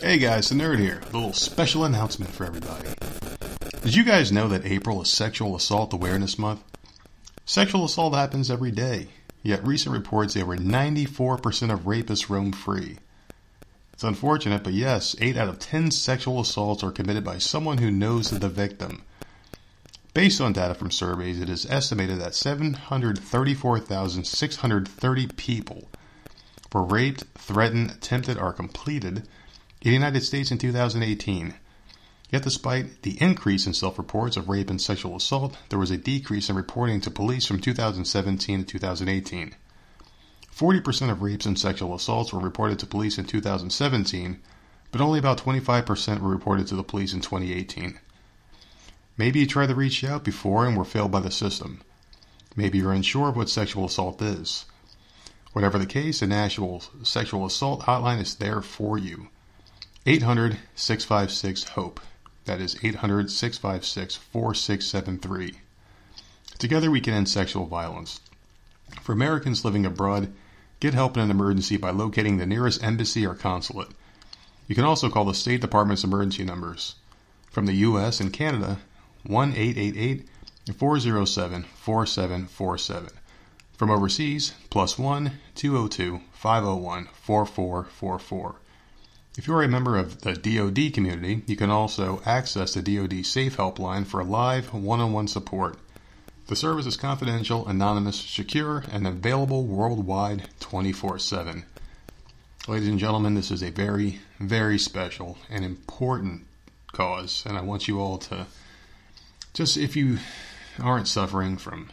Hey guys, the nerd here. A little special announcement for everybody. Did you guys know that April is Sexual Assault Awareness Month? Sexual assault happens every day, yet recent reports say over 94% of rapists roam free. It's unfortunate, but yes, 8 out of 10 sexual assaults are committed by someone who knows the victim. Based on data from surveys, it is estimated that 734,630 people were raped, threatened, attempted, or completed in the United States in 2018. Yet, despite the increase in self reports of rape and sexual assault, there was a decrease in reporting to police from 2017 to 2018. 40% of rapes and sexual assaults were reported to police in 2017, but only about 25% were reported to the police in 2018. Maybe you tried to reach out before and were failed by the system. Maybe you're unsure of what sexual assault is. Whatever the case, a national sexual assault hotline is there for you. 800 656 HOPE. That is 800 656 4673. Together we can end sexual violence. For Americans living abroad, get help in an emergency by locating the nearest embassy or consulate. You can also call the State Department's emergency numbers. From the U.S. and Canada, 1 888 407 4747. From overseas, plus 1 202 501 4444. If you are a member of the DoD community, you can also access the DoD Safe Helpline for live one on one support. The service is confidential, anonymous, secure, and available worldwide 24 7. Ladies and gentlemen, this is a very, very special and important cause, and I want you all to just, if you aren't suffering from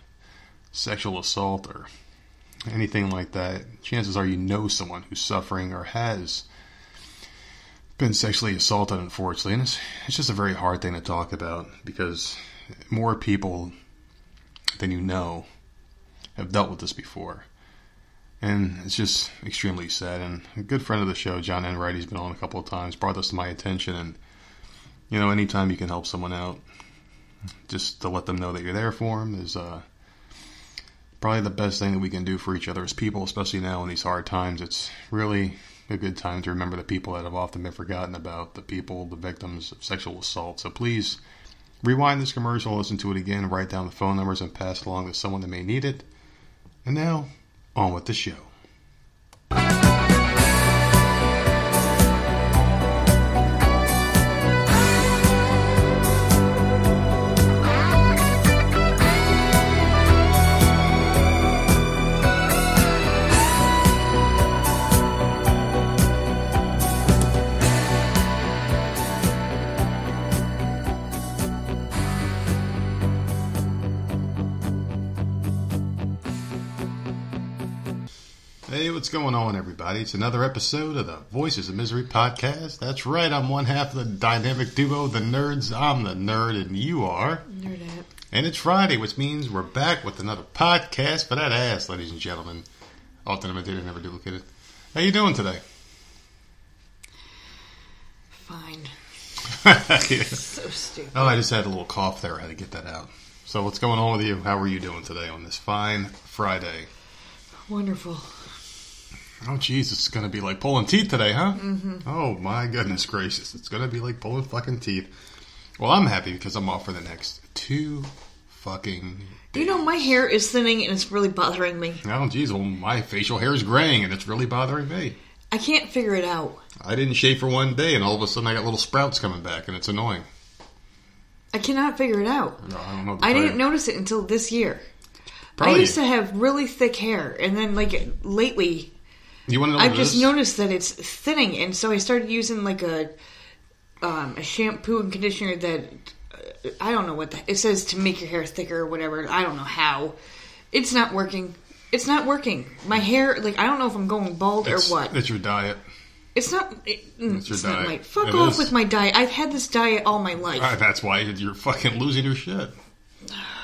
sexual assault or anything like that, chances are you know someone who's suffering or has been sexually assaulted, unfortunately. And it's, it's just a very hard thing to talk about because more people than you know have dealt with this before. And it's just extremely sad. And a good friend of the show, John Enright, he's been on a couple of times, brought this to my attention. And, you know, anytime you can help someone out, just to let them know that you're there for them is uh, probably the best thing that we can do for each other as people, especially now in these hard times. It's really a good time to remember the people that have often been forgotten about, the people, the victims of sexual assault. So please rewind this commercial, listen to it again, write down the phone numbers, and pass along to someone that may need it. And now, on with the show. Going on, everybody? It's another episode of the Voices of Misery podcast. That's right, I'm one half of the dynamic duo, the nerds. I'm the nerd, and you are. Nerdette. And it's Friday, which means we're back with another podcast for that ass, ladies and gentlemen. Often imitated, never duplicated. How you doing today? Fine. Yeah. So stupid. Oh, I just had a little cough there. I had to get that out. So, what's going on with you? How are you doing today on this fine Friday? Wonderful. Oh, jeez, it's going to be like pulling teeth today, huh? Mm-hmm. Oh, my goodness gracious. It's going to be like pulling fucking teeth. Well, I'm happy because I'm off for the next two fucking You know, my hair is thinning and it's really bothering me. Oh, geez, well, my facial hair is graying and it's really bothering me. I can't figure it out. I didn't shave for one day and all of a sudden I got little sprouts coming back and it's annoying. I cannot figure it out. I don't know. I didn't notice it until this year. I used to have really thick hair, and then like lately, You want to I've just is? noticed that it's thinning, and so I started using like a um, a shampoo and conditioner that uh, I don't know what the, it says to make your hair thicker or whatever. I don't know how. It's not working. It's not working. My hair, like I don't know if I'm going bald It's, or what. It's your diet. It's not. It, mm, It's your not diet. my. Fuck It off is. with my diet. I've had this diet all my life. Ah, That's why you're fucking losing your shit.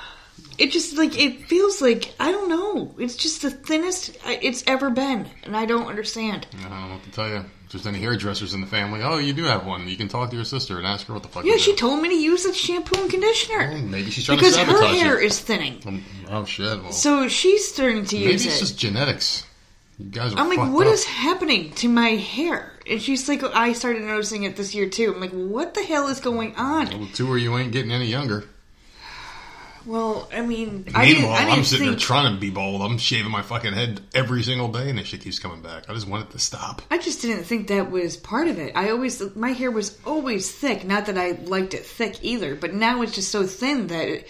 It just like it feels like I don't know. It's just the thinnest it's ever been, and I don't understand. I don't know what to tell you. If there's any hairdressers in the family, oh, you do have one. You can talk to your sister and ask her what the fuck. Yeah, she told me to use the shampoo and conditioner Well, maybe she's trying because to her hair you. is thinning. Um, Oh shit! Well, So she's starting to use it. maybe it's just genetics. You guys are. I'm like, what up. is happening to my hair? And she's like, I started noticing it this year too. I'm like, what the hell is going on? Well, two or you ain't getting any younger. Well, I mean, I didn't, Meanwhile, I didn't I'm sitting think, there trying to be bald. I'm shaving my fucking head every single day, and this shit keeps coming back. I just want it to stop. I just didn't think that was part of it. I always, my hair was always thick. Not that I liked it thick either, but now it's just so thin that it,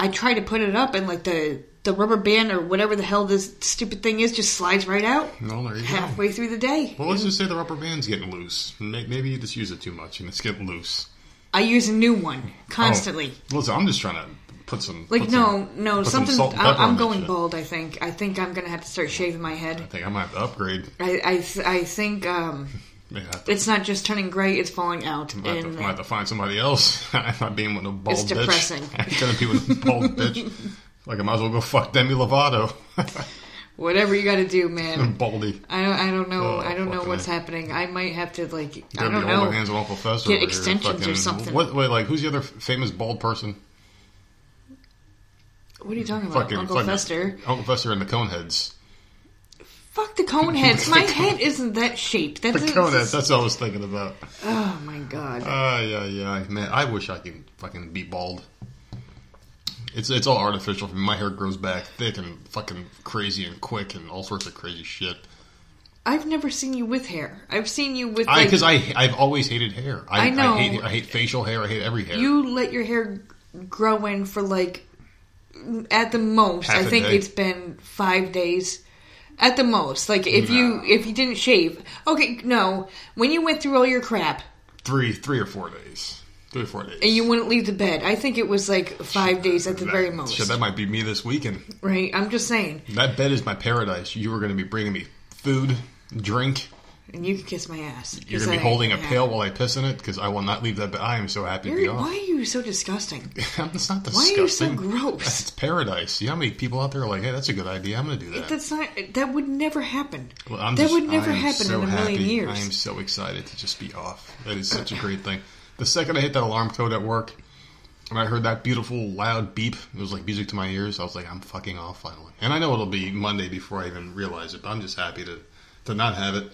I try to put it up and like the the rubber band or whatever the hell this stupid thing is just slides right out Well, there you go. halfway through the day. Well, let's just say the rubber band's getting loose. Maybe you just use it too much, and it's getting loose. I use a new one oh. constantly. Oh, listen, I'm just trying to put some. Like put no, some- no, put some something. I, i'm going bald. I think. I think I'm gonna have to start shaving my head. I think I might have to upgrade. I I, th- I think um, Yeah, it's not just turning gray; it's falling out. I might, have to, And might have to find somebody else. I'm not being with no bald It's bitch. depressing. I ain't gonna be with a bald bitch. Like I might as well go fuck Demi Lovato. whatever you got to do, man. Baldy. I don't. I don't know. Oh, I don't know what's happening. I might have to like. I don't know. hands Uncle Fester. Get extensions or Fucking- something. What? Wait, like who's the other famous bald person? What are you talking about, Fucking Uncle fucking- Fester? Uncle Fester and the Coneheads. Fuck the cone heads. My head isn't that shape. The That's Coneheads. That's what I was thinking about. Oh my god. Ah, yeah, yeah, man. I wish I could fucking be bald. It's it's all artificial. My hair grows back thick and fucking crazy and quick and all sorts of crazy shit. I've never seen you with hair. I've seen you with I like because I I've always hated hair. I, I know. I hate I hate facial hair. I hate every hair. you let your hair grow in for like at the most. Half I think day. it's been five days. At the most, like if you if you didn't shave, okay, no. When you went through all your crap three three or four days. Three or four days. and you wouldn't leave the bed, I think it was like five days at the That- very most. Shit, that might be me this weekend. right? I'm just saying, That bed is my paradise. You were going to be bringing me food, drink. And you can kiss my ass. You're going to be I- holding a yeah. pail while I piss in it because I will not leave that But I am so happy to be You're, off. why are you so disgusting? it's not disgusting. Why are you so gross? It's paradise. You know how many people out there are like, hey, that's a good idea. I'm going to do that. That's not. That would never happen. Well, I'm that just- would never happen so in a million years. I am so excited to just be off. That is such a great thing. The second I hit that alarm code at work, and I heard that beautiful loud beep, it was like music to my ears. I was like, I'm fucking off finally. And I know it'll be Monday before I even realize it, but I'm just happy to to not have it.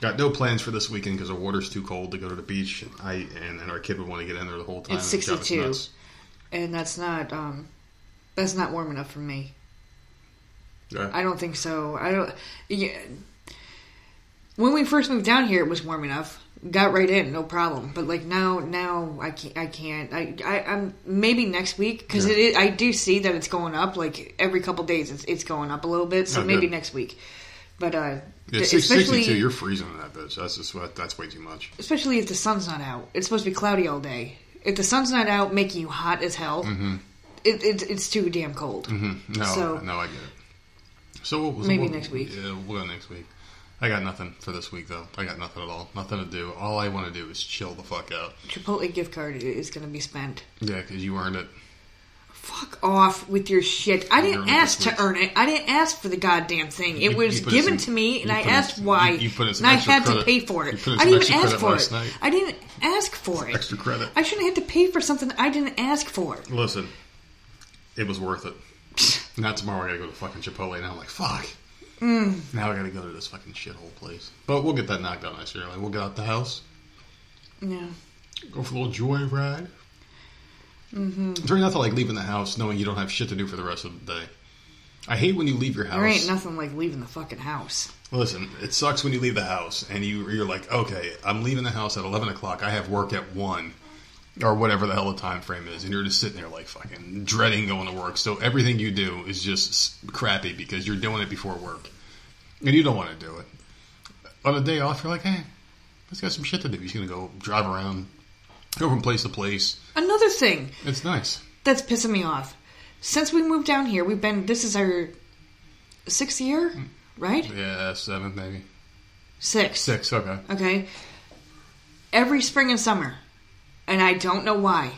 Got no plans for this weekend because the water's too cold to go to the beach. I and, and our kid would want to get in there the whole time. It's 62. nuts. and that's not. Um, that's not warm enough for me. Yeah. I don't think so. I don't. Yeah. When we first moved down here, it was warm enough. Got right in, no problem. But like now, now I can't. I can't. I, I I'm maybe next week because Yeah. it I do see that it's going up. Like every couple days, it's it's going up a little bit. So Oh, maybe good. next week. But uh, Yeah, 62, you're freezing in that bitch. That's just what. That's way too much. especially if the sun's not out. It's supposed to be cloudy all day. If the sun's not out, making you hot as hell, it, it, it's too damn cold. Mm-hmm. No, So- no, I get it. So what was Maybe what- next week. Yeah, we'll go next week. I got nothing for this week though. I got nothing at all. Nothing to do. All I want to do is chill the fuck out. Chipotle gift card is going to be spent. Yeah, because you earned it. Fuck off with your shit. I didn't ask to earn it. I didn't ask for the goddamn thing. It You- was you given some- to me, and I in asked why. you- you put in some and I had credit. to pay for it. I didn't even ask for it. night. I didn't ask for it. Extra credit. I shouldn't have to pay for something I didn't ask for. Listen, it was worth it. now tomorrow I gotta go to fucking Chipotle. and I'm like, fuck. Mm. Now I gotta go to this fucking shithole place. But we'll get that knocked out next year. Like we'll get out the house, Yeah. go for a little joy ride. Mm-hmm. Really nothing like leaving the house knowing you don't have shit to do for the rest of the day. I hate when you leave your house. There ain't nothing like leaving the fucking house. Listen, it sucks when you leave the house and you you're like, okay, I'm leaving the house at eleven o'clock. I have work at one, or whatever the hell the time frame is, and you're just sitting there like fucking dreading going to work. So everything you do is just crappy because you're doing it before work, and you don't want to do it. On a day off, you're like, hey, let's got some shit to do. You're just gonna go drive around, go from place to place. Another thing It's nice. that's pissing me off. Since we moved down here, we've been. This is our sixth year, mm. right? Yeah, seventh maybe Six. six. Okay. Okay. Every spring and summer, and I don't know why,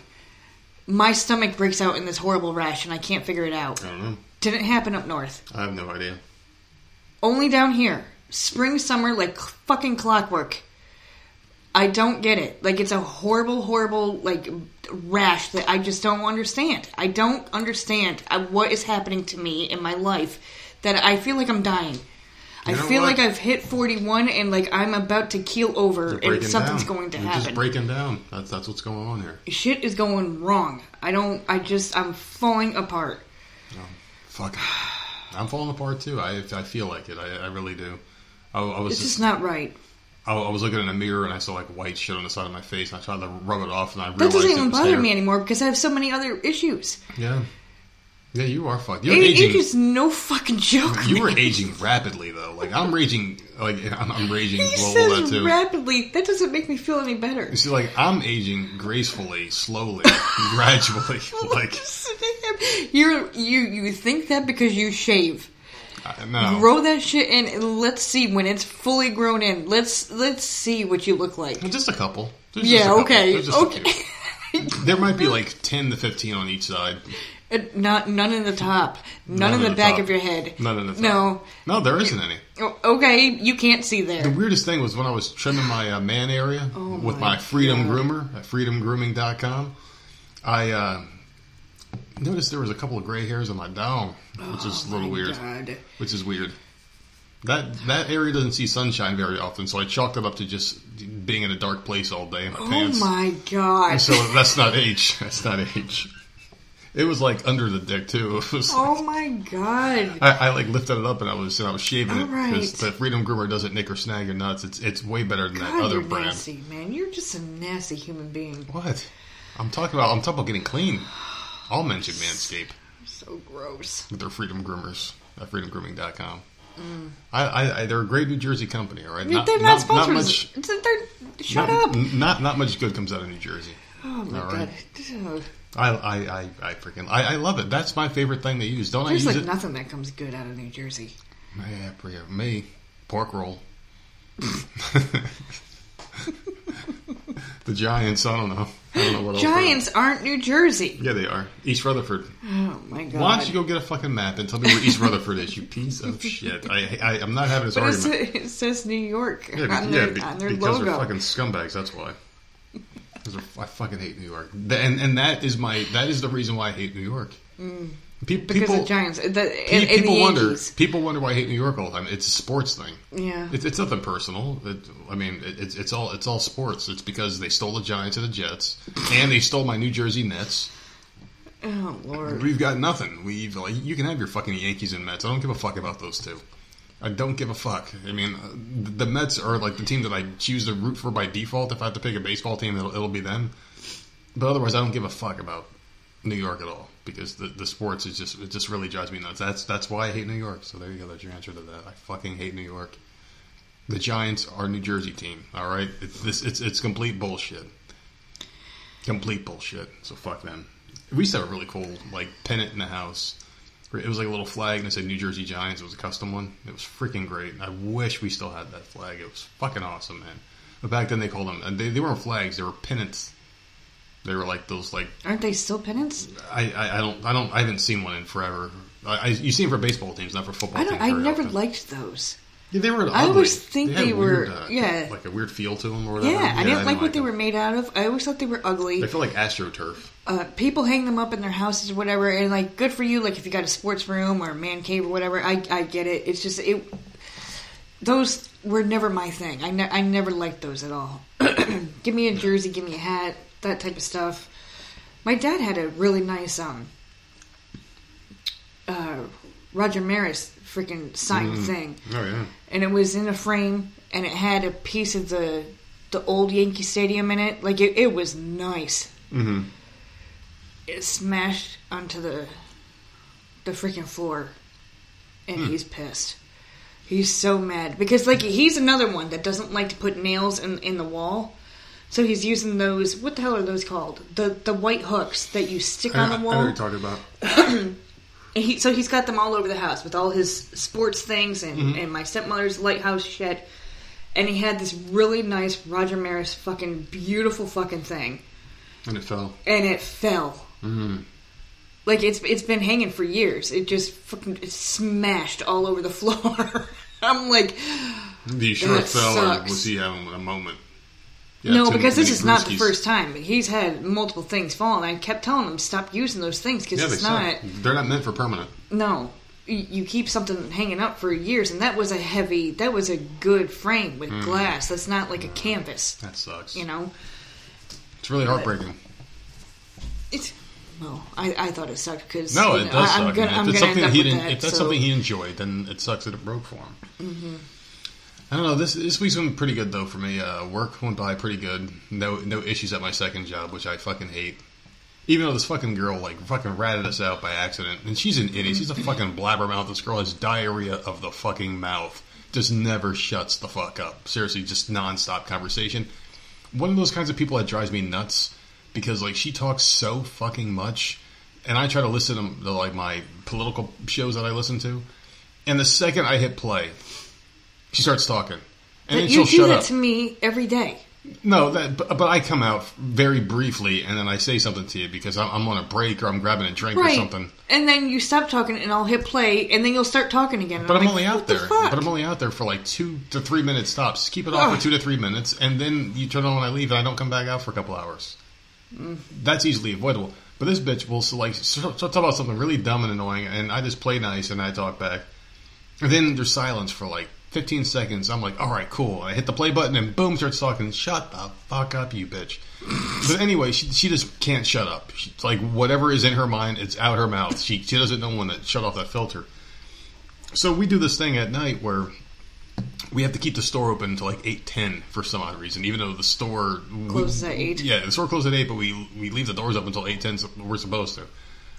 my stomach breaks out in this horrible rash, and I can't figure it out. I don't know. Didn't happen up north. I have no idea. Only down here. Spring, summer, like fucking clockwork. I don't get it. Like it's a horrible, horrible like rash that I just don't understand. I don't understand uh, what is happening to me in my life that I feel like I'm dying. I You know feel what? like I've hit 41 and like I'm about to keel over and something's down. going to You're happen. just breaking down. That's that's what's going on here. Shit is going wrong. I don't. I just. I'm falling apart. Fuck. I'm falling apart too. I I feel like it. I, I really do. I, I was It's just just not right. I, I was looking in a mirror and I saw like white shit on the side of my face and I tried to rub it off and I That realized doesn't it even bother hair. me anymore because I have so many other issues. Yeah. Yeah, you are fucked. You're Age, aging. age is no fucking joke. you were aging rapidly though. Like I'm raging. Like I'm, I'm raging He global that too. rapidly. That doesn't make me feel any better. You see, like I'm aging gracefully, slowly, gradually. Like You're you you think that because you shave. I- no, Grow that shit in and let's see when it's fully grown in. Let's let's see what you look like. just a couple. There's just a Yeah, couple. okay. Okay. There might be like ten to fifteen on each side. Uh, Not none in the top. None, None in the, the back top. of your head. None in the top. No. No, there isn't any. Oh, okay, you can't see there. The weirdest thing was when I was trimming my uh, man area with Oh my my Freedom God. Groomer at freedomgrooming.com. I uh, noticed there was a couple of gray hairs on my dome, which is a little Oh weird. God. Which is weird. That that area doesn't see sunshine very often, so I chalked it up to just being in a dark place all day in my Oh pants. my god. So that's not age. That's not age. It was like under the dick too. It was. oh my god. I, I like lifted it up and I was and I was shaving it All right. because the Freedom Groomer doesn't nick or snag your nuts. It's it's way better than that God, other you're brand. nasty, man. You're just a nasty human being. What? I'm talking about. I'm talking about getting clean. I'll mention Manscaped So gross. with their Freedom Groomers at freedomgrooming.com. I, I, I, they're a great New Jersey company, all right? Mm. they're not, sponsors. much. They're- shut not, up. n- Not not much good comes out of New Jersey. Oh my all god. right. I I, I, I freaking I, I love it. That's my favorite thing they use. Don't There's I use like it? nothing that comes good out of New Jersey. Yeah, pretty- me pork roll. the Giants. I don't know. I don't know what else. Giants aren't New Jersey. Yeah, they are. East Rutherford. Oh my god. Why don't you go get a fucking map and tell me where East Rutherford is? You piece of shit. I, I I'm not having this But argument. it says New York Yeah, on yeah, their, be- on their because logo. they're fucking scumbags. That's why. I fucking hate New York, and and that is my that is the reason why I hate New York. Mm. Pe- because people of Giants. The, pe- people the wonder Yankees. people wonder why I hate New York all the time. It's a sports thing. Yeah. It's, it's nothing personal. It, I mean, it, it's it's all it's all sports. It's because they stole the Giants and the Jets, and they stole my New Jersey Nets. Oh lord. We've got nothing. We've like you can have your fucking Yankees and Mets. I don't give a fuck about those two. I don't give a fuck. I mean, the Mets are like the team that I choose to root for by default. If I have to pick a baseball team, it'll, it'll be them. But otherwise, I don't give a fuck about New York at all because the the sports is just it just really drives me nuts. That's that's why I hate New York. So there you go. That's your answer to that. I fucking hate New York. The Giants are New Jersey team. All right, it's this it's it's complete bullshit. Complete bullshit. So fuck them. We used to have a really cool like pennant in the house. It was like a little flag and it said New Jersey Giants. It was a custom one. It was freaking great. I wish we still had that flag. It was fucking awesome, man. But back then they called them. They, they weren't flags. They were pennants. They were like those like Aren't they still pennants? I, I, I don't I don't I haven't seen one in forever. I, I you see them for baseball teams, not for football I don't. teams. I never often. liked those. Yeah, they were. Ugly. I always think had they weird, were- uh, yeah. like a weird feel to them or whatever. Yeah, I didn't like what they them. were made out of. I always thought they were ugly. They feel like astroturf. uh, people hang them up in their houses or whatever, and like, good for you. Like, if you got a sports room or a man cave or whatever, I I get it. It's just it. Those were never my thing. I ne- I never liked those at all. give me a jersey, give me a hat, that type of stuff. My dad had a really nice um uh Roger Maris freaking signed thing Oh yeah. and it was in a frame and it had a piece of the the old Yankee Stadium in it. Like it, it was nice. Mm-hmm. It smashed onto the the freaking floor, and Hmm. he's pissed. He's so mad because like he's another one that doesn't like to put nails in in the wall. So he's using those. What the hell are those called? The the white hooks that you stick I, on I the know wall. what you're talking about. And he, so he's got them all over the house with all his sports things and, Mm-hmm. and my stepmother's lighthouse shit. And he had this really nice Roger Maris fucking beautiful fucking thing, And it fell. and it fell. Mm-hmm. Like it's it's been hanging for years. It just fucking it smashed all over the floor. I'm like, the sure fell, sucks. or was he having a moment? Yeah, no, because this is not the first time. He's had multiple things fall, and I kept telling him stop using those things because Yeah, they it's suck. not. They're not meant for permanent. No, you keep something hanging up for years, and that was a heavy, that was a good frame with Mm. glass. That's not like a canvas, That sucks. you know. It's really heartbreaking. It's well, I, I thought it sucked because No, it know, does I, suck. I'm gonna, man. I'm if it's something he didn't, that. if that's so- something he enjoyed, then it sucks that it broke for him. Mm-hmm. I don't know. This this week's been pretty good though for me. Uh, work went by pretty good. No no issues at my second job, which I fucking hate. Even though this fucking girl like fucking ratted us out by accident, and she's an idiot. She's a fucking blabbermouth. This girl has diarrhea of the fucking mouth. Just never shuts the fuck up. Seriously, just nonstop conversation. One of those kinds of people that drives me nuts because like she talks so fucking much, and I try to listen to, to like my political shows that I listen to, and the second I hit play, she starts talking, and then you she'll do shut that up. to me every day. No, that but, but I come out very briefly, and then I say something to you because I'm, I'm on a break or I'm grabbing a drink or something. And then you stop talking and I'll hit play and then you'll start talking again. And But I'm like, only what out the there. fuck? But I'm only out there for like two to three minute stops. Keep it off Ugh. for two to three minutes, and then you turn on when I leave, and I don't come back out for a couple hours. Mm. That's easily avoidable. But this bitch will so, like start talk about something really dumb and annoying, and I just play nice and I talk back, and then there's silence for like 15 seconds. I'm like, all right, cool. I hit the play button, and boom, starts talking. Shut the fuck up, you bitch. But anyway, she, she just can't shut up. She's like whatever is in her mind, it's out her mouth. She she doesn't know when to shut off that filter. So we do this thing at night where we have to keep the store open until like eight ten for some odd reason, even though the store Closes we- at 8? Yeah, the store closes at eight, but we we leave the doors up until eight ten. So we're supposed to.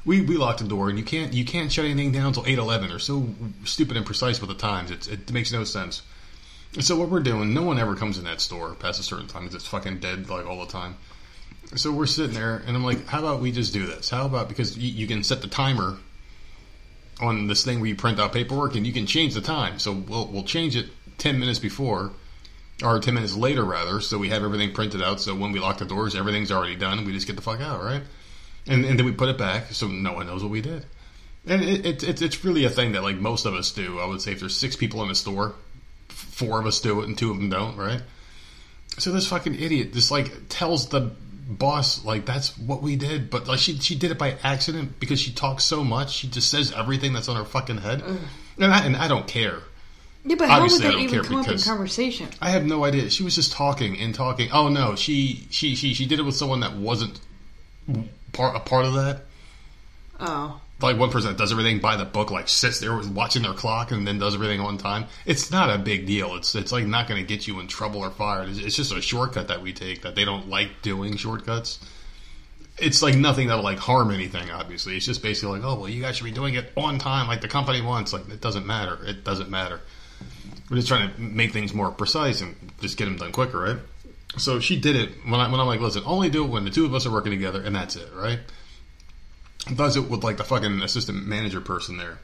We we lock the door, and you can't you can't shut anything down until eight eleven. They're so stupid and precise with the times. It's, it makes no sense. So what we're doing, no one ever comes in that store past a certain time. It's fucking dead like all the time. So we're sitting there, and I'm like, how about we just do this? How about because you, you can set the timer on this thing where you print out paperwork, and you can change the time. So we'll we'll change it ten minutes before, or ten minutes later rather. So we have everything printed out. So when we lock the doors, everything's already done. We just get the fuck out, right? And and then we put it back, so no one knows what we did. And it, it, it, it's really a thing that like most of us do. I would say if there's six people in a store, four of us do it and two of them don't, right? So this fucking idiot just like tells the boss like that's what we did, but like she she did it by accident because she talks so much. She just says everything that's on her fucking head, and I and I don't care. Yeah, but how would Obviously, I that even come up in conversation? I have no idea. She was just talking and talking. Oh no, she she she she did it with someone that wasn't part a part of that. Oh. Like one person that does everything by the book, like sits there watching their clock and then does everything on time. It's not a big deal. It's it's like not going to get you in trouble or fired. It's, it's just a shortcut that we take that they don't like doing shortcuts. It's like nothing that'll like harm anything. Obviously, it's just basically like, oh well, you guys should be doing it on time, like the company wants. Like it doesn't matter. It doesn't matter. We're just trying to make things more precise and just get them done quicker, right? So she did it when, I, when I'm like, listen, only do it when the two of us are working together, and that's it, right? Does it with like the fucking assistant manager person there,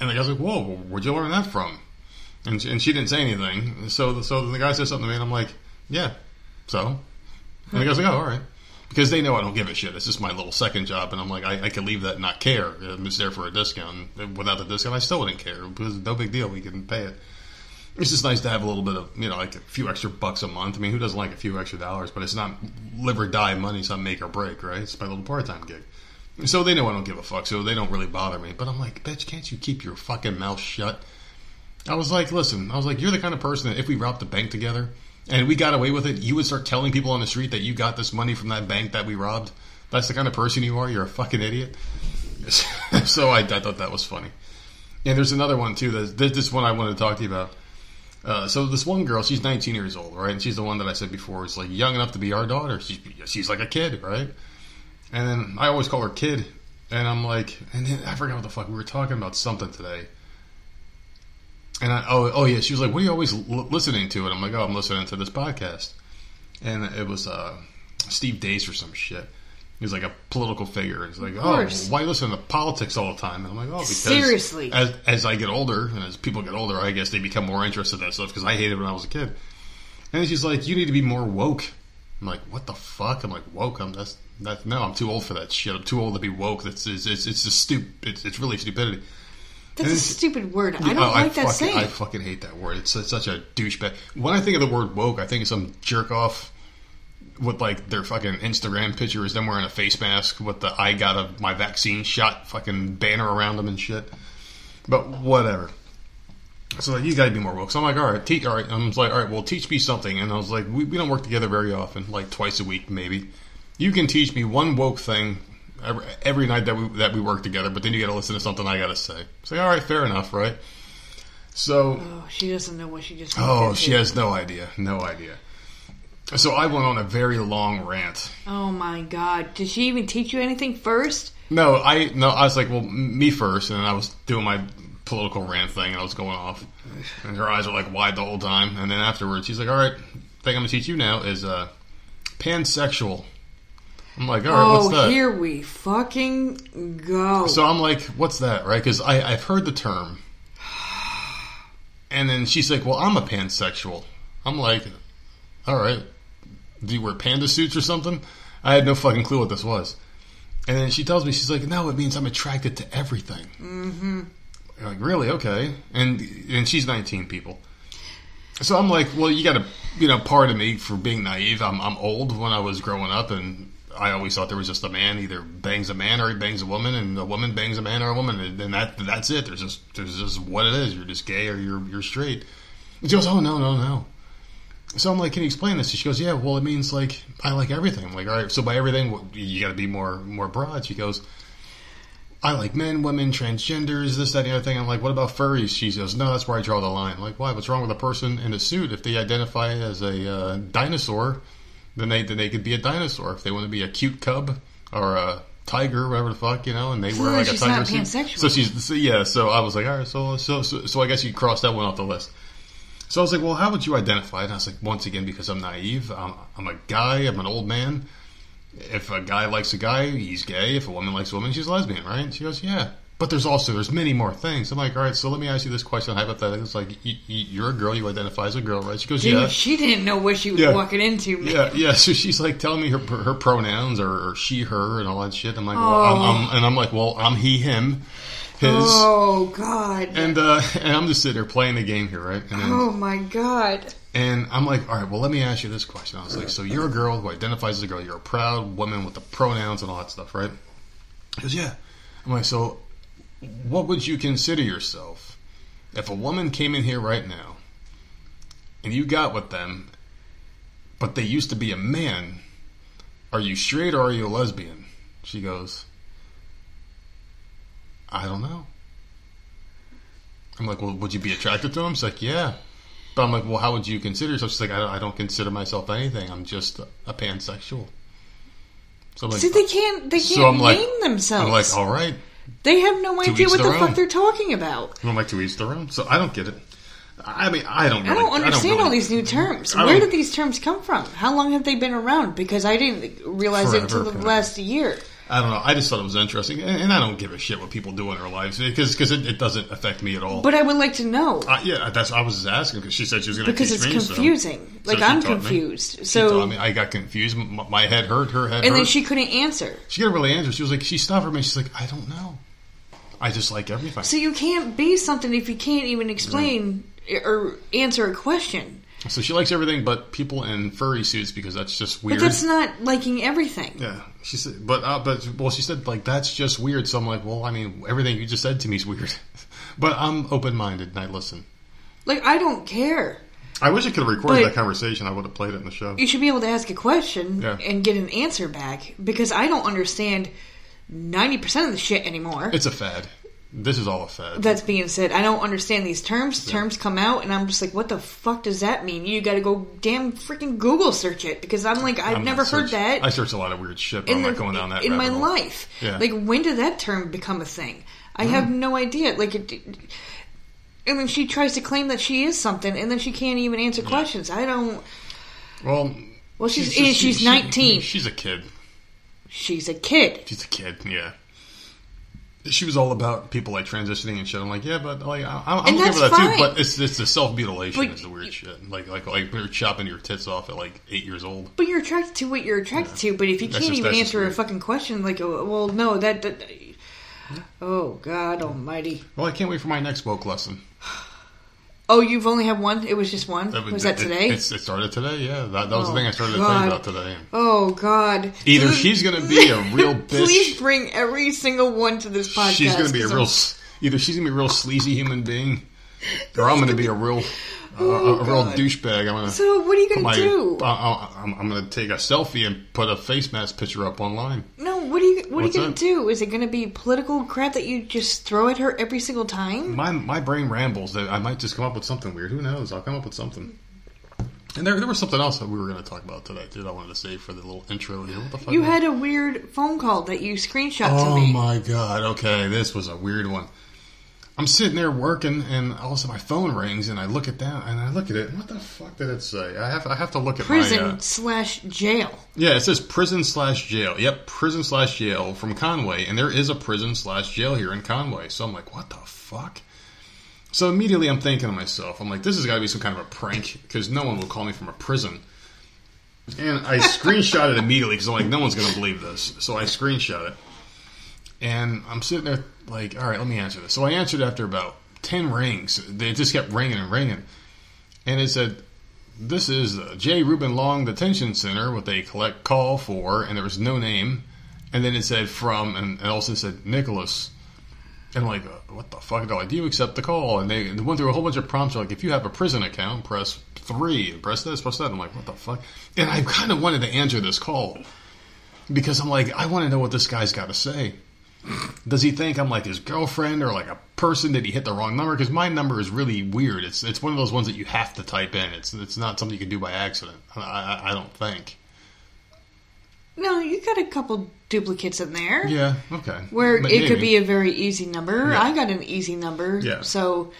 and the guy's like, "Whoa, where'd you learn that from?" And she, and she didn't say anything. So so the guy says something to me, and I'm like, "Yeah." So, and the guy's like, "Oh, all right," because they know I don't give a shit. It's just my little second job, and I'm like, I, I could leave that and not care. It's there for a discount. Without the discount, I still wouldn't care because no big deal. We can pay it. It's just nice to have a little bit of, you know, like a few extra bucks a month. I mean, who doesn't like a few extra dollars? But it's not live or die money. It's not make or break, right? It's my little part time gig. So they know I don't give a fuck, so they don't really bother me. But I'm like, bitch, can't you keep your fucking mouth shut? I was like, listen, I was like, you're the kind of person that if we robbed the bank together and we got away with it, you would start telling people on the street that you got this money from that bank that we robbed. That's the kind of person you are. You're a fucking idiot. so I, I thought that was funny. And there's another one too. There's this one I wanted to talk to you about. Uh, so this one girl, she's 19 years old, right? And she's the one that I said before is like young enough to be our daughter. She's she's like a kid, right? And then I always call her kid, and I'm like, and then I forgot what the fuck we were talking about something today. And I, oh oh yeah, she was like, "What are you always l- listening to?" And I'm like, "Oh, I'm listening to this podcast." And it was uh, Steve Deace or some shit. He was like a political figure. He's like, "Oh, why listen to politics all the time?" And I'm like, "Oh, because Seriously. as as I get older and as people get older, I guess they become more interested in that stuff because I hated it when I was a kid." And she's like, "You need to be more woke." I'm like, "What the fuck?" I'm like, "Woke? I'm that's that. No, I'm too old for that shit. I'm too old to be woke. That's it's it's, it's just stupid. It's, it's really stupidity." That's a stupid word. I don't Oh, like that fucking, saying. I fucking hate that word. It's, it's such a douchebag. When I think of the word woke, I think of some jerk off with like their fucking Instagram picture is them wearing a face mask with the "I got a my vaccine shot" fucking banner around them and shit. But whatever. So like, you got to be more woke. So I'm like, all right, teach. All right, I'm like, all right, well, teach me something. And I was like, we, we don't work together very often, like twice a week maybe. You can teach me one woke thing every, every night that we that we work together, but then you got to listen to something I got to say. Say, all right, fair enough, right? So, Oh, she doesn't know what she just. oh, she has no idea, no idea. So I went on a very long rant. Oh my god! Did she even teach you anything first? No, I no, I was like, well, me first, and then I was doing my political rant thing, and I was going off, and her eyes were like wide the whole time, and then afterwards, she's like, all right, thing I'm gonna teach you now is uh, pansexual. I'm like, all right, oh, what's that? here we fucking go. So I'm like, what's that, right? Because I I've heard the term, and then she's like, well, I'm a pansexual. I'm like, all right, do you wear panda suits or something? I had no fucking clue what this was. And then she tells me, she's like, no, it means I'm attracted to everything. Mm-hmm. Like, really? Okay. And and she's 19 people. So I'm like, well, you got to, you know, pardon me for being naive. I'm, I'm old when I was growing up, and I always thought there was just a man either bangs a man or he bangs a woman, and a woman bangs a man or a woman, and then that that's it. There's just there's just what it is. You're just gay or you're you're straight. And she goes, oh no no no. So I'm like, can you explain this? She goes, yeah. Well, it means like I like everything. I'm like, all right. So by everything, you got to be more more broad. She goes, I like men, women, transgenders, this, that, and the other thing. I'm like, what about furries? She goes, no, that's where I draw the line. I'm like, why? What's wrong with a person in a suit? If they identify as a uh, dinosaur, then they then they could be a dinosaur. If they want to be a cute cub or a tiger, whatever the fuck, you know, and they So wear like a tiger not suit. pansexual. So she's so, yeah. So I was like, all right. So so so, so I guess you crossed that one off the list. So I was like, well, how would you identify it? And I was like, once again, because I'm naive. I'm, I'm a guy. I'm an old man. If a guy likes a guy, he's gay. If a woman likes a woman, she's lesbian, right? She goes, yeah. But there's also there's many more things. I'm like, all right. So let me ask you this question hypothetically. It's like you, you, you're a girl. You identify as a girl, right? She goes, Dude, yeah. she didn't know what she was Yeah. walking into. man. Yeah, yeah. So she's like telling me her her pronouns or, or she, her, and all that shit. I'm like, well, Oh. I'm, I'm, and I'm like, well, I'm he, him, his, Oh god. and uh, and I'm just sitting there playing the game here, right? And then, oh my god. and I'm like, all right, well, let me ask you this question. I was like, so you're a girl who identifies as a girl. You're a proud woman with the pronouns and all that stuff, right? He goes, yeah. I'm like, so what would you consider yourself if a woman came in here right now and you got with them, but they used to be a man? Are you straight or are you a lesbian? She goes, I don't know. I'm like, well, would you be attracted to him? She's like, yeah. But I'm like, well, how would you consider yourself? She's like, I don't, I don't consider myself anything. I'm just a pansexual. So I'm like, See, they can't. They can't so I'm like, name themselves. I'm like, all right. they have no idea what the their fuck they're talking about. I'm like to each their own. So I don't get it. I mean, I don't. I don't understand really- all these new terms. Where did these terms come from? How long have they been around? Because I didn't realize it until the apparently. last year. I don't know. I just thought it was interesting, and, and I don't give a shit what people do in their lives because because it, it doesn't affect me at all. But I would like to know uh, yeah, that's I was just asking because she said she was going to because it's me. confusing. so like she I'm me. confused. She So me. I got confused. M- My head hurt. Her head and hurt. then she couldn't answer. She didn't really answer. She was like, she stopped for me. She's like, I don't know. I just like everything. So you can't be something if you can't even explain or answer a question. So she likes everything but people in furry suits because that's just weird. But that's not liking everything. yeah, she said, but uh, but well, she said like that's just weird. So I'm like, well, I mean, everything you just said to me is weird, but I'm open minded and I listen. Like I don't care. I wish I could have recorded But- that conversation. I would have played it in the show. You should be able to ask a question Yeah. and get an answer back because I don't understand ninety percent of the shit anymore. It's a fad. This is all a fad. That's being said, I don't understand these terms. Terms come out, and I'm just like, "What the fuck does that mean?" You got to go damn freaking Google search it because I'm like, I've I'm never heard search- that I search a lot of weird shit, but I'm in, not going down that in my hole. life. Yeah. Like, when did that term become a thing? I mm-hmm. have no idea. Like, it, and then she tries to claim that she is something, and then she can't even answer questions. I don't. Well, Well, she's just- and she's she- 19. She's a kid. She's a kid. She's a kid, yeah. She was all about people like transitioning and shit. I'm like, yeah, but like, I- I'm, And okay with that fine. too. But it's it's the self mutilation is the weird shit. Like like like you're chopping your tits off at like eight years old. But you're attracted to what you're attracted to. But if you That's can't just- even answer a fucking question, like, oh, well, no, that. that oh God Almighty! Well, I can't wait for my next woke lesson. Oh, you've only had one. It was just one. Was that today? it's, it started today. Yeah, that, that was Oh, the thing I started to think about today. oh God! Either she's gonna be a real bitch. Please bring every single one to this podcast. She's gonna be a real. I'm- Either she's gonna be a real sleazy human being, or I'm gonna be a real, uh, a, a real douchebag. I'm gonna. So what are you gonna my- do? I, I'm gonna take a selfie and put a face mask picture up online. No, what are you what What's are you gonna that? do? Is it gonna be political crap that you just throw at her every single time? My my brain rambles. That I might just come up with something weird. Who knows? I'll come up with something. And there, there was something else that we were going to talk about today, dude. I wanted to say for the little intro here. What the fuck? You had a weird phone call that you screenshot Oh to me. Oh my god! Okay, this was a weird one. I'm sitting there working, and all of a sudden my phone rings, and I look at that, and I look at it. What the fuck did it say? I have I have to look at Prison my. Uh, slash jail. yeah, it says prison slash jail. Yep, prison slash jail from Conway, and there is a prison slash jail here in Conway. So I'm like, what the fuck? So immediately I'm thinking to myself, I'm like, this has got to be some kind of a prank because no one will call me from a prison. And I screenshot it immediately because I'm like, no one's going to believe this. So I screenshot it. And I'm sitting there like, all right, let me answer this. So I answered after about 10 rings. They just kept ringing and ringing. And it said, this is the J. Reuben Long Detention Center with a collect call for, and there was no name. And then it said from, and it also said Nicholas. And I'm like, uh, what the fuck? They're like, do you accept the call? And they, they went through a whole bunch of prompts. Like, if you have a prison account, press three. Press this, press that. I'm like, what the fuck? And I kind of wanted to answer this call because I'm like, I want to know what this guy's got to say. Does he think I'm like his girlfriend or like a person? Did he hit the wrong number? Because my number is really weird. It's it's one of those ones that you have to type in. It's it's not something you can do by accident. I, I, I don't think. No, you got a couple duplicates in there. Yeah. Okay. Where But it could be a very easy number. Yeah. I got an easy number. Yeah. So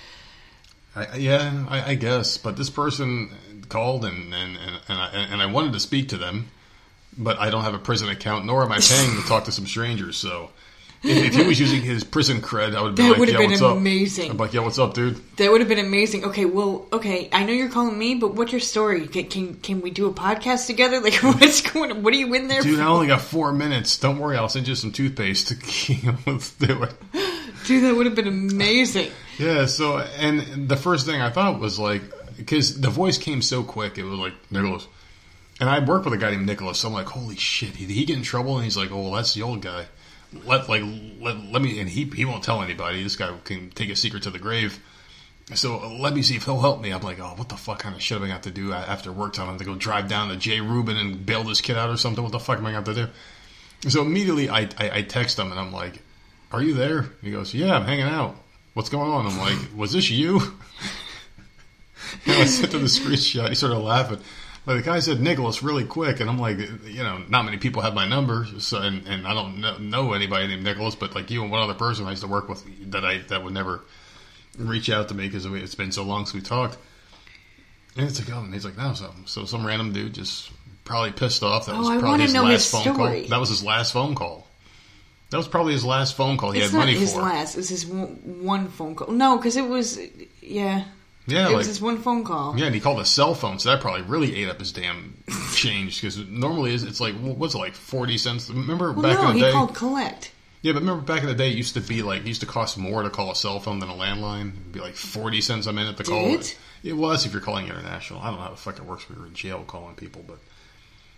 I, I- yeah, I, I guess. But this person called and and, and, and, I, and I wanted to speak to them, but I don't have a prison account, nor am I paying to talk to some strangers. So if, if he was using his prison cred, I would be That like, would've "Yeah, been what's up?" amazing. I'm like, "Yeah, what's up, dude?" that would have been amazing. Okay, well, okay, I know you're calling me, but what's your story? Can can, can we do a podcast together? Like, what's going? on? What are you in there? Dude, for? I only got four minutes. Don't worry, I'll send you some toothpaste. Let's do it. Dude, that would have been amazing. Yeah. So, and the first thing I thought was like, because the voice came so quick, it was like Nicholas. And I worked with a guy named Nicholas. So I'm like, holy shit, did he get in trouble? And he's like, oh, well, that's the old guy. Let like let, let me, and he he won't tell anybody. This guy can take a secret to the grave. So uh, let me see if he'll help me. I'm like, oh, what the fuck kind of shit am I to have to do after work time? I'm going to go drive down to J. Reuben and bail this kid out or something. What the fuck am I to have to do? So immediately I, I, I text him and I'm like, are you there? He goes, yeah, I'm hanging out. What's going on? I'm like, was this you? and I sent him the screenshot. He started laughing. But the guy said Nicholas really quick, and I'm like, you know, not many people have my number, so and, and I don't know, know anybody named Nicholas, but like you and one other person I used to work with that I that would never reach out to me because it's been so long since we talked. And it's like, oh, and he's like, no, so so some random dude just probably pissed off. That Oh, was probably his know last his phone story. call. That was his last phone call. That was probably his last phone call he it's had money his for. last. It's his one, one phone call. No, because it was, yeah, Yeah, it like was his one phone call. Yeah, and he called a cell phone, so that probably really ate up his damn change. Because normally it's it's like what's it like forty cents? Remember Well, back no, in the he day? called collect. Yeah, but remember back in the day, it used to be like it used to cost more to call a cell phone than a landline. It'd be like forty cents a minute to Did call. it? It was if you're calling international. I don't know how the fuck it works. when We were in jail calling people, but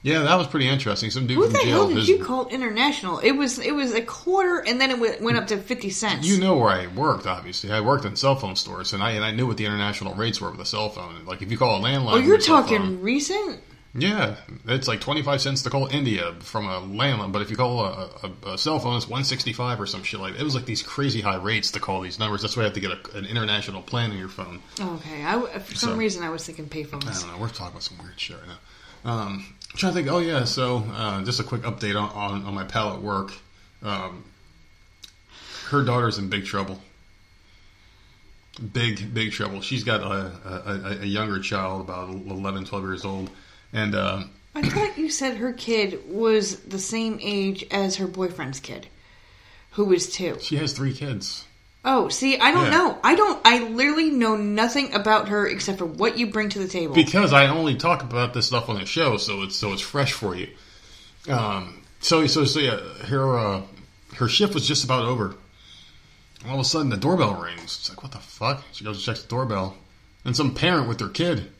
yeah, that was pretty interesting. Some dude Who from the jail. hell did you call international? It was it was a quarter, and then it went, went up to fifty cents. You know where I worked, obviously. I worked in cell phone stores, and I and I knew what the international rates were with a cell phone. Like if you call a landline, oh, you're talking phone- recent. Yeah, it's like twenty five cents to call India from a landline, but if you call a, a, a cell phone, it's one sixty five or some shit like. That. It was like these crazy high rates to call these numbers. That's why you have to get a, an international plan on your phone. Okay, I, for some So- reason I was thinking payphones. I don't know. We're talking about some weird shit right now. Um, I'm trying to think. Oh yeah, so uh, just a quick update on, on, on my pal at work. Um, her daughter's in big trouble. Big big trouble. She's got a, a, a- younger child, about 11, 12 years old, and. Uh, I thought you said her kid was the same age as her boyfriend's kid, who was two. She has three kids. Oh, see, I don't Yeah. know. I don't. I literally know nothing about her except for what you bring to the table. Because I only talk about this stuff on the show, so it's so it's fresh for you. Um, so so so yeah, her uh, her shift was just about over. All of a sudden, the doorbell rings. It's like, what the fuck? She goes and checks the doorbell, and some parent with their kid.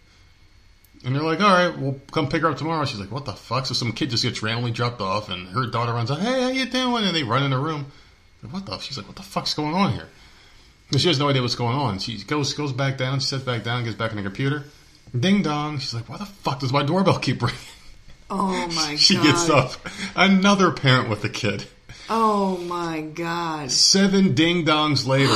And they're like, all right, we'll come pick her up tomorrow. She's like, what the fuck? So some kid just gets randomly dropped off, and her daughter runs out, hey, how you doing? And they run in the room. Like, what the? She's like, what the fuck's going on here? She has no idea what's going on. She goes goes back down. She sits back down, gets back on the computer. Ding dong. She's like, "Why the fuck does my doorbell keep ringing?" Oh my She god. gets up. Another parent with a kid. Oh my god. Seven ding dongs later,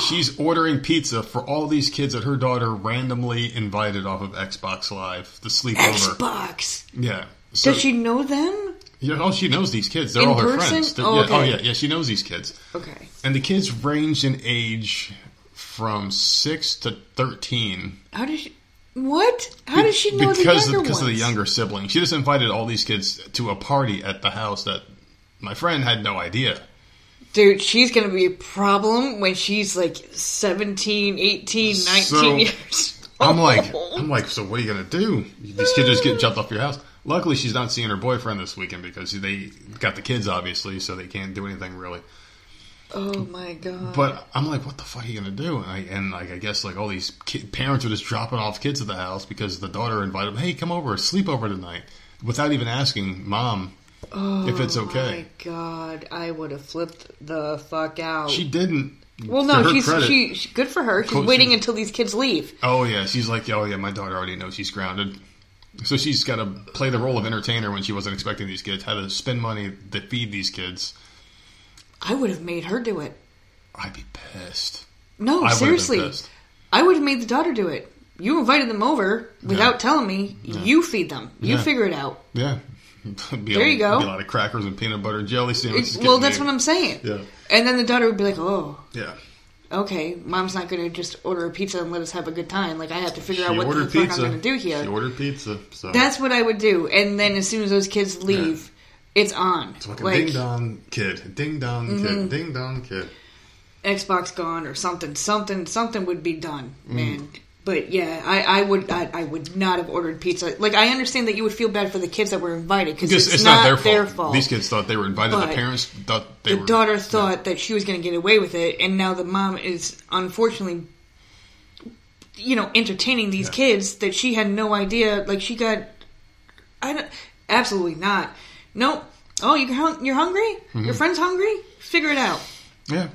she's ordering pizza for all these kids that her daughter randomly invited off of Xbox Live to sleep over. Xbox. Yeah. So, Does she know them? Yeah, oh, she knows these kids. They're In all her person? friends. Oh, yeah, okay. oh, yeah, yeah. She knows these kids, Okay. and the kids range in age from six to thirteen. How did she? What? How does she know because the younger because of the younger sibling? She just invited all these kids to a party at the house that my friend had no idea. Dude, she's gonna be a problem when she's like 17, 18, 19 So, years I'm like. I'm like, so what are you gonna do? These kids just get jumped off your house. Luckily, she's not seeing her boyfriend this weekend because they got the kids, obviously, so they can't do anything really. Oh my god. But I'm like, what the fuck are you gonna do? And, I, and like, I guess like all these ki- parents are just dropping off kids at the house because the daughter invited them. Hey, come over, sleep over tonight, without even asking mom oh, if it's okay. Oh my god, I would have flipped the fuck out. She didn't. well, no, she's credit- she, she good for her. She's waiting she's- until these kids leave. Oh yeah, she's like, oh yeah, my daughter already knows she's grounded. So she's got to play the role of entertainer when she wasn't expecting these kids. Had to spend money to feed these kids. I would have made her do it. I'd be pissed. No, I seriously, pissed. I would have made the daughter do it. You invited them over without Yeah. telling me. You feed them. You Yeah. figure it out. Yeah. There a, you go. A lot of crackers and peanut butter and jelly sandwiches. well, that's what I'm saying. Yeah. And then the daughter would be like, "Oh, Yeah. Okay, mom's not going to just order a pizza and let us have a good time. Like I have to figure She out what the fuck pizza. I'm going to do here." She ordered pizza. So That's what I would do. And then as soon as those kids leave, it's on. it's like a like Mm-hmm. ding dong kid. Ding dong kid. Ding dong kid. Xbox gone or something. Something. Something would be done, Mm. But yeah, I, I would I, I would not have ordered pizza. Like I understand that you would feel bad for the kids that were invited because it's, it's, not, not, their, fault. These kids thought they were invited. But the parents thought they the were. daughter thought that she was going to get away with it, and now the mom is unfortunately, you know, entertaining these Yeah. kids that she had no idea. Like she got, I don't, absolutely not. Nope. Oh, you hung- you're hungry? Mm-hmm. Your friend's hungry? Figure it out. Yeah.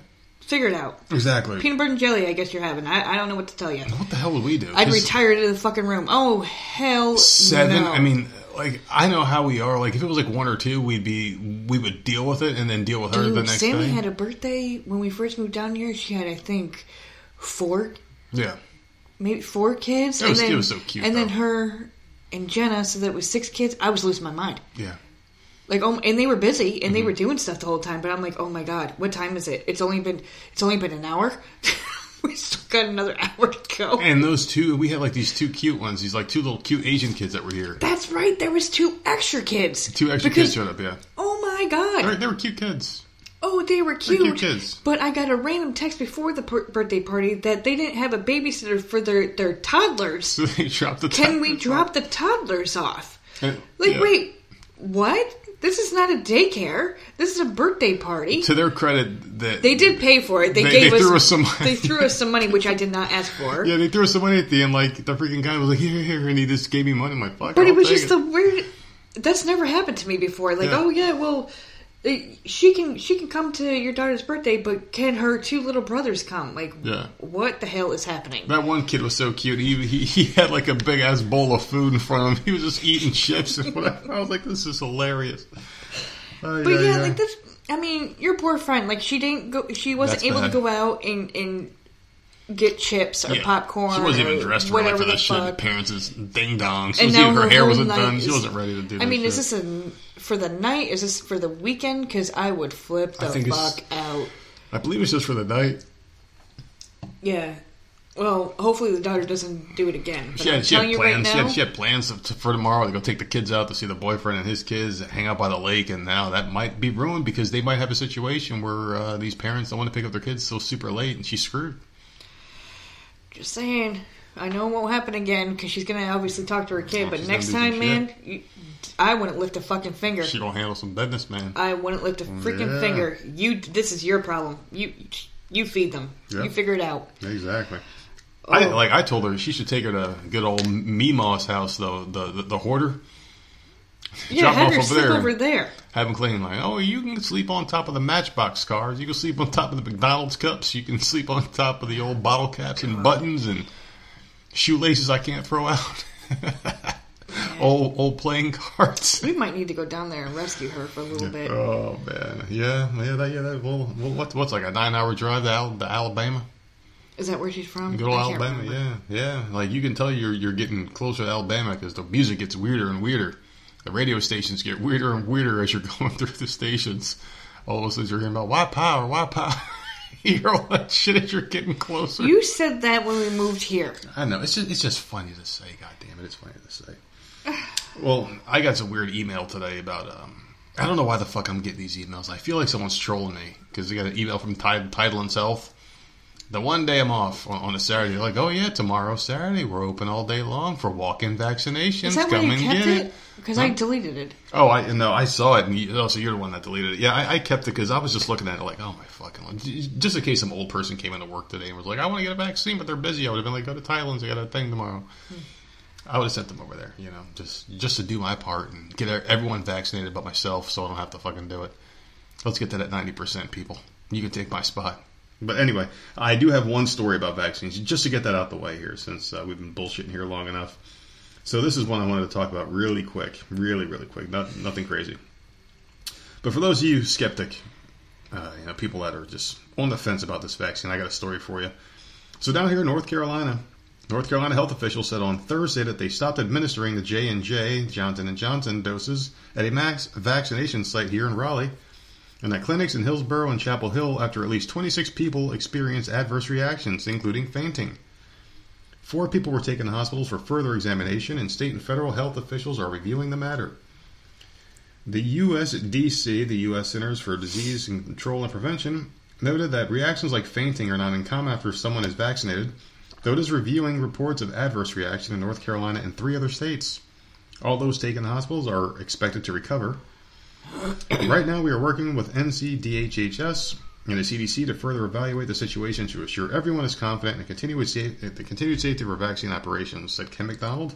Figure it out. Exactly. Peanut butter and jelly. I guess you're having. I, I don't know what to tell you. what the hell would we do? I'd retire to the fucking room. Oh hell, Seven. no. I mean, like I know how we are. Like if it was like one or two, we'd be we would deal with it and then deal with her Dude, the next Sammy day. had a birthday when we first moved down here. She had, I think, four yeah. maybe four kids. It was- and then, it was so cute, And then her and Jenna, so that was six kids. I was losing my mind. Yeah. Like, oh, and they were busy and they Mm-hmm. were doing stuff the whole time. But I'm like, oh my god, what time is it? It's only been it's only been an hour. we still got another hour to go. And those two, we had like these two cute ones. These like two little cute Asian kids that were here. That's right. There was two extra kids. Two extra Because- kids showed up. Yeah. Oh my god. They were, they were cute kids. Oh, they were cute. cute kids. But I got a random text before the per- birthday party that they didn't have a babysitter for their their toddlers. So they dropped the. Can we drop the toddlers off? Like, yeah. wait, what? This is not a daycare. This is a birthday party. To their credit, that They did pay for it. They, They- gave they us, threw us some money. They threw us some money, which I did not ask for. Yeah, they threw us some money at the end. Like the freaking guy was like, "Here, here," and he just gave me money. I'm like, "Fuck." But it was just the weird. That's never happened to me before. Like, Yeah. oh yeah, well, Uh, she can she can come to your daughter's birthday, but can her two little brothers come? Like, Yeah. what the hell is happening? That one kid was so cute. He, he he had like a big ass bowl of food in front of him. He was just eating chips and whatever. I was like, "This is hilarious." Ay, But ay, yeah, ay. like this. I mean, your poor friend. Like she didn't go. She wasn't That's able bad. to go out and and get chips or Yeah. popcorn. She wasn't even dressed right whatever for the that shit. fuck. Parents is ding dong. She And was now even, her, hair wasn't done. She wasn't ready to do. I mean, is this a for the night? Is this for the weekend? Because I would flip I the think it's- fuck out. I believe it's just for the night. Yeah. Well, hopefully the daughter doesn't do it again. But She I'm had, she telling had you right plans. now, she, had, she had plans to, for tomorrow to go take the kids out to see the boyfriend and his kids, hang out by the lake, and now that might be ruined because they might have a situation where uh, these parents don't want to pick up their kids so super late, and she's screwed. just saying. I know it won't happen again because she's gonna obviously talk to her kid. Oh, but next time, man, you, I wouldn't lift a fucking finger. She gonna handle some business, man. I wouldn't lift a oh, freaking Yeah. finger. You, this is your problem. You, you feed them. Yeah. You figure it out. Exactly. I Oh. like. I told her she should take her to good old Meemaw's house, though the, the the hoarder. Yeah, Drop have off your over sleep there. over there. Have them clean like, oh, you can sleep on top of the Matchbox cars. You can sleep on top of the McDonald's cups. You can sleep on top of the old bottle caps and buttons and shoelaces I can't throw out. old old playing cards. We might need to go down there and rescue her for a little bit. Oh man, yeah, yeah, that, yeah. That, well, well, what, what's like a nine-hour drive to, Al, to Alabama? Is that where she's from? Good old Alabama, remember. yeah, yeah. Like you can tell you're you're getting closer to Alabama because the music gets weirder and weirder. The radio stations get weirder and weirder as you're going through the stations. All of a sudden you're hearing about why power, why power. hear all that shit as you're getting closer. You said that when we moved here. I know it's just it's just funny to say. God damn it, it's funny to say. Well, I got some weird email today about. um I don't know why the fuck I'm getting these emails. I feel like someone's trolling me because I got an email from Tid- Title and Self. The one day I'm off on, on a Saturday, they're like, "Oh yeah, tomorrow Saturday we're open all day long for walk-in vaccinations. Come and get it? it." Because I deleted it. Oh, I no, I saw it, and you, oh, so you're the one that deleted it. Yeah, I, I kept it because I was just looking at it like, oh my fucking, just in case some old person came into work today and was like, I want to get a vaccine, but they're busy. I would have been like, go to Thailand, I got a thing tomorrow. I would have sent them over there, you know, just just to do my part and get everyone vaccinated but myself, so I don't have to fucking do it. Let's get that ninety percent, people. You can take my spot. But anyway, I do have one story about vaccines, just to get that out the way here, since uh, we've been bullshitting here long enough. So this is one I wanted to talk about really quick, really, really quick. Not, nothing crazy. But for those of you skeptic, uh, you know, people that are just on the fence about this vaccine, I got a story for you. So down here in North Carolina, North Carolina health officials said on Thursday that they stopped administering the J and J Johnson and Johnson doses at a max vaccination site here in Raleigh, and that clinics in Hillsborough and Chapel Hill after at least 26 people experienced adverse reactions, including fainting. Four people were taken to hospitals for further examination, and state and federal health officials are reviewing the matter. The USDC, the U.S. Centers for Disease Control and Prevention, noted that reactions like fainting are not uncommon after someone is vaccinated, though it is reviewing reports of adverse reaction in North Carolina and three other states. All those taken to hospitals are expected to recover. right now, we are working with NCDHHS and the CDC to further evaluate the situation to assure everyone is confident in the continued, safe, the continued safety of our vaccine operations, said Ken McDonald.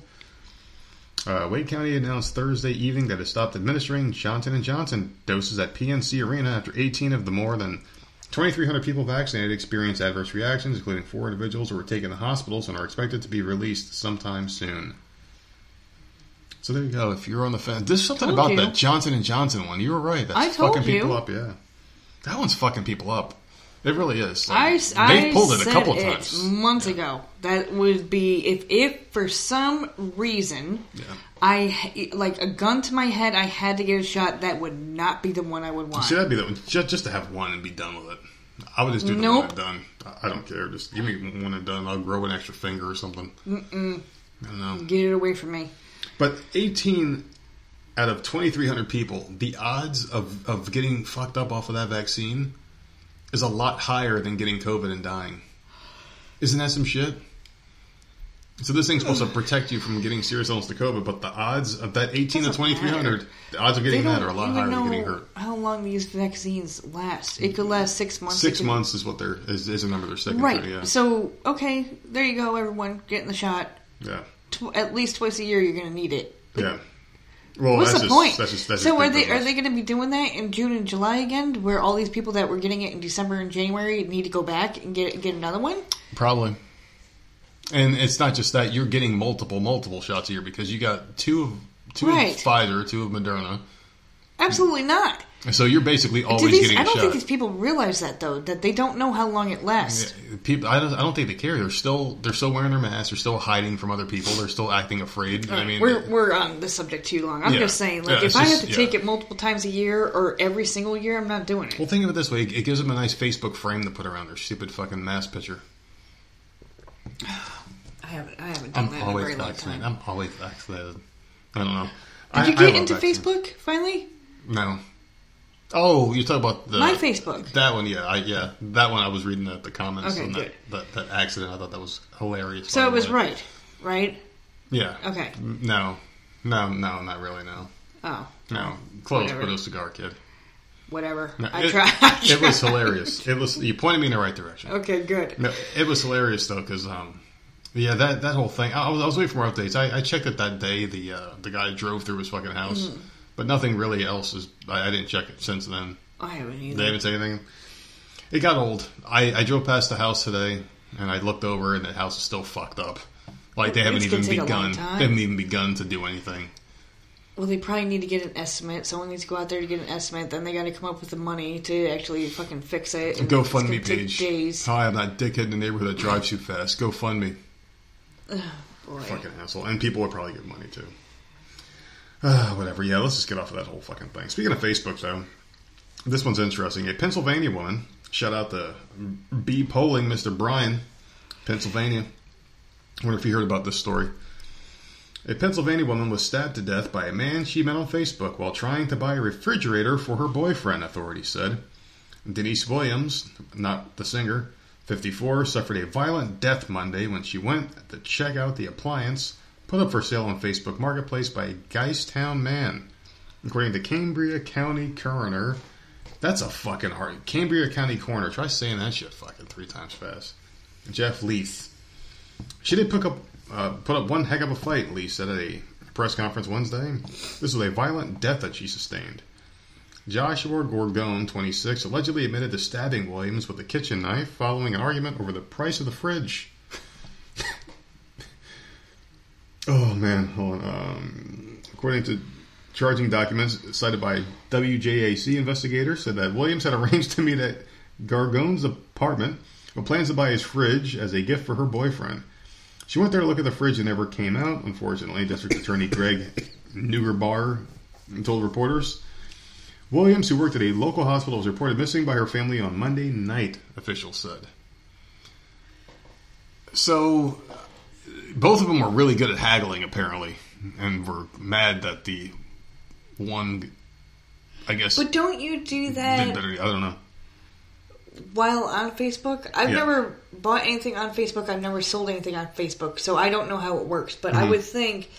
Uh, Wake County announced Thursday evening that it stopped administering Johnson & Johnson doses at PNC Arena after 18 of the more than 2,300 people vaccinated experienced adverse reactions, including four individuals who were taken to hospitals and are expected to be released sometime soon. So there you go. If you're on the fence, there's something about you. that Johnson and Johnson one. You were right. That's I told fucking people up. Yeah, that one's fucking people up. It really is. Like, I they've pulled it a couple it times. months ago. That would be if if for some reason Yeah. I like a gun to my head, I had to get a shot. That would not be the one I would want. See, that'd be the one. Just, just to have one and be done with it. I would just do the Nope. one and done. I don't care. Just give me one and done. I'll grow an extra finger or something. Mm-mm. I don't know. Get it away from me. But 18 out of 2,300 people, the odds of, of getting fucked up off of that vaccine is a lot higher than getting COVID and dying. Isn't that some shit? So this thing's supposed to protect you from getting serious illness to COVID, but the odds of that 18 to Doesn't 2,300, the odds of getting that are a lot higher than getting hurt. how long these vaccines last. It could last six months. Six months is what they're is, is the number they're sticking Right. to. Yeah, So okay, there you go, everyone. Getting the shot. yeah, Tw- at least twice a year, you're going to need it. yeah. Well, What's that's the just, point? That's just, that's so are big they are they going to be doing that in June and July again, where all these people that were getting it in December and January need to go back and get get another one? Probably. And it's not just that you're getting multiple, multiple shots a year because you got two of two Right. of Pfizer, two of Moderna, Absolutely not. So you're basically always these, getting I don't think these people realize that though, that they don't know how long it lasts. People, I don't, I don't think they care. They're still, they're still wearing their masks. They're still hiding from other people. They're still acting afraid. I mean, we're we're on the subject too long. I'm Yeah. just saying, like, Yeah, if I just- have to yeah. take it multiple times a year or every single year, I'm not doing it. well, think of it this way: it gives them a nice Facebook frame to put around their stupid fucking mask picture. I haven't I haven't done I'm that in a always very long time. I'm always vaccinated. I don't know. Did I- you get into. Facebook finally? No. Oh, you talk about the My Facebook. That one, yeah, I, yeah, that one. I was reading the, the comments Okay, on that, that that accident. I thought that was hilarious. So it was way. right, right? Yeah. Okay. No, no, no, not really. No, Oh, no, close, Whatever. but it was cigar kid. whatever. No, I it, tried. I it was hilarious. It was you pointed me in the right direction. Okay, good. No, it was hilarious though because um, Yeah, that that whole thing. I was, I was waiting for more updates. I, I checked it that day. The uh, the guy drove through his fucking house, Mm-hmm. But nothing really else is. I, I didn't check it since then. I haven't either. They haven't said anything. It got old. I, I drove past the house today, and I looked over, and the house is still fucked up. Like they haven't It's gonna even take a long begun. time. They haven't even begun to do anything. Well, they probably need to get an estimate. Someone needs to go out there to get an estimate. Then they got to come up with the money to actually fucking fix it. and it's GoFundMe take page. Days. Hi, I'm that dickhead in the neighborhood that drives too fast. GoFundMe. Boy. Fucking asshole. And people would probably give money too. Uh, whatever. Yeah, let's just get off of that whole fucking thing. Speaking of Facebook, though, this one's interesting. A Pennsylvania woman, shout out to B polling Mr. Brian, Pennsylvania. I wonder if you heard about this story. A Pennsylvania woman was stabbed to death by a man she met on Facebook while trying to buy a refrigerator for her boyfriend, authorities said. Denise Williams, not the singer, 54, suffered a violent death Monday when she went to check out the appliance put up for sale on Facebook Marketplace by a Geistown man. According to Cambria County coroner, that's a fucking hard. Cambria County coroner, try saying that shit fucking three times fast. Jeff Lees. She did pick up, uh, put up one heck of a fight, Lees said at a press conference Wednesday. This was a violent death that she sustained. Joshua Gorgone, 26, allegedly admitted to stabbing Williams with a kitchen knife following an argument over the price of the fridge. Oh man, hold on. Um, according to charging documents cited by WJAC investigators, said that Williams had arranged to meet at Gorgone's apartment with plans to buy his fridge as a gift for her boyfriend. She went there to look at the fridge and never came out. Unfortunately, District Attorney Greg Neugebauer told reporters. Williams, who worked at a local hospital, was reported missing by her family on Monday night, officials said. So, both of them were really good at haggling, apparently, and were mad that the one, I guess, But don't you do that better. I don't know. while on Facebook? I've Yeah. never bought anything on Facebook. I've never sold anything on Facebook, so I don't know how it works. But Mm-hmm. I would think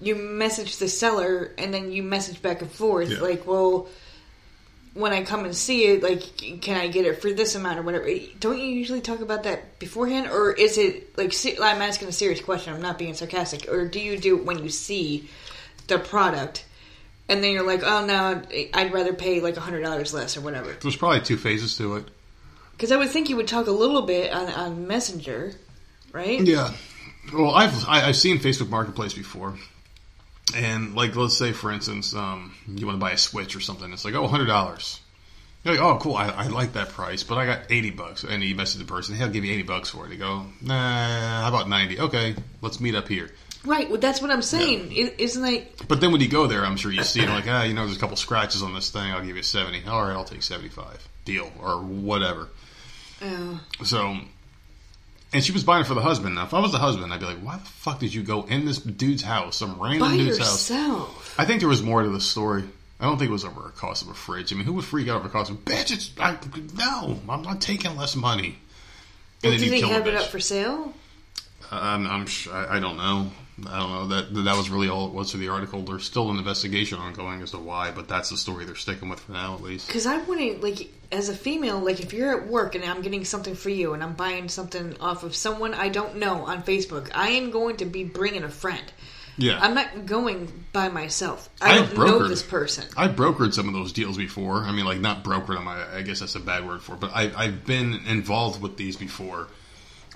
you message the seller and then you message back and forth, Yeah. like, well. When I come and see it, like, can I get it for this amount or whatever? Don't you usually talk about that beforehand, or is it like? I'm asking a serious question. I'm not being sarcastic. Or do you do it when you see the product, and then you're like, oh no, I'd rather pay like a hundred dollars less or whatever? There's probably two phases to it. Because I would think you would talk a little bit on, on Messenger, right? Yeah. Well, I've I, I've seen Facebook Marketplace before, and like let's say for instance, um, you want to buy a Switch or something. It's like oh, hundred dollars. You're like, oh, cool. I, I like that price, but I got eighty bucks. And you message the person, hey, I'll give you eighty bucks for it. They go, nah, how about ninety? Okay, let's meet up here. Right. Well, that's what I'm saying. I Isn't that But then when you go there, I'm sure you see it like, ah, you know, there's a couple scratches on this thing. I'll give you seventy. All right, I'll take seventy-five. Deal or whatever. uh, So, and she was buying it for the husband. Now, if I was the husband, I'd be like, why the fuck did you go in this dude's house, some random by dude's house? yourself? I think there was more to the story. I don't think it was over a cost of a fridge. I mean, who would freak out over the cost of bitch? It's I, no, I'm not taking less money. Well, did you they kill have it up for sale? Uh, I'm, I'm I, I don't know. I don't know that that was really all it was to the article. There's still an investigation ongoing as to why, but that's the story they're sticking with for now, at least. Because I wouldn't like as a female, like if you're at work and I'm getting something for you and I'm buying something off of someone I don't know on Facebook, I am going to be bringing a friend. Yeah, I'm not going by myself. I I've don't know brokered- this person. I brokered some of those deals before. I mean, like not brokered them. I, I guess that's a bad word for it. But I, I've been involved with these before.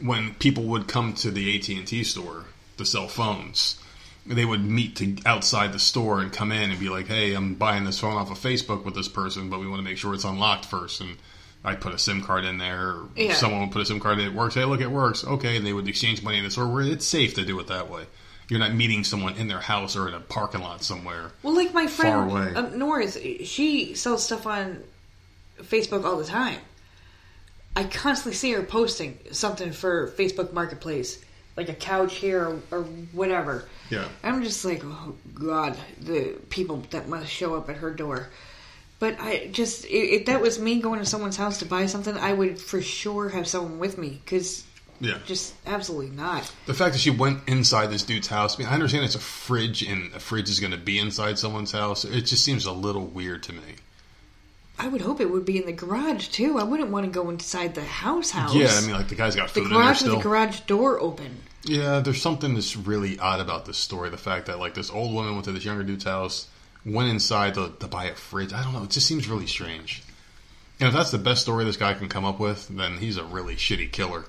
When people would come to the AT and T store to sell phones, they would meet to outside the store and come in and be like, "Hey, I'm buying this phone off of Facebook with this person, but we want to make sure it's unlocked first. And I put a SIM card in there. Or Yeah. Someone would put a SIM card in. It works. Hey, look, it works. Okay, and they would exchange money in the store. Where it's safe to do it that way. You're not meeting someone in their house or in a parking lot somewhere. Well, like my Far friend away. Uh, up north, she sells stuff on Facebook all the time. I constantly see her posting something for Facebook Marketplace, like a couch here or, or whatever. Yeah. I'm just like, oh god, the people that must show up at her door. But I just, if that was me going to someone's house to buy something, I would for sure have someone with me because Yeah. just absolutely not. The fact that she went inside this dude's house, I mean, I understand it's a fridge and a fridge is going to be inside someone's house. It just seems a little weird to me. I would hope it would be in the garage too. I wouldn't want to go inside the house house. Yeah, I mean, like the guy's got the food in there garage with the garage door open. Yeah, there's something that's really odd about this story. The fact that like this old woman went to this younger dude's house, went inside to, to buy a fridge. I don't know. It just seems really strange. And if that's the best story this guy can come up with, then he's a really shitty killer.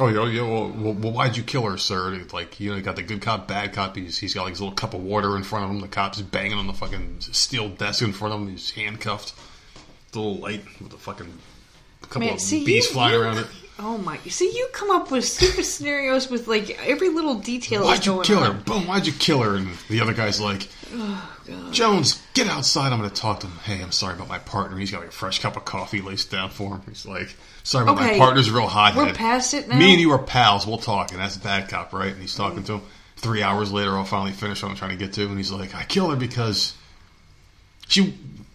Oh yeah, oh, yeah. Well, well, why'd you kill her, sir? Like you know, you got the good cop, bad cop. He's, he's got like his little cup of water in front of him. The cop's banging on the fucking steel desk in front of him. He's handcuffed. The little light with the fucking couple Man, of see, bees you- flying you- around it. Oh my! See, you come up with stupid scenarios with like every little detail. Why'd you kill on. her? Boom, why'd you kill her? And the other guy's like, Oh, God. Jones, get outside. I'm going to talk to him. Hey, I'm sorry about my partner. He's got like a fresh cup of coffee laced down for him. He's like, sorry about my partner's real hot. We're past it now. Me and you are pals. We'll talk. And that's a bad cop, right? And he's talking to him. Three hours later, I'll finally finish what I'm trying to get to. And he's like, I killed her because she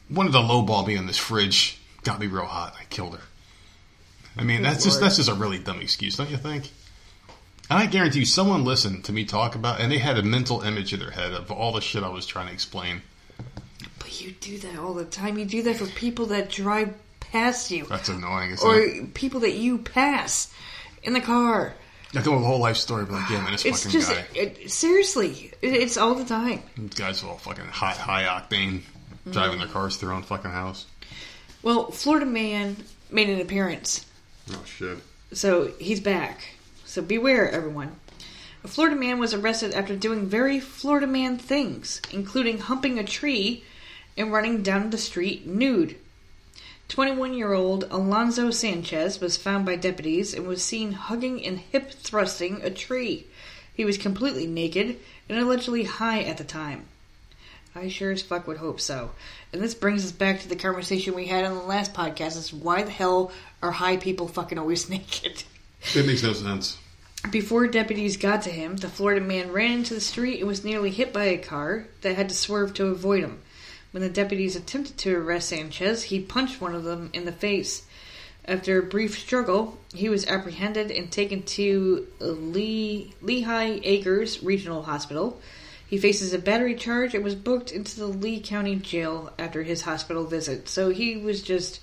wanted to lowball me in this fridge. Got me real hot. I killed her. I mean, Good that's just that's just a really dumb excuse, don't you think? And I guarantee you, someone listened to me talk about, and they had a mental image in their head of all the shit I was trying to explain. But you do that all the time. You do that for people that drive past you, That's annoying. Isn't or it? people that you pass in the car. I go the whole life story, but like, yeah, man, this It's fucking just guy, it, seriously, it, it's all the time. these guys are all fucking hot, high octane, driving Mm. their cars through their own fucking house. Well, Florida man made an appearance, Oh shit! so he's back. So beware, everyone. A Florida man was arrested after doing very Florida man things, including humping a tree and running down the street nude. 21 year old Alonzo Sanchez was found by deputies and was seen hugging and hip thrusting a tree. He was completely naked and allegedly high at the time. I sure as fuck would hope so. And this brings us back to the conversation we had on the last podcast is why the hell are high people fucking always naked? It makes no sense. Before deputies got to him, the Florida man ran into the street and was nearly hit by a car that had to swerve to avoid him. When the deputies attempted to arrest Sanchez, he punched one of them in the face. After a brief struggle, he was apprehended and taken to Lee, Lehigh Acres Regional Hospital. He faces a battery charge and was booked into the Lee County Jail after his hospital visit. So he was just.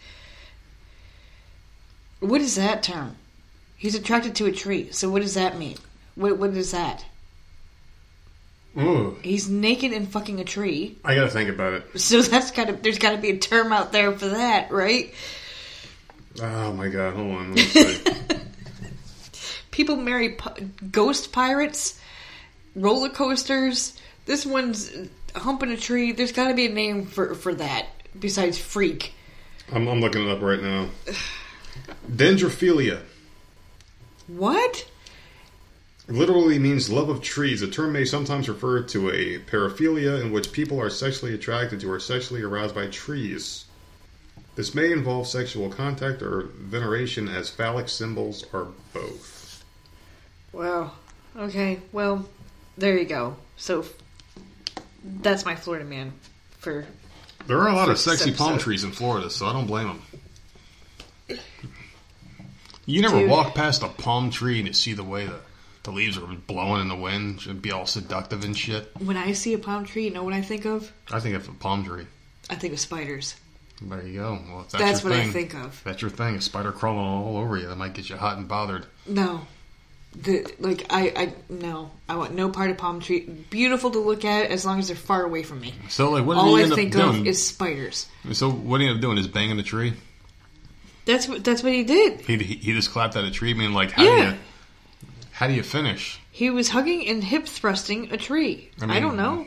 What is that term? He's attracted to a tree. So what does that mean? What what is that? Ooh, He's naked and fucking a tree. I gotta think about it. So that's got to there's got to be a term out there for that, right? Oh my god, hold on. Let me see. People marry ghost pirates, roller coasters. This one's humping a tree. There's got to be a name for for that besides freak. I'm, I'm looking it up right now. Dendrophilia What? literally means love of trees. The term may sometimes refer to a paraphilia in which people are sexually attracted to or sexually aroused by trees. This may involve sexual contact or veneration as phallic symbols or both. Wow. Okay. Well, there you go. So that's my Florida man for There are a lot of sexy palm episode. trees in Florida, so I don't blame them. You never Dude. walk past a palm tree and you see the way the, the leaves are blowing in the wind, and be all seductive and shit. when I see a palm tree. You know what I think of? I think of a palm tree. I think of spiders. There you go. Well, that's, That's what thing, I think of. that's your thing. A spider crawling all over you that might get you hot and bothered. No. The like I I no I want no part of palm tree. Beautiful to look at as long as they're far away from me. So, like, what All I think of doing? is spiders. so, what did he end up doing? Is banging the tree? That's what that's what he did. He, he just clapped at a tree. I mean, like, how do Yeah. you how do you finish? He was hugging and hip thrusting a tree. I, mean, don't know.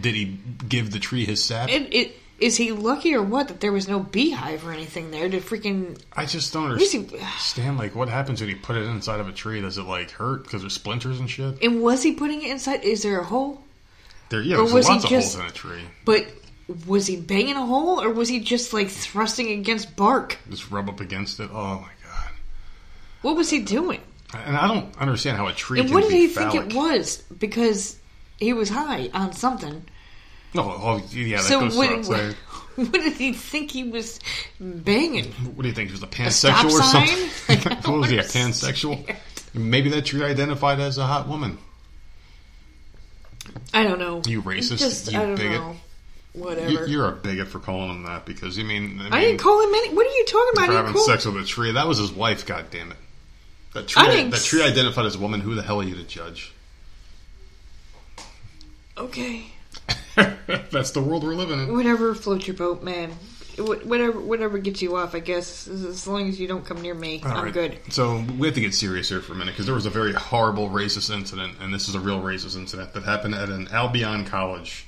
Did he give the tree his sap? It, it is he lucky or what that there was no beehive or anything there to freaking I just don't understand. Like, what happens when you put it inside of a tree? Does it like hurt because there's splinters and shit? and was he putting it inside? Is there a hole? There, yeah, Or there's was he lots of just- holes in a tree. But was he banging a hole or was he just like thrusting against bark? Just rub up against it. Oh my god! What was he doing? And I don't understand how a tree. And what did he phallic. think it was? Because he was high on something. No, oh yeah, that so goes what, without saying. what did he think he was banging? What do you think? He was a A pansexual or something? Like, what was he? A pansexual? Maybe that tree identified as a hot woman. I don't know. You racist, Just, you I don't bigot. know. whatever. You, you're a bigot for calling him that because you mean I, mean, I didn't call him any. What are you talking about? for having call. sex with a tree. That was his wife. God damn it. That tree. I didn't That tree identified as a woman. Who the hell are you to judge? Okay, That's the world we're living in. whatever floats your boat, man. Whatever, whatever gets you off, I guess. As long as you don't come near me, All I'm right. good. So we have to get serious here for a minute because there was a very horrible racist incident, and this is a real racist incident that happened at an Albion college.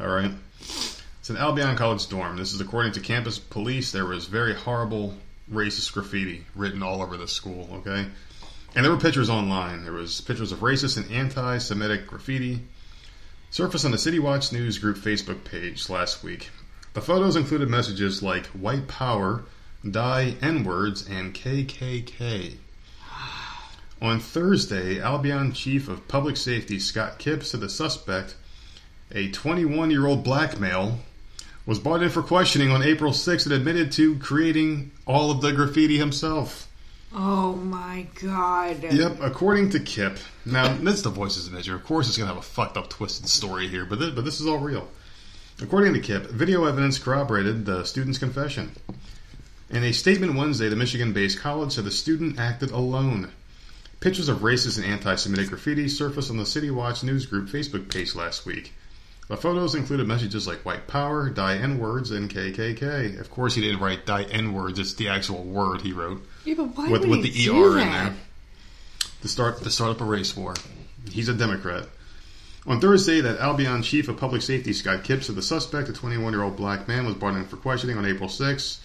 All right, it's an Albion college dorm. This is according to campus police. There was very horrible racist graffiti written all over the school. Okay, and there were pictures online. There was pictures of racist and anti-Semitic graffiti surfaced on the City Watch News Group Facebook page last week. The photos included messages like "White Power," "Die N-words," and "KKK." On Thursday, Albion Chief of Public Safety Scott Kipps said the suspect, a 21-year-old black male, was brought in for questioning on April 6th and admitted to creating all of the graffiti himself. Oh my god. Yep, according to Kip. Now, this is the Voices of Nature. Of course, it's going to have a fucked up, twisted story here, but but this is all real. According to Kip, video evidence corroborated the student's confession. In a statement Wednesday, the Michigan based college said the student acted alone. Pictures of racist and anti Semitic graffiti surfaced on the City Watch News Group Facebook page last week. The photos included messages like white power, die N words, and KKK. Of course, he didn't write die N words, it's the actual word he wrote Yeah, but why with, would with he the do ER that? in there to start to start up a race war. He's a Democrat. On Thursday, that Albion chief of public safety Scott Kipps said the suspect, a 21-year-old black man, was brought in for questioning on April 6th,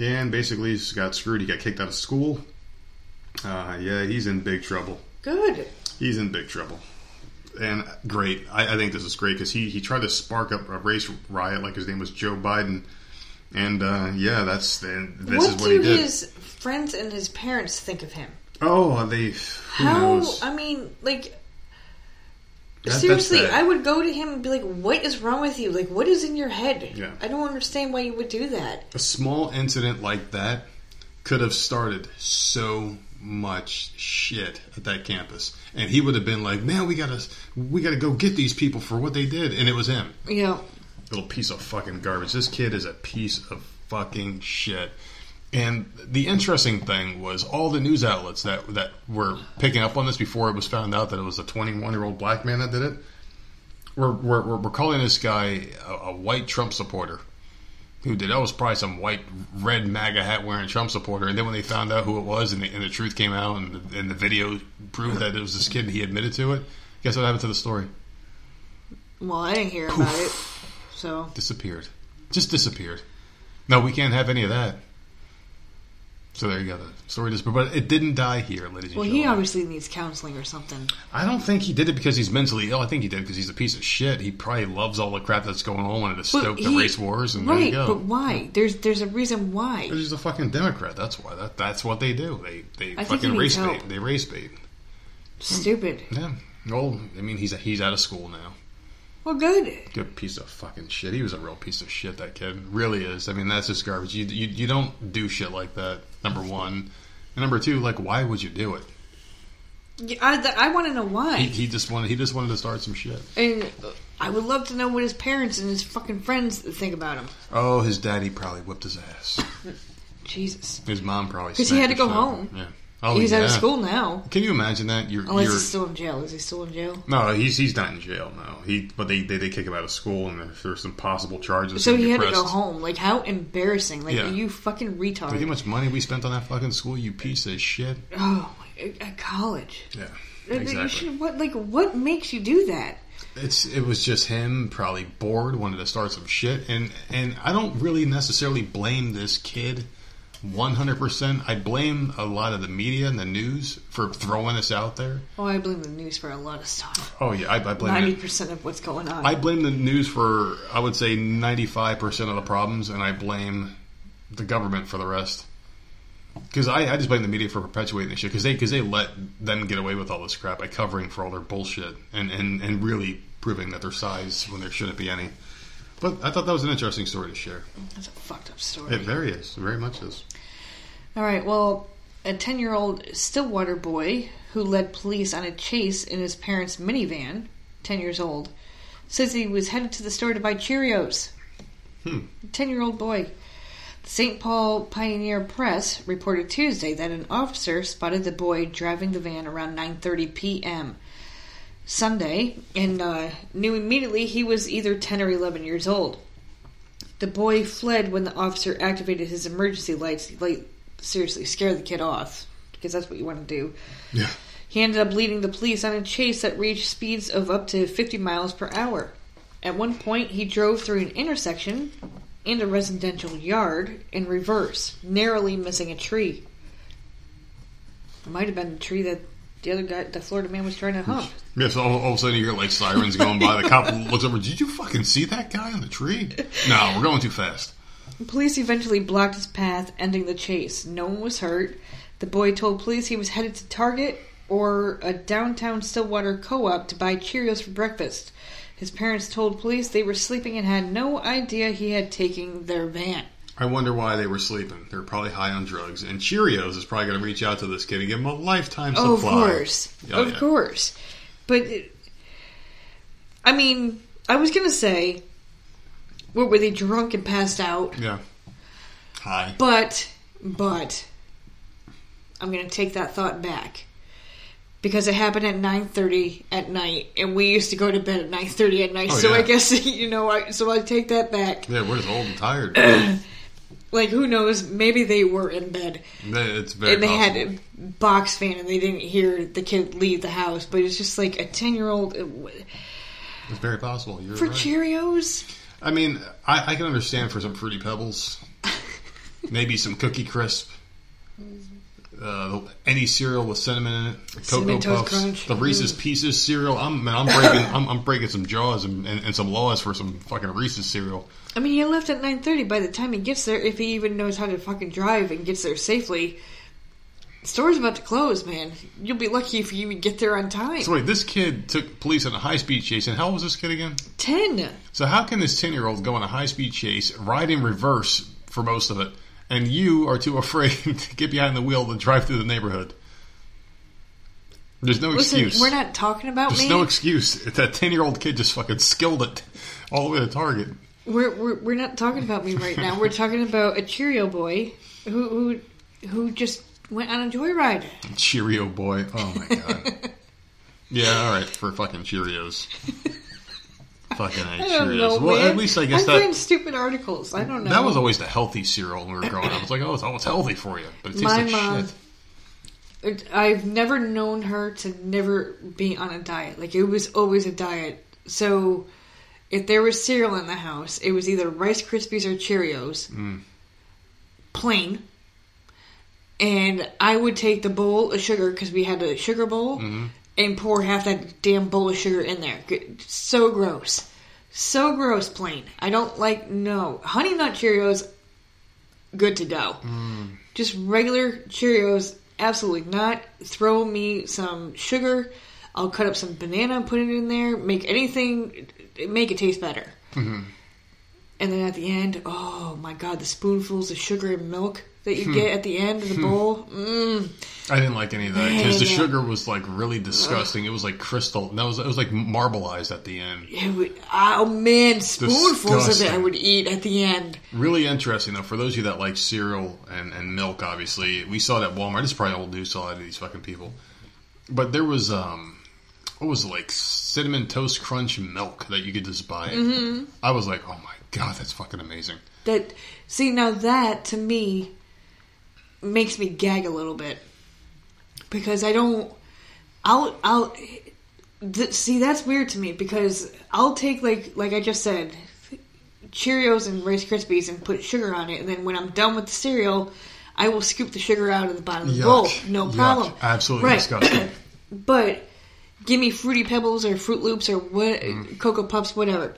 and basically he got screwed. He got kicked out of school. Uh, yeah, he's in big trouble. Good. He's in big trouble. And great, I, I think this is great because he, he tried to spark up a race riot like his name was Joe Biden, and uh, yeah, that's and this what is what do he did. his friends and his parents think of him? Oh, they. How? knows? I mean, like. that's Seriously. I would go to him and be like, "What is wrong with you? Like, what is in your head? Yeah. I don't understand why you would do that." a small incident like that could have started so much shit at that campus, and he would have been like, "Man, we gotta, we gotta go get these people for what they did," and it was him, Yeah. little piece of fucking garbage. This kid is a piece of fucking shit. And the interesting thing was all the news outlets that that were picking up on this before it was found out that it was a 21 year old black man that did it. We're, we're, we're- we're calling this guy a, a white Trump supporter who did that was probably some white red MAGA hat wearing Trump supporter. And then when they found out who it was and the, and the truth came out and the, and the video proved that it was this kid and he admitted to it, guess what happened to the story? Well, I didn't hear about it, so Disappeared. Just disappeared. No, we can't have any of that. So there you go. The story disappeared. But it didn't die here, ladies and gentlemen. well, he obviously needs counseling or something. I don't think he did it because he's mentally ill. I think he did because he's a piece of shit. He probably loves all the crap that's going on, wanted to But stoke the race wars, and there right, you go. but why? There's there's a reason why. Because he's a fucking Democrat. That's why. That, that's what they do. They they I fucking race help. bait. They race bait. Stupid. Yeah. Well, I mean, he's he's out of school now. Well, good. Good piece of fucking shit. He was a real piece of shit. That kid really is. I mean, that's just garbage. You you, you don't do shit like that. Number one, and number two, like, why would you do it? Yeah, I, I want to know why. He, he just wanted he just wanted to start some shit. and I would love to know what his parents and his fucking friends think about him. Oh, his daddy probably whipped his ass. Jesus. His mom probably because he had to go home. Yeah. Oh, He's yeah. out of school now. Can you imagine that? You're, Unless you're he's still in jail. Is he still in jail? no, he's he's not in jail now. He but they they, they kick him out of school and there, there's some possible charges. So he had to go home. Like, how embarrassing. Like, Yeah. you fucking retard. Look how much money we spent on that fucking school, you piece of shit. Oh, at college. Yeah, exactly. should, what, like, what makes you do that? It's it was just him, probably bored, wanted to start some shit, and and I don't really necessarily blame this kid. One hundred percent, I blame a lot of the media and the news for throwing this out there. Oh, I blame the news for a lot of stuff. Oh yeah, I, I blame Ninety it. percent of what's going on. I blame the news for I would say ninety five percent of the problems, and I blame the government for the rest. Because I, I just blame the media for perpetuating this shit because they because they let them get away with all this crap by covering for all their bullshit and, and, and really proving that their size when there shouldn't be any. But I thought that was an interesting story to share. That's a fucked up story. It very is, very much is. All right. Well, a ten-year-old Stillwater boy who led police on a chase in his parents' minivan, ten years old, says he was headed to the store to buy Cheerios. Ten year old boy. The St. Paul Pioneer Press reported Tuesday that an officer spotted the boy driving the van around 9:30 p.m. Sunday and uh, knew immediately he was either 10 or 11 years old. The boy fled when the officer activated his emergency lights. Like, seriously, scare the kid off because that's what you want to do. Yeah. He ended up leading the police on a chase that reached speeds of up to 50 miles per hour. At one point, he drove through an intersection and a residential yard in reverse, narrowly missing a tree. It might have been the tree that the other guy, the Florida man, was trying to hump. Yeah, so all, all of a sudden you hear like sirens going by. The cop looks over. Did you fucking see that guy on the tree? No, we're going too fast. Police eventually blocked his path, ending the chase. No one was hurt. The boy told police he was headed to Target or a downtown Stillwater co op to buy Cheerios for breakfast. His parents told police they were sleeping and had no idea he had taken their van. I wonder why they were sleeping. They were probably high on drugs. And Cheerios is probably going to reach out to this kid and give him a lifetime supply. Oh, of course. Oh, of yeah. course. But, I mean, I was going to say, what, were they drunk and passed out? Yeah. High. But, but, I'm going to take that thought back. Because it happened at 9.30 at night, and we used to go to bed at 9.30 at night, Oh, so I guess, you know, I, so I take that back. Yeah, we're just old and tired. Like, who knows, maybe they were in bed, it's very and they possible. had a box fan, and they didn't hear the kid leave the house, but it's just like a 10-year-old... Uh, it's very possible. You're For right. Cheerios? I mean, I, I can understand for some fruity pebbles, maybe some cookie crisp, uh, any cereal with cinnamon in it, the Cinnamon cocoa puffs, Crunch. the Reese's Pieces cereal. I'm man, I'm breaking I'm, I'm breaking some jaws and, and, and some laws for some fucking Reese's cereal. I mean, he left at 9.30. By the time he gets there, if he even knows how to fucking drive and gets there safely, store's about to close, man. You'll be lucky if you even get there on time. So wait, this kid took police on a high speed chase, and how old was this kid again? 10. So how can this ten year old go on a high speed chase, ride in reverse for most of it, and you are too afraid to get behind the wheel to drive through the neighborhood? There's no Listen, excuse. we're not talking about There's me. no excuse. That ten year old kid just fucking skilled it all the way to Target. we're, we're, we're not talking about me right now. We're talking about a Cheerio boy who, who, who just went on a joyride. Cheerio boy. Oh my god. yeah, all right for fucking Cheerios. fucking I don't Cheerios. know, well, man. at least I guess I that stupid articles. I don't know. that was always the healthy cereal when we were growing up. It's like, oh, it's, it's healthy for you, but it tastes My like mom- shit. It- I've never known her to never be on a diet. Like it was always a diet. So if there was cereal in the house, it was either Rice Krispies or Cheerios, Mm. plain. And I would take the bowl of sugar because we had a sugar bowl Mm-hmm. and pour half that damn bowl of sugar in there. So gross, so gross. Plain. I don't like no honey nut Cheerios. Good to go Mm. just regular Cheerios, absolutely not. Throw me some sugar. I'll cut up some banana, and put it in there, make anything, make it taste better. Mhm. And then at the end, oh my god, the spoonfuls of sugar and milk that Hmm. you get at the end of the bowl. Mm. I didn't like any of that because the Yeah. sugar was like really disgusting. It was like crystal. That was it was like marbleized at the end. Would, oh man, spoonfuls of it I would eat at the end. Really interesting though. For those of you that like cereal and, and milk, obviously we saw it at Walmart. This is probably old news to a lot of these fucking people. But there was um, what was it like cinnamon toast crunch milk that you could just buy. Mm-hmm. I was like, oh my god, that's fucking amazing. That see now that to me makes me gag a little bit because I don't. I'll I'll th- see that's weird to me because I'll take like like I just said Cheerios and Rice Krispies and put sugar on it, and then when I'm done with the cereal, I will scoop the sugar out of the bottom of the Yuck. bowl. No Yuck. problem. Absolutely Right. disgusting. But give me Fruity Pebbles or Fruit Loops or what, Mm. Cocoa Puffs, whatever.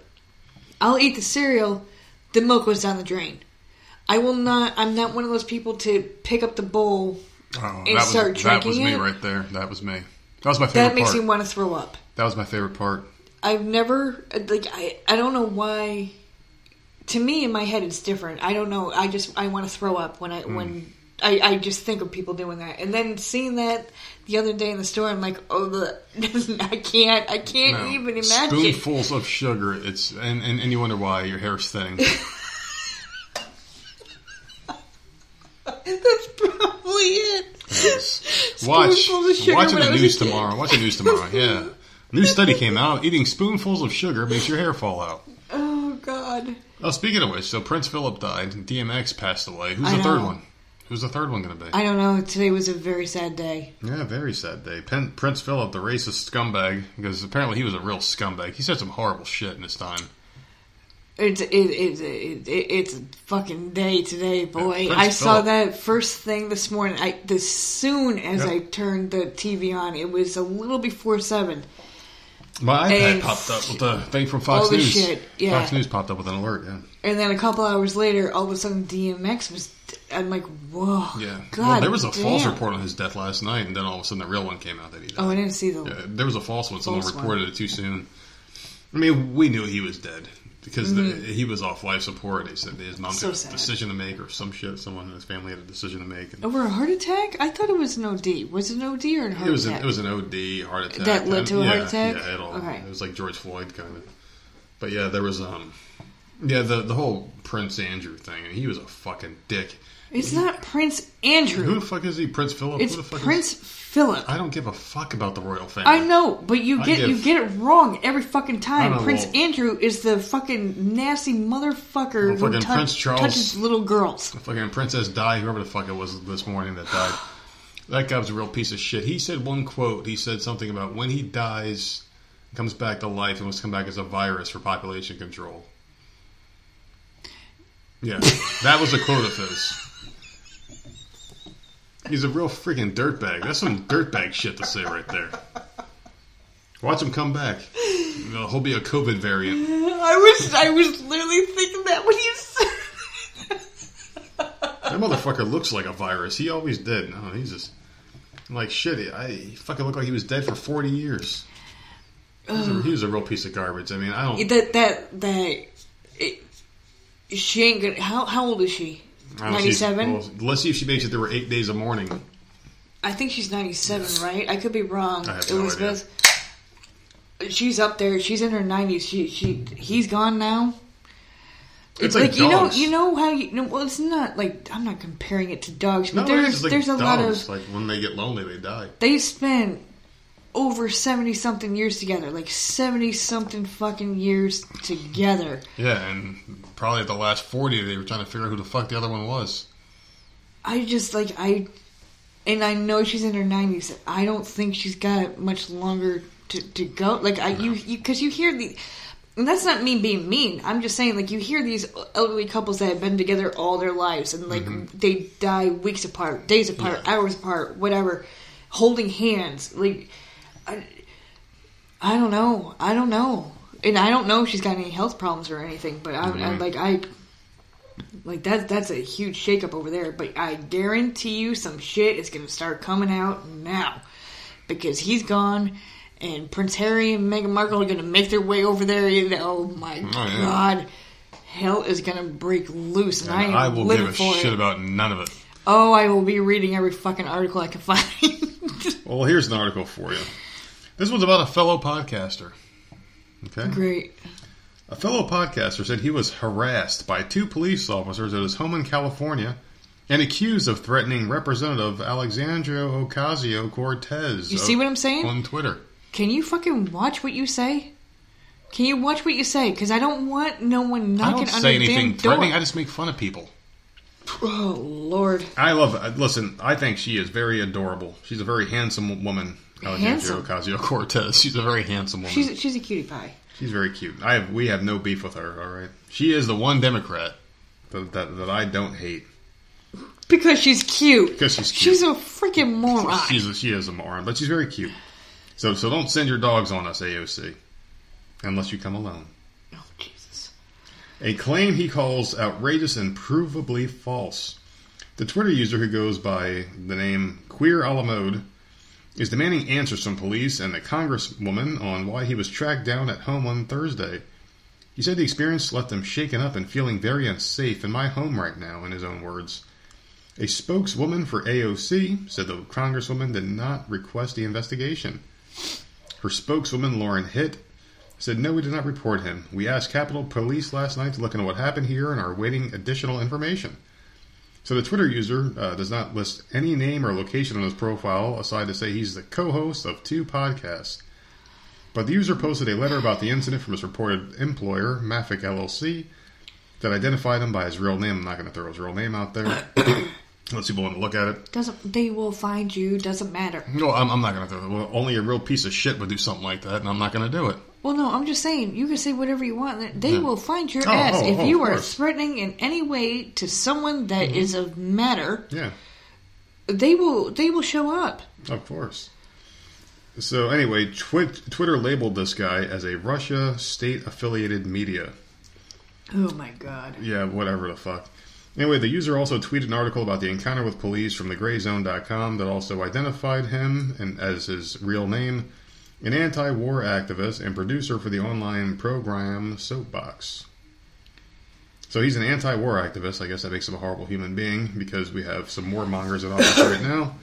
I'll eat the cereal. The milk goes down the drain. I will not. I'm not one of those people to pick up the bowl. Oh, And that was start that was drinking me it? right there. That was me. That was my favorite That makes part. me want to throw up. that was my favorite part. I've never like I. I don't know why. To me, in my head, it's different. I don't know. I just I want to throw up when I Hmm. when. I, I just think of people doing that, and then seeing that the other day in the store. I'm like, oh, the I can't, I can't no. even imagine. Spoonfuls of sugar. It's and, and, and you wonder why your hair's thinning. That's probably it. Yes. Watch, watch the news tomorrow. Watch the news tomorrow. Yeah, new study came out. Eating spoonfuls of sugar makes your hair fall out. Oh God. Oh, speaking of which, so Prince Philip died. DMX passed away. Who's I the know. third one? Who's the third one going to be? I don't know. Today was a very sad day. Yeah, very sad day. Pen- Prince Philip, the racist scumbag, because apparently he was a real scumbag. He said some horrible shit in his time. It's it, it, it, it, it's a fucking day today, boy. Prince I saw that first thing this morning. I as soon as Yep. I turned the TV on, it was a little before seven. My iPad And popped up with the thing from Fox all News. shit, yeah. Fox News popped up with an alert. Yeah, And then a couple hours later, all of a sudden DMX was. I'm like, whoa. yeah. God well, there was a false report on his death last night, and then all of a sudden the real one came out that he died. Oh, I didn't see the. Yeah, there was a false one. Someone False one. reported it too soon. I mean, we knew he was dead because the, he was off life support. They said his mom Mm-hmm. So had a sad. decision to make, or some shit. Someone in his family had a decision to make. And Over a heart attack? I thought it was an OD. Was it an OD or a heart it was an, attack? it was an OD heart attack That led to a yeah, heart attack? Yeah, it all. Okay. It was like George Floyd kind of. But yeah, there was um, yeah, the the whole Prince Andrew thing, and he was a fucking dick. It's not Prince Andrew. Who the fuck is he? Prince Philip? It's Who the fuck Prince Is, Philip. I don't give a fuck about the royal family. I know, but you I get you get it wrong every fucking time. Know, Prince well- Andrew is the fucking nasty motherfucker Well, who fucking tou- Prince Charles- touches little girls. Fucking Princess Di, whoever the fuck it was this morning that died. That guy was a real piece of shit. He said one quote. He said something about when he dies, comes back to life, and wants to come back as a virus for population control. Yeah, that was a quote of his. He's a real freaking dirtbag. That's some dirtbag shit to say right there. Watch him come back. Know, he'll be a COVID variant. I was I was literally thinking that when you said. That motherfucker looks like a virus. He always did. No, he's just like shit. I he fucking looked like he was dead for forty years. He was, a, he was a real piece of garbage. I mean, I don't. that that that it, she ain't gonna. How how old is she? I don't Ninety see- seven. well, let's see if she makes it. There were eight days of mourning. I think she's ninety seven, right? I could be wrong. I have no Elizabeth. She's up there. She's in her nineties. She she he's gone now. It's like, you know you know how you no, well it's not like I'm not comparing it to dogs, but it there's like there's a lot dogs. of like when they get lonely, they die. they spend over seventy something years together, like seventy something fucking years together. Yeah, and probably at the last forty, they were trying to figure out who the fuck the other one was. I just like I, and I know she's in her nineties. I don't think she's got much longer to, to go. Like I you because you, hear the. And that's not me being mean. I'm just saying, like, you hear these elderly couples that have been together all their lives, and like mm-hmm. they die weeks apart, days apart, Yeah. hours apart, whatever, holding hands. Like, I, I don't know. I don't know, and I don't know if she's got any health problems or anything. But I'm, I'm like, I like that. That's a huge shakeup over there. But I guarantee you, some shit is going to start coming out now because he's gone, and Prince Harry and Meghan Markle are going to make their way over there. Oh my oh, yeah. god, hell is going to break loose, and, I And am I will give a shit it. about none of it. Oh, I will be reading every fucking article I can find. Well, here's an article for you. This one's about a fellow podcaster. Okay. Great. A fellow podcaster said he was harassed by two police officers at his home in California and accused of threatening Representative Alexandria Ocasio Cortez. You see what I'm saying? On Twitter. Can you fucking watch what you say? Can you watch what you say? Because I don't want no one I don't say anything door. threatening, I just make fun of people. Oh Lord, I love. Uh, listen, I think she is very adorable. She's a very handsome woman, Alexandria? Ocasio Cortez. She's a very handsome woman. she's she's a cutie pie. She's very cute. I have we have no beef with her. All right, she is the one Democrat that that, that I don't hate Because she's cute. because she's cute. She's a freaking moron. She's a, she is a moron, but she's very cute. So so don't send your dogs on us, AOC, unless you come alone. oh Jesus. A claim he calls outrageous and provably false. The Twitter user who goes by the name Queer a la Mode is demanding answers from police and the congresswoman on why he was tracked down at home on Thursday. He said the experience left him shaken up and feeling very unsafe in my home right now, in his own words. A spokeswoman for AOC said the congresswoman did not request the investigation. Her spokeswoman, Lauren Hitt, said, No, we did not report him. We asked Capitol Police last night to look into what happened here and are awaiting additional information. So the Twitter user uh, does not list any name or location on his profile, aside to say he's the co-host of two podcasts. But the user posted a letter about the incident from his reported employer, Mafic LLC, that identified him by his real name. I'm not going to throw his real name out there. Unless people want to look at it. Doesn't they will find you? Doesn't matter. No, I'm, I'm not going to throw it. Well, only a real piece of shit would do something like that, and I'm not going to do it. Well, no, I'm just saying you can say whatever you want. They will find your Oh, ass oh, if oh, you are course. threatening in any way to someone that mm-hmm. is of matter. Yeah. They will. They will show up. Of course. So anyway, Twit- Twitter labeled this guy as a Russia state-affiliated media. Oh my god. Yeah, whatever the fuck. Anyway, the user also tweeted an article about the encounter with police from thegrayzone.com that also identified him and as his real name, an anti-war activist and producer for the online program Soapbox. So he's an anti-war activist. I guess that makes him a horrible human being because we have some warmongers in office right now.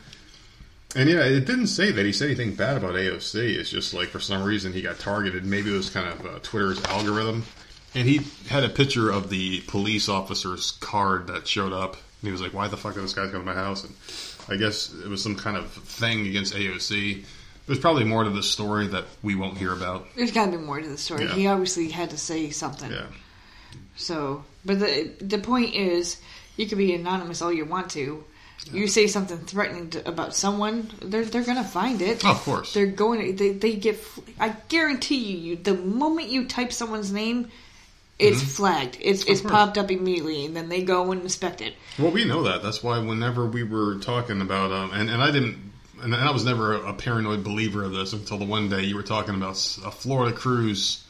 And yeah, it didn't say that he said anything bad about AOC. It's just like for some reason he got targeted. Maybe it was kind of uh, Twitter's algorithm. And he had a picture of the police officer's card that showed up. And he was like, "Why the fuck did this guy come to my house?" And I guess it was some kind of thing against AOC. There's probably more to this story that we won't hear about. There's got to be more to the story. Yeah. He obviously had to say something. Yeah, So, but the the point is, you can be anonymous all you want to. You say something threatening to, about someone, they're they're gonna find it. of course. They're going. To, they they get. I guarantee you, you the moment you type someone's name, it's flagged. It's it's course. popped up immediately, and then they go and inspect it. Well, we know that. That's why whenever we were talking about, um, and, and I didn't, and I was never a, paranoid believer of this until the one day you were talking about a Florida cruise.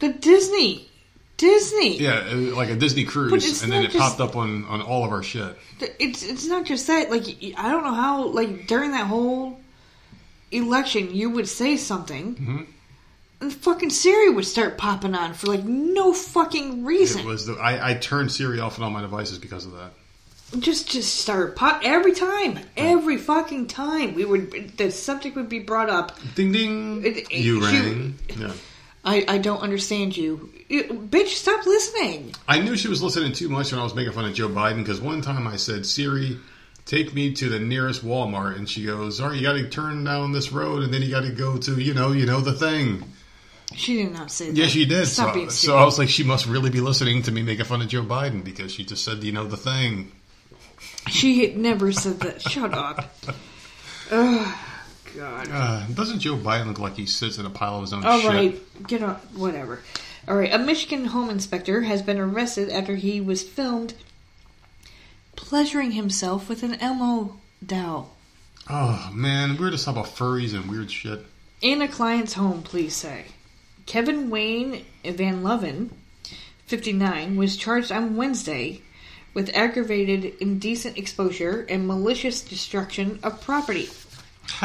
The Disney, Disney. Yeah, uh, like a Disney cruise, and then it just- popped up on, on all of our shit. It's it's not just that. Like I don't know how. Like during that whole election, you would say something, Mm-hmm. and fucking Siri would start popping on for like no fucking reason. It was the, I, I turned Siri off on all my devices because of that. Just just start pop every time, every fucking time. We would the subject would be brought up. Ding ding, It- it- you rang. Yeah. I I don't understand you, bitch. Stop listening. I knew she was listening too much when I was making fun of Joe Biden because one time I said, Siri, take me to the nearest Walmart. And she goes, all right, you got to turn down this road and then you got to go to, you know, you know, the thing. She did not say that. Yeah, she did. Stop So, being so. I was like, she must really be listening to me making fun of Joe Biden because she just said, you know, the thing. She had never said that. Shut up. Ugh, God. Uh, doesn't Joe Biden look like he sits in a pile of his own All shit? right, get on. Whatever. All right, a Michigan home inspector has been arrested after he was filmed pleasuring himself with an Elmo doll Oh, man. We're just talking about furries and weird shit. in a client's home. Please say, Kevin Wayne Van Loven, fifty-nine, was charged on Wednesday with aggravated indecent exposure and malicious destruction of property.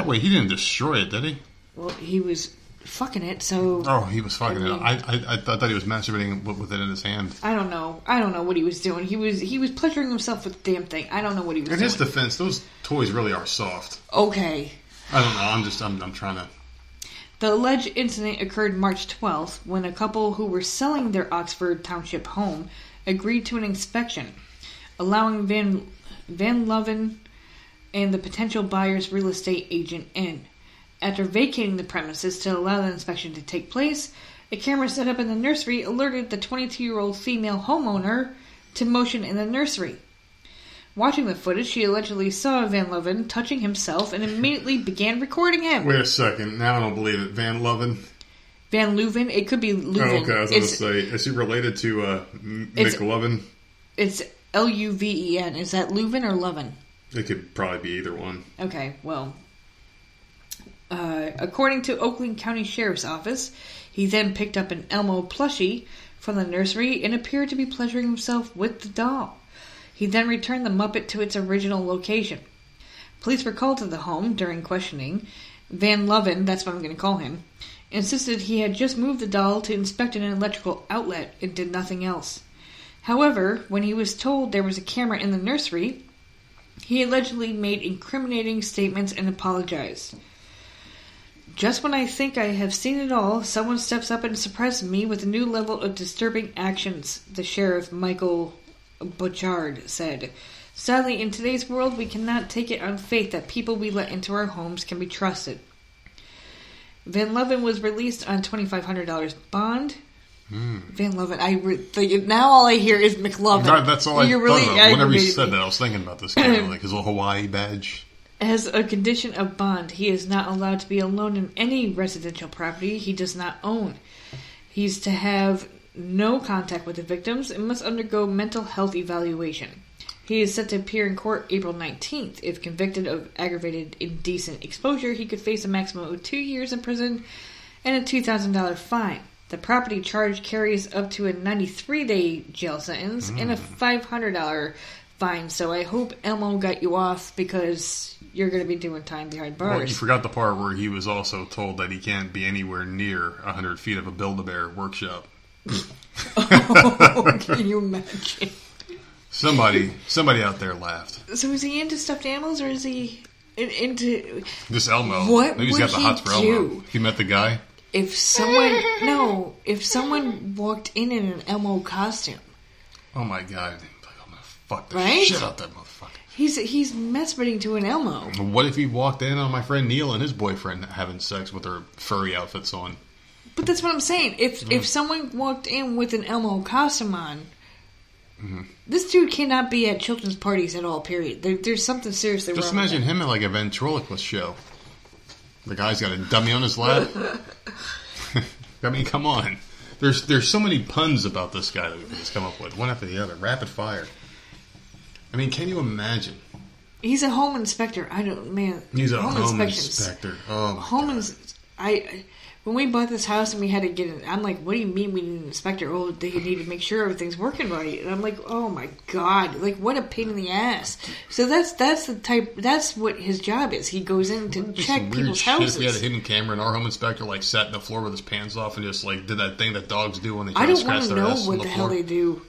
Wait, he didn't destroy it, did he? Well, he was fucking it, so Oh, he was fucking I it. I, I, I thought he was masturbating with with it in his hand. I don't know. I don't know what he was doing. He was he was pleasuring himself with the damn thing. I don't know what he was doing. In doing. his defense, those toys really are soft. okay. I don't know. I'm just, I'm, I'm trying to. The alleged incident occurred March 12th when a couple who were selling their Oxford Township home agreed to an inspection, allowing Van Van Loven and the potential buyer's real estate agent in. After vacating the premises to allow the inspection to take place, a camera set up in the nursery alerted the 22 year old female homeowner to motion in the nursery. Watching the footage, she allegedly saw Van Loven touching himself and immediately began recording him. Wait a second. Now I don't believe it. Van Loven. Van Leuven. It could be Oh, okay. I was going to say, is he related to uh, It's- McLovin? it's L U V E N. Is that Leuven or Leuven? It could probably be either one. Okay, well. Uh, according to Oakland County Sheriff's Office, he then picked up an Elmo plushie from the nursery and appeared to be pleasuring himself with the doll. He then returned the Muppet to its original location. Police were called to the home during questioning. Van Loven, that's what I'm going to call him, insisted he had just moved the doll to inspect an electrical outlet and did nothing else. However, when he was told there was a camera in the nursery, he allegedly made incriminating statements and apologized. Just when I think I have seen it all, someone steps up and surprises me with a new level of disturbing actions, the sheriff Michael Bouchard said. Sadly, in today's world, we cannot take it on faith that people we let into our homes can be trusted. Van Levin was released on $2,500 bond. Hmm. Van Levin, I re- now all I hear is McLovin. That- that's all I You're thought really about. Whenever you said that, I was thinking about this guy, like his little Hawaii badge. As a condition of bond, he is not allowed to be alone in any residential property he does not own. He's to have no contact with the victims and must undergo mental health evaluation. He is set to appear in court April 19th. If convicted of aggravated indecent exposure, he could face a maximum of two years in prison and a $2,000 fine. The property charge carries up to a 93 day jail sentence and a mm. $500 fine. So I hope Elmo got you off because you're going to be doing time behind Well, you forgot the part where he was also told that he can't be anywhere near 100 feet of a Build-A-Bear workshop. Oh, can you imagine? Somebody, somebody out there laughed. So is he into stuffed animals or is he into This Elmo. What Maybe he's would got the he hots for Elmo. He met the guy. If someone no if someone walked in in an Elmo costume? Oh my god. Like, I'm gonna fuck the Right? shit out that motherfucker. He's he's masturbating to an Elmo. What if he walked in on my friend Neil and his boyfriend having sex with their furry outfits on? But that's what I'm saying. If if someone walked in with an Elmo costume on, Mm-hmm. this dude cannot be at children's parties at all. Period. There, there's something seriously Just wrong. with imagine him at like a ventriloquist show. The guy's got a dummy on his lap. I mean, come on. There's there's so many puns about this guy that he's come up with, one after the other, rapid fire. I mean, can you imagine? He's a home inspector. I don't man. He's a home, inspections- inspector. Oh, my Home ins- I when we bought this house and we had to get it. I'm like, what do you mean we need an inspector? Oh, they need to make sure everything's working right. And I'm like, oh my god, like what a pain in the ass. So that's that's the type. That's what his job is. He goes in to check people's shit. If we had a hidden camera and our home inspector like sat in the floor with his pants off and just like did that thing that dogs do when they try I don't scratch want to their know ass what the the hell they do.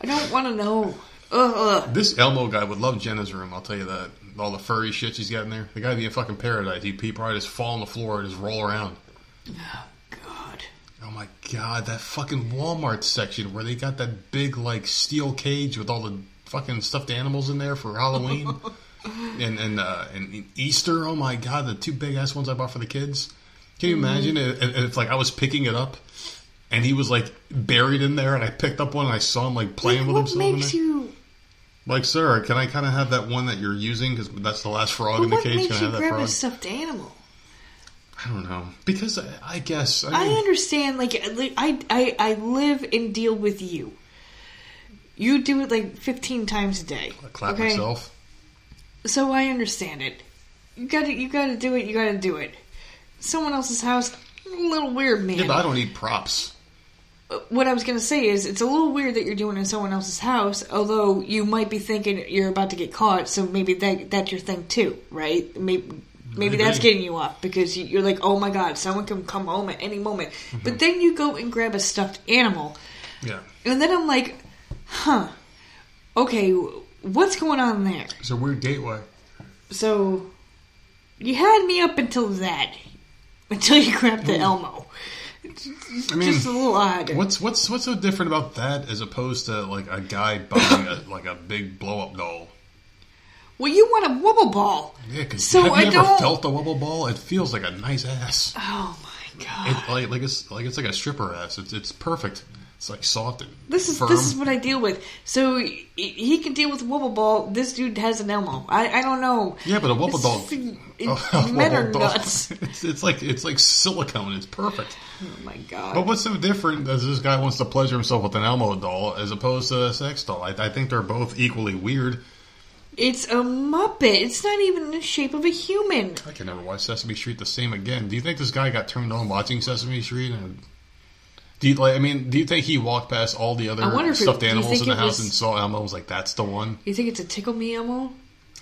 I don't want to know. Ugh, ugh. This Elmo guy would love Jenna's room. I'll tell you that. All the furry shit she's got in there. The guy'd be in fucking paradise. He'd, he'd probably just fall on the floor and just roll around. Oh god. Oh my god, that fucking Walmart section where they got that big like steel cage with all the fucking stuffed animals in there for Halloween and and uh, and Easter. Oh my god, the two big ass ones I bought for the kids. Can you imagine if, if if, like I was picking it up and he was like buried in there and I picked up one and I saw him like playing with what himself in makes you? Like, sir, can I kind of have that one that you're using because that's the last frog in the what cage? makes Can I have that frog? a stuffed animal? I don't know because I, I guess I, I understand. Like I, I, I live and deal with you. You do it like fifteen times a day. I clap okay? myself. So I understand it. You got to, you got to do it. You got to do it. Someone else's house, a little weird, man. Yeah, but I don't need props. Uh, what I was gonna say is, it's a little weird that you're doing it in someone else's house. Although you might be thinking you're about to get caught, so maybe that that's your thing too, right? Maybe. Maybe that's getting you off because you- you're like, oh my god, someone can come home at any moment. Mm-hmm. But then you go and grab a stuffed animal, Yeah. And then I'm like, huh, okay, what's going on there? It's a weird gateway. So, you had me up until that, until you grabbed the Elmo. I mean, Just a little odd. what's what's what's so different about that as opposed to like a guy buying a, like a big blow up doll? Well, you want a wobble ball. Yeah, because So have you I ever don't- felt a wobble ball? It feels like a nice ass. Oh my god. It, like like it's like it's like a stripper ass. It's it's perfect. It's like soft and This is firm. this is what I deal with. So he, he can deal with a wobble ball. This dude has an Elmo. I, I don't know. yeah, but a wobble It's- it- a men are nuts. It's, it's like it's like silicone. It's perfect. Oh my god. But what's so different as this guy wants to pleasure himself with an Elmo doll as opposed to a sex doll? I, I think they're both equally weird. It's a Muppet. It's not even in the shape of a human. I can never watch Sesame Street the same again. Do you think this guy got turned on watching Sesame Street? And do you like? I mean, do you think he walked past all the other I wonder if it- stuffed do you animals think in the it house was- and saw Elmo? and Was like, that's the one. You think it's a tickle me Elmo?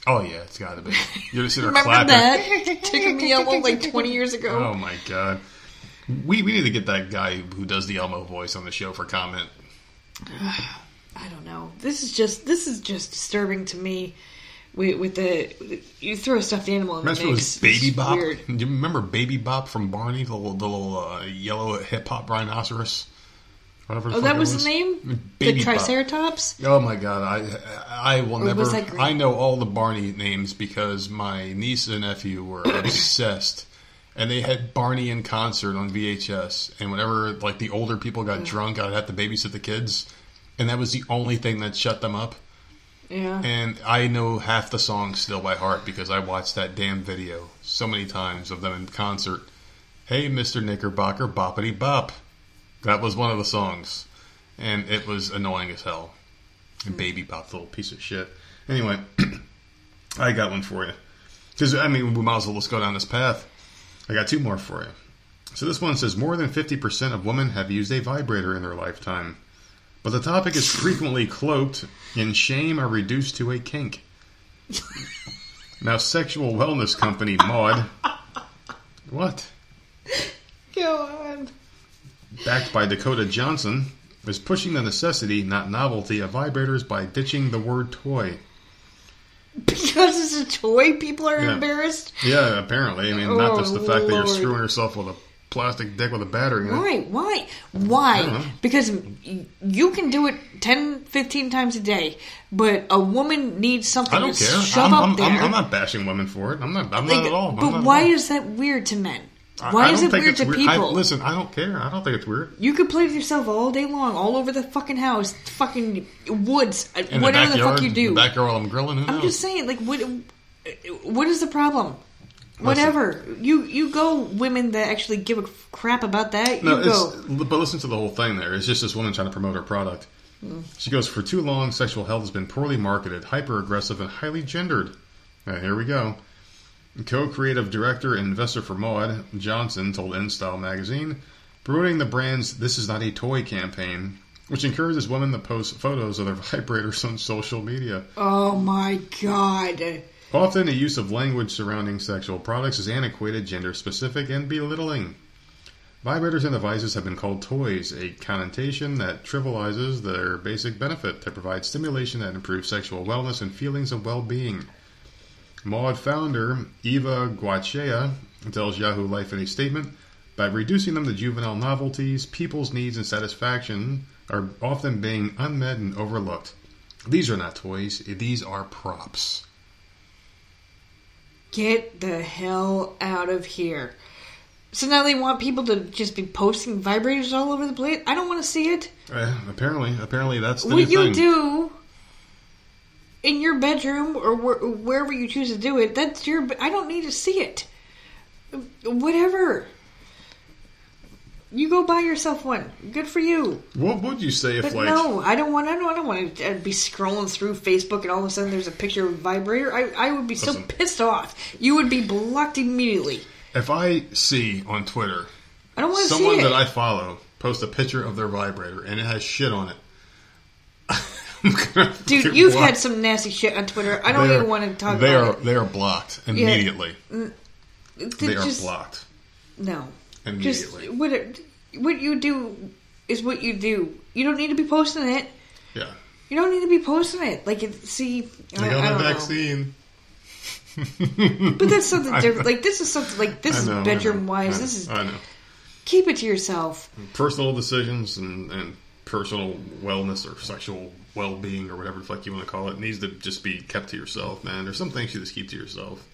Oh yeah, it's got to be. You're just sitting there Remember clapping. that tickle me Elmo like twenty years ago? Oh my god. We we need to get that guy who does the Elmo voice on the show for comment. I don't know. This is just this is just disturbing to me. With, with the you throw a stuffed animal in the mix. was Baby Bop? Weird. Do you remember Baby Bop from Barney, the little, the little uh, yellow hip hop rhinoceros? Whatever Oh, that it was the name. Baby the Bop. Triceratops. Oh my god, I I will Or never. was? I know all the Barney names because my niece and nephew were obsessed, and they had Barney in concert on VHS. And whenever like the older people got drunk, I'd have to babysit the kids, and that was the only thing that shut them up. Yeah. And I know half the songs still by heart because I watched that damn video so many times of them in concert. Hey, Mr. Knickerbocker, boppity bop. That was one of the songs. And it was annoying as hell. And hmm. Baby Bop, little piece of shit. Anyway, I got one for you. Because, I mean, we might as well let's go down this path. I got two more for you. So this one says more than 50% of women have used a vibrator in their lifetime. But the topic is frequently cloaked in shame or reduced to a kink. now, sexual wellness company Maude. What? Go on. backed by Dakota Johnson, is pushing the necessity, not novelty, of vibrators by ditching the word toy. Because it's a toy, people are Yeah. embarrassed. Yeah, apparently. I mean, not just the fact that you're Oh, screwing yourself with a plastic dick with a battery in it. Why? Why? I don't know. Why? Because you can do it 10, 15 times a day, but a woman needs something I don't to care. shove I'm, up I'm, there. I'm, I'm not bashing women for it. I'm not. I'm Like, not at all. I'm but not at why all. is that weird to men? I- Why I is don't it think weird it's to people? I, listen, I don't care. I don't think it's weird. You could play with yourself all day long, all over the fucking house, fucking woods, In whatever the the, backyard, fuck you do. Backyard while I'm grilling. Who I'm knows? just saying, like, what? What is the problem? Whatever you you go, women that actually give a crap about that. No, you go. but listen to the whole thing there. It's just this woman trying to promote her product. Mm. She goes, For too long, sexual health has been poorly marketed, hyper aggressive, and highly gendered. Now, here we go. Co creative director and investor for Maude, Johnson, told InStyle magazine, promoting the brand's This Is Not a Toy campaign, which encourages women to post photos of their vibrators on social media. Oh my god! Often, the use of language surrounding sexual products is antiquated, gender specific, and belittling. Vibrators and devices have been called toys, a connotation that trivializes their basic benefit to provide stimulation that improves sexual wellness and feelings of well being. Maude founder Eva Goicochea tells Yahoo Life in a statement by reducing them to juvenile novelties, people's needs and satisfaction are often being unmet and overlooked. These are not toys, these are props. Get the hell out of here! So now they want people to just be posting vibrators all over the place. I don't want to see it. Uh, apparently, apparently that's the what you thing. do in your bedroom or where, wherever you choose to do it, that's your. I don't need to see it. Whatever. You go buy yourself one. Good for you. What would you say if, But like, no, I don't want. I don't. I don't want to be scrolling through Facebook and all of a sudden there's a picture of a vibrator. I, I would be so Listen. pissed off. You would be blocked immediately. if I see on Twitter I don't want to see someone it. that I follow post a picture of their vibrator and it has shit on it, Dude, you've blocked. had some nasty shit on Twitter. I don't They even want to talk They about are they are blocked immediately. it. They are blocked mm, No. Immediately. Just what it, what you do is what you do. You don't need to be posting it. yeah, You don't need to be posting it. Like, it, see, I I, got I my don't know. vaccine. But that's something different. Like, this is something like this is know, I bedroom wise. I- This is I know keep it to yourself. personal decisions and, and personal wellness or sexual well being or whatever the fuck you want to call it needs to just be kept to yourself, man. There's some things you just keep to yourself.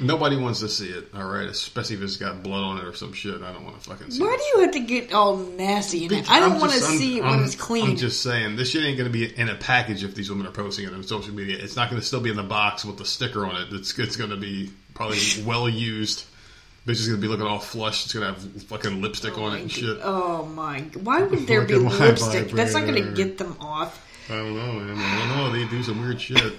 Nobody wants to see it, all right? Especially if it's got blood on it or some shit. I don't want to fucking see it. Why it. do you have to get all nasty in it? I don't want to see it I'm- when it's clean. I'm just saying, this shit ain't going to be in a package if these women are posting it on social media. It's not going to still be in the box with the sticker on it. It's, it's going to be probably well used. Bitch is going to be looking all flushed. It's going to have fucking lipstick on it and shit. oh my! Oh why would there be Look at my lipstick? That's not going to get them off. I don't know, man. I don't know. They do some weird shit.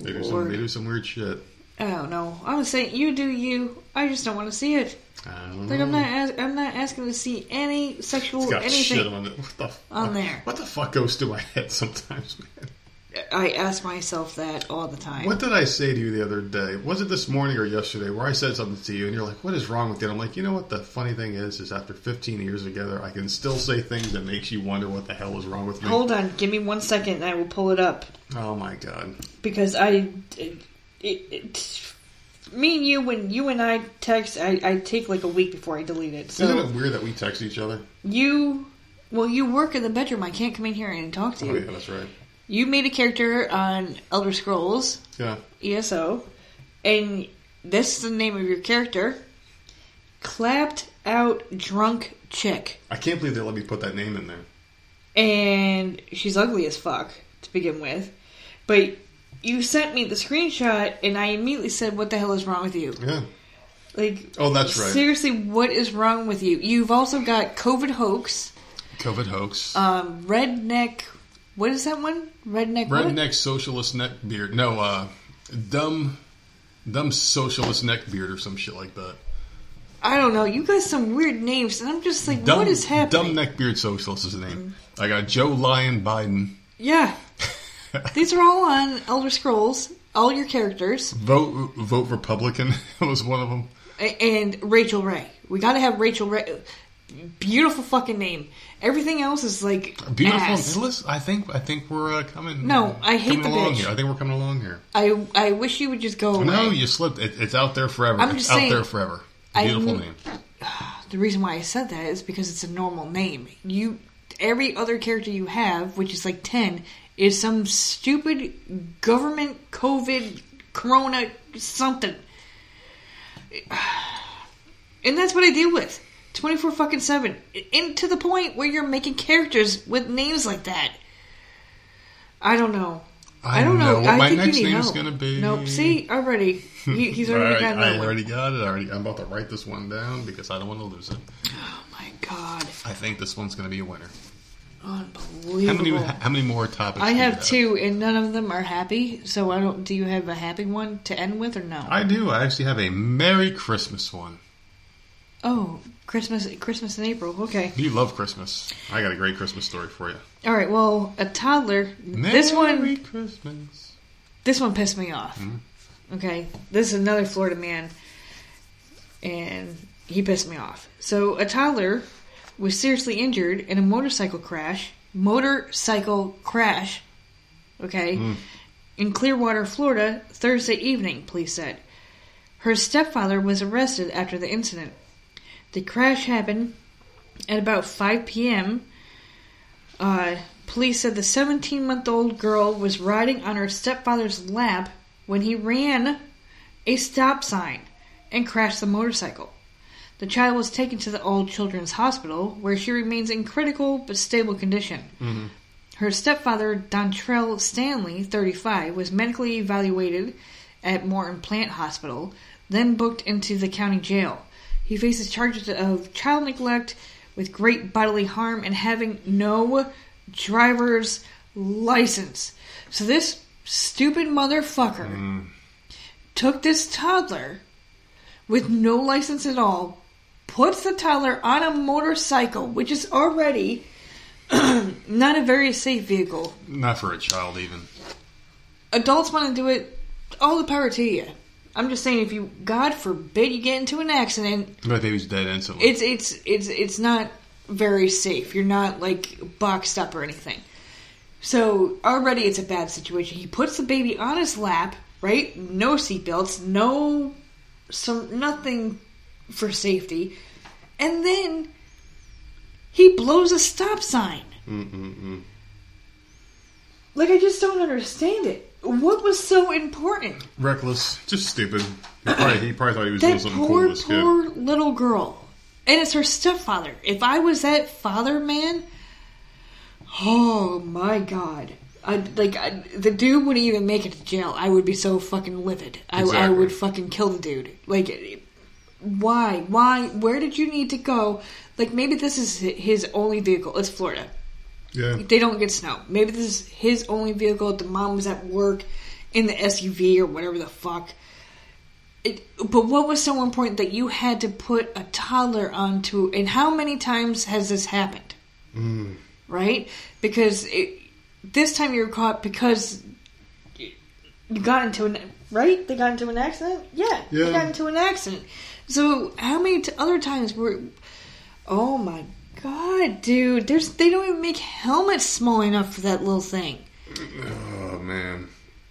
They do some, they do some weird shit. I don't know. I'm saying you do you. I just don't want to see it. I don't Like know. I'm not. As, I'm not asking to see any sexual It's got anything. shit on it. What the fuck? on there. What the fuck goes through my head sometimes, man? I ask myself that all the time. What did I say to you the other day? Was it this morning or yesterday where I said something to you and you're like, what is wrong with you? And I'm like, you know what the funny thing is, is after 15 years together, I can still say things that makes you wonder what the hell is wrong with me. Hold on, give me one second, and I will pull it up Oh my god. because I, it, it, me and you, when you and I text, I, I take like a week before I delete it. So Isn't it weird that we text each other? you Well, you work in the bedroom. I can't come in here and talk to Oh you. yeah, that's right. You made a character on Elder Scrolls Yeah. ESO, and this is the name of your character. Clapped out drunk chick, I can't believe they let me put that name in there. and she's ugly as fuck to begin with. But you sent me the screenshot, and I immediately said, "What the hell is wrong with you?" Yeah. Like, Oh, that's right. seriously, what is wrong with you? You've also got COVID hoax, COVID hoax. um, redneck. What is that one? Redneck. what? Redneck socialist neck beard. No, uh, dumb, dumb socialist neck beard or some shit like that. I don't know. You got some weird names, and I'm just like, Dumb, what is happening? Dumb neck beard socialist is the name. I got Joe Lion Biden. Yeah. These are all on Elder Scrolls, all your characters, Vote vote Republican was one of them. And Rachel Ray. We gotta have Rachel Ray. Beautiful fucking name. Everything else is like Beautiful. Listen, I think I think we're uh, coming. No, I hate the along bitch. here. I think we're coming along here. I I wish you would just go away. No, you slipped. It, it's out there forever. I'm it's just out there forever. I Beautiful kn- name. The reason why I said that is because it's a normal name. You every other character you have, which is like ten, is some stupid government COVID corona something. And that's what I deal with. 24 fucking 7. And to the point where you're making characters with names like that. I don't know. I, don't know. what I my think next you need name is going to be. Nope. See, already. He, he's already right, got that I one. already got it. I already, I'm about to write this one down because I don't want to lose it. Oh my god. I think this one's going to be a winner. Unbelievable. How many? How many more topics? I do you have two, and none of them are happy. So I don't. Do you have a happy one to end with, or no? I do. I actually have a Merry Christmas one. oh, Christmas, Christmas in April. Okay. You love Christmas. I got a great Christmas story for you. All right. Well, a toddler. Merry this one. Christmas. This one pissed me off. Hmm? Okay. This is another Florida man, and he pissed me off. So a toddler was seriously injured in a motorcycle crash. Motorcycle crash. Okay. In Clearwater, Florida, Thursday evening, police said. Her stepfather was arrested after the incident. The crash happened at about 5 p.m. Uh, police said the 17 month old girl was riding on her stepfather's lap when he ran a stop sign and crashed the motorcycle. The child was taken to the All Children's Hospital, where she remains in critical but stable condition. Mm-hmm. Her stepfather, Dontrell Stanley, 35, was medically evaluated at Morton Plant Hospital, then booked into the county jail. He faces charges of child neglect with great bodily harm and having no driver's license. So this stupid motherfucker mm. took this toddler with no license at all, puts the toddler on a motorcycle, which is already not a very safe vehicle. Not for a child, even. Adults want to do it, all the power to you. I'm just saying, if you, God forbid, you get into an accident, My baby's dead instantly. it's it's it's it's not very safe. You're not like boxed up or anything. So already it's a bad situation. He puts the baby on his lap, right? No seatbelts, no some nothing for safety, and then he blows a stop sign. Mm-mm-mm. Like I just don't understand it. What was so important? Reckless, just stupid. He probably, he probably thought he was That doing something cool poor, with this kid. poor little girl. And it's her stepfather. If I was that father, man, oh my god. I, like I, the dude wouldn't even make it to jail. I would be so fucking livid. I, I would fucking kill the dude. Like, why? Why? Where did you need to go? Like, maybe this is his only vehicle. It's Florida. Yeah. They don't get snow. Maybe this is his only vehicle. The mom was at work in the SUV or whatever the fuck. It, but what was so important that you had to put a toddler onto? And how many times has this happened? Mm. Right? Because it, this time you were caught because you got into an right. They got into an accident. Yeah, Yeah. they got into an accident. So how many t- other times were? Oh my god, dude! There's they don't even make helmets small enough for that little thing. Oh man.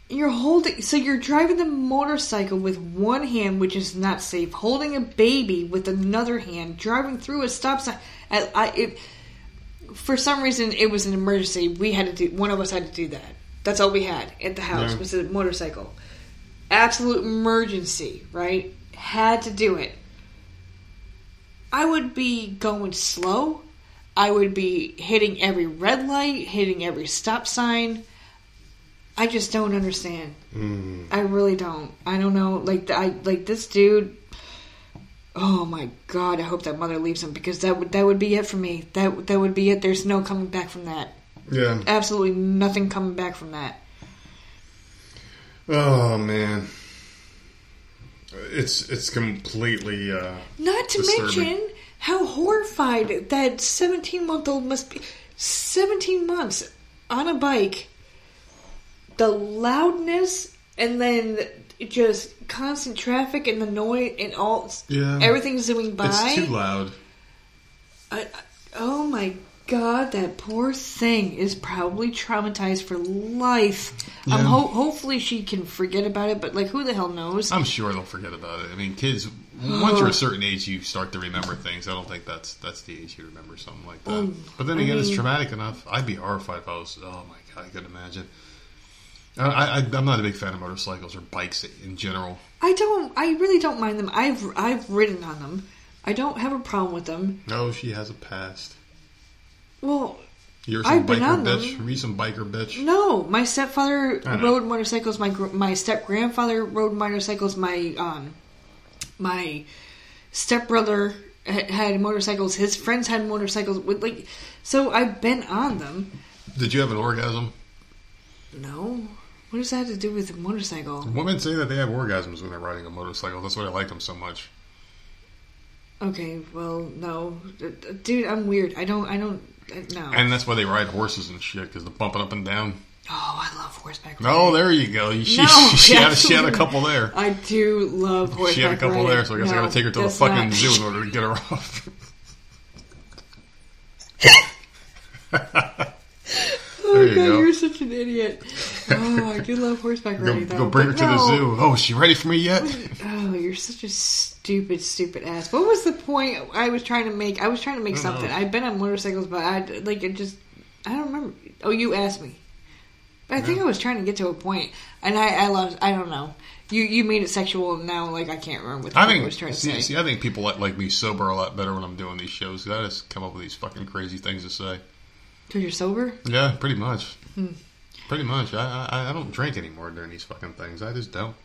You're holding, so you're driving the motorcycle with one hand, which is not safe. Holding a baby with another hand, driving through a stop sign. I, I, it, for some reason it was an emergency. We had to do one of us had to do that. That's all we had at the house Yeah. was a motorcycle. Absolute emergency, right? Had to do it. I would be going slow. I would be hitting every red light, hitting every stop sign. I just don't understand. Mm. I really don't. I don't know. Like I like this dude. Oh my god! I hope that mother leaves him because that would that would be it for me. That that would be it. There's no coming back from that. Yeah. Absolutely nothing coming back from that. Oh man. It's it's completely uh Not to Disturbing. mention how horrified that 17 month old must be. 17 months on a bike. The loudness and then just constant traffic and the noise and all. Yeah. Everything's zooming by. it's too loud. I, I- oh my god, that poor thing is probably traumatized for life. Yeah. Um, ho- hopefully she can forget about it, but like, who the hell knows? I'm sure they'll forget about it. I mean, kids. Once you're a certain age, you start to remember things. I don't think that's that's the age you remember something like that. Um, but then I again, it's traumatic enough. I'd be horrified if I was. Oh my god, I couldn't imagine. I, I, I'm not a big fan of motorcycles or bikes in general. I don't. I really don't mind them. I've I've ridden on them. I don't have a problem with them. No, she has a past. Well, You're some I've been biker on bitch. them. Are you some biker bitch? no. My stepfather rode motorcycles. My gr- my step grandfather rode motorcycles. My um my stepbrother ha- had motorcycles. His friends had motorcycles. With like, so I've been on them. Did you have an orgasm? No. What does that have to do with a motorcycle? Women say that they have orgasms when they're riding a motorcycle. That's why I like them so much. Okay, well, no, dude, I'm weird. I don't, I don't, no. And that's why they ride horses and shit because they're bumping up and down. oh, I love horseback. riding. Oh, there you go. She, No, she, had, she had a couple there. I do love horseback. She had a couple riding. there, so I guess I gotta take her to the fucking not- zoo in order to get her off. Oh god, go. you're such an idiot. Oh, I do love horseback go, riding. though, go bring her to the zoo. Oh, is she ready for me yet? Oh, you're such a stupid, stupid ass. What was the point I was trying to make? I was trying to make something. know. I've been on motorcycles, but I like it just. I don't remember. Oh, you asked me. But I think I was trying to get to a point, and I, I lost. I don't know. You you made it sexual. Now, like I can't remember what I fuck I was trying to see, say. see, I think people like, like me sober a lot better when I'm doing these shows. I just come up with these fucking crazy things to say. Because you're sober. Yeah, pretty much. Hmm. Pretty much. I, I I don't drink anymore during these fucking things. I just don't.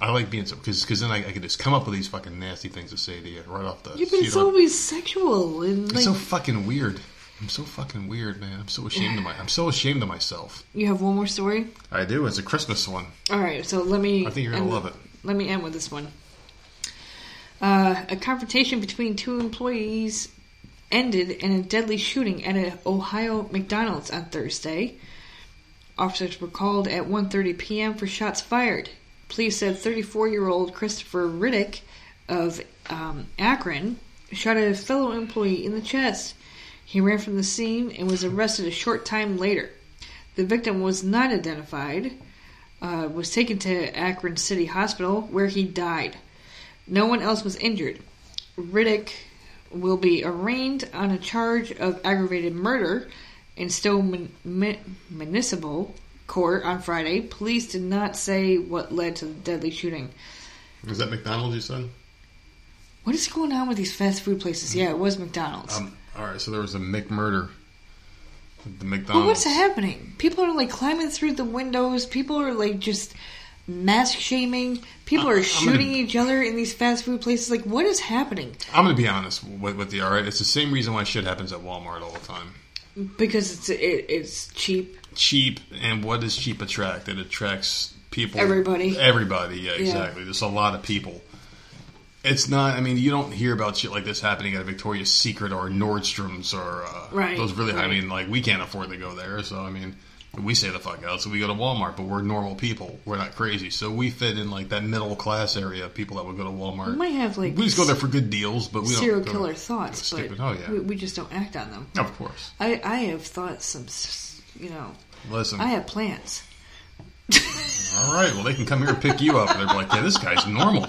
I like being so because because then I, I can just come up with these fucking nasty things to say to you right off the. Yeah, but it's seat of- always sexual and It's like so fucking weird. I'm so fucking weird, man. I'm so ashamed of my. I'm so ashamed of myself. you have one more story. I do. It's a Christmas one. All right, so let me. I think you're gonna end- love it. Let me end with this one. Uh, a confrontation between two employees ended in a deadly shooting at an Ohio McDonald's on Thursday. Officers were called at 1:30 p.m. for shots fired. Police said 34-year-old Christopher Riddick of um, Akron shot at a fellow employee in the chest. He ran from the scene and was arrested a short time later. The victim was not identified uh, was taken to Akron City Hospital where he died. No one else was injured. Riddick will be arraigned on a charge of aggravated murder in Stow mun- mun- Municipal Court on Friday. Police did not say what led to the deadly shooting. Is that McDonald's you said? What is going on with these fast food places? Yeah, it was McDonald's. Um. All right. So there was a McMurder. The McDonald's. what's happening? People are like climbing through the windows. People are like just mask shaming. People are I'm shooting gonna- each other in these fast food places. Like, what is happening? I'm gonna be honest with, with you. All right. It's the same reason why shit happens at Walmart all the time. Because it's it, it's cheap. cheap and what does cheap attract it attracts people Everybody. everybody yeah exactly there's a lot of people it's not i mean you don't hear about shit like this happening at a victoria's secret or nordstrom's or uh, Right, those really i right. mean like we can't afford to go there so i mean we say the fuck out so we go to walmart but we're normal people we're not crazy so we fit in like that middle class area of people that would go to walmart We might have like we just go there for good deals but we serial don't killer to- thoughts, but oh yeah we, we just don't act on them. of course I I have thought some, you know, listen I have plans. All right, well, they can come here and pick you up. They're like, yeah, this guy's normal.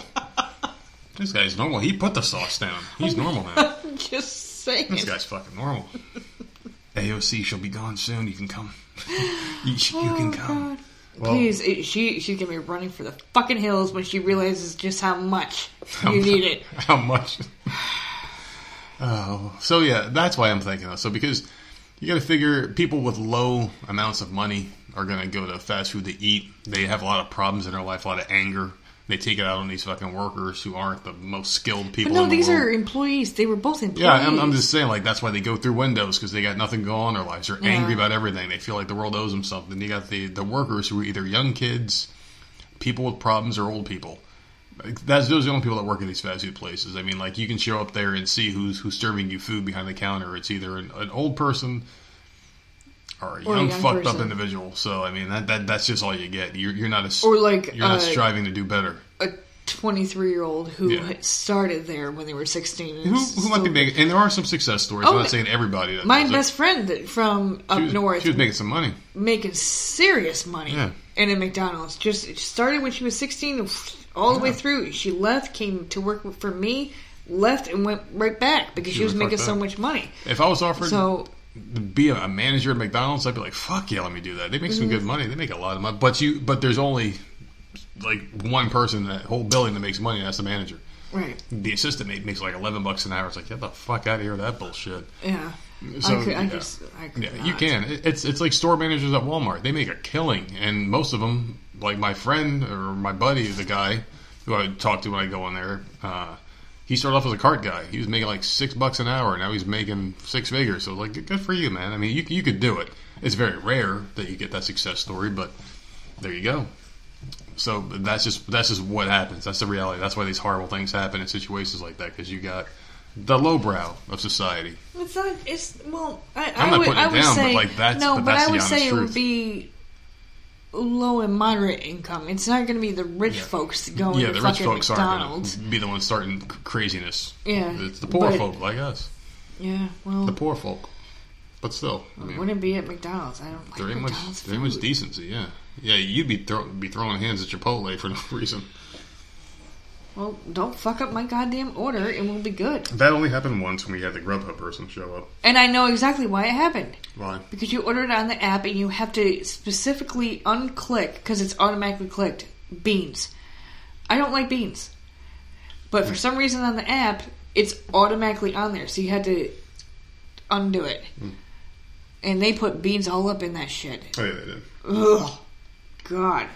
This guy's normal. He put the sauce down. He's normal now. Just saying. This guy's fucking normal. AOC, she'll be gone soon. You can come. you, you can Oh, come. God. Well- Please, it, she she's gonna be running for the fucking hills when she realizes just how much you need it. How much? Oh, so yeah, that's why I'm thinking of. So because you got to figure people with low amounts of money are going to go to fast food to eat. They have a lot of problems in their life, a lot of anger. They take it out on these fucking workers who aren't the most skilled But people. no, in the these world. are employees. They were both employees. Yeah, I'm, I'm just saying, like, that's why they go through windows because they got nothing going on in their lives. They're Yeah. angry about everything. They feel like the world owes them something. You got the, the workers who are either young kids, people with problems, or old people. That's those are the only people that work at these fast food places. I mean, like you can show up there and see who's who's serving you food behind the counter. It's either an, an old person or a young, young fucked up individual. So I mean, that, that that's just all you get. You're you're not a, Or like you're not uh, striving to do better. a 23 year old who Yeah. started there when they were 16. and Who, who might be making? And there are some success stories. Oh, I'm not saying everybody. That My does it. best friend that- from up was, north she was making some money. making serious money Yeah. and at McDonald's. Just started when she was 16 and all the way through. She left, came to work for me, left and went right back because She she, was making so much money. If I was offered So be a, manager at McDonald's, I'd be like, "Fuck yeah, let me do that." They make Mm-hmm. some good money. They make a lot of money, but you, but there's only like one person in that whole building that makes money. and That's the manager. right, The assistant mate makes like eleven bucks an hour. It's like, get the fuck out of here with that bullshit. yeah. So, I could, I yeah. just, I could Yeah, you can. It's it's like store managers at Walmart. They make a killing, and most of them, like my friend or my buddy, the guy who I talk to when I go in there, uh, he started off as a cart guy. He was making like six bucks an hour. Now he's making six figures. So like, good for you, man. I mean, you you could do it. It's very rare that you get that success story, but there you go. So that's just that's just what happens. That's the reality. That's why these horrible things happen in situations like that because you got the lowbrow of society. It's not. It's well. I, I'm I not would, putting I it down, but, say like, that's- no. but But, that's I would say it truth. would be low and moderate income. It's not going to be the rich Yeah. folks going yeah, to the rich folks McDonald's. aren't going to be the ones starting craziness. Yeah, It's the poor but- folk like us. Yeah, well, The poor folk. But still, I mean, wouldn't be at McDonald's. I don't like there ain't much, McDonald's there ain't much decency. Yeah, yeah, you'd be throw, be throwing hands at Chipotle for no reason. Well, don't fuck up my goddamn order, and we'll be good. That only happened once when we had the Grubhub person show up. And I know exactly why it happened. Why? Because you ordered it on the app and you have to specifically unclick because it's automatically clicked beans. I don't like beans. But for some reason on the app, it's automatically on there. So you had to undo it. Hmm. And they put beans all up in that shit. Oh yeah, they did. Ugh. God.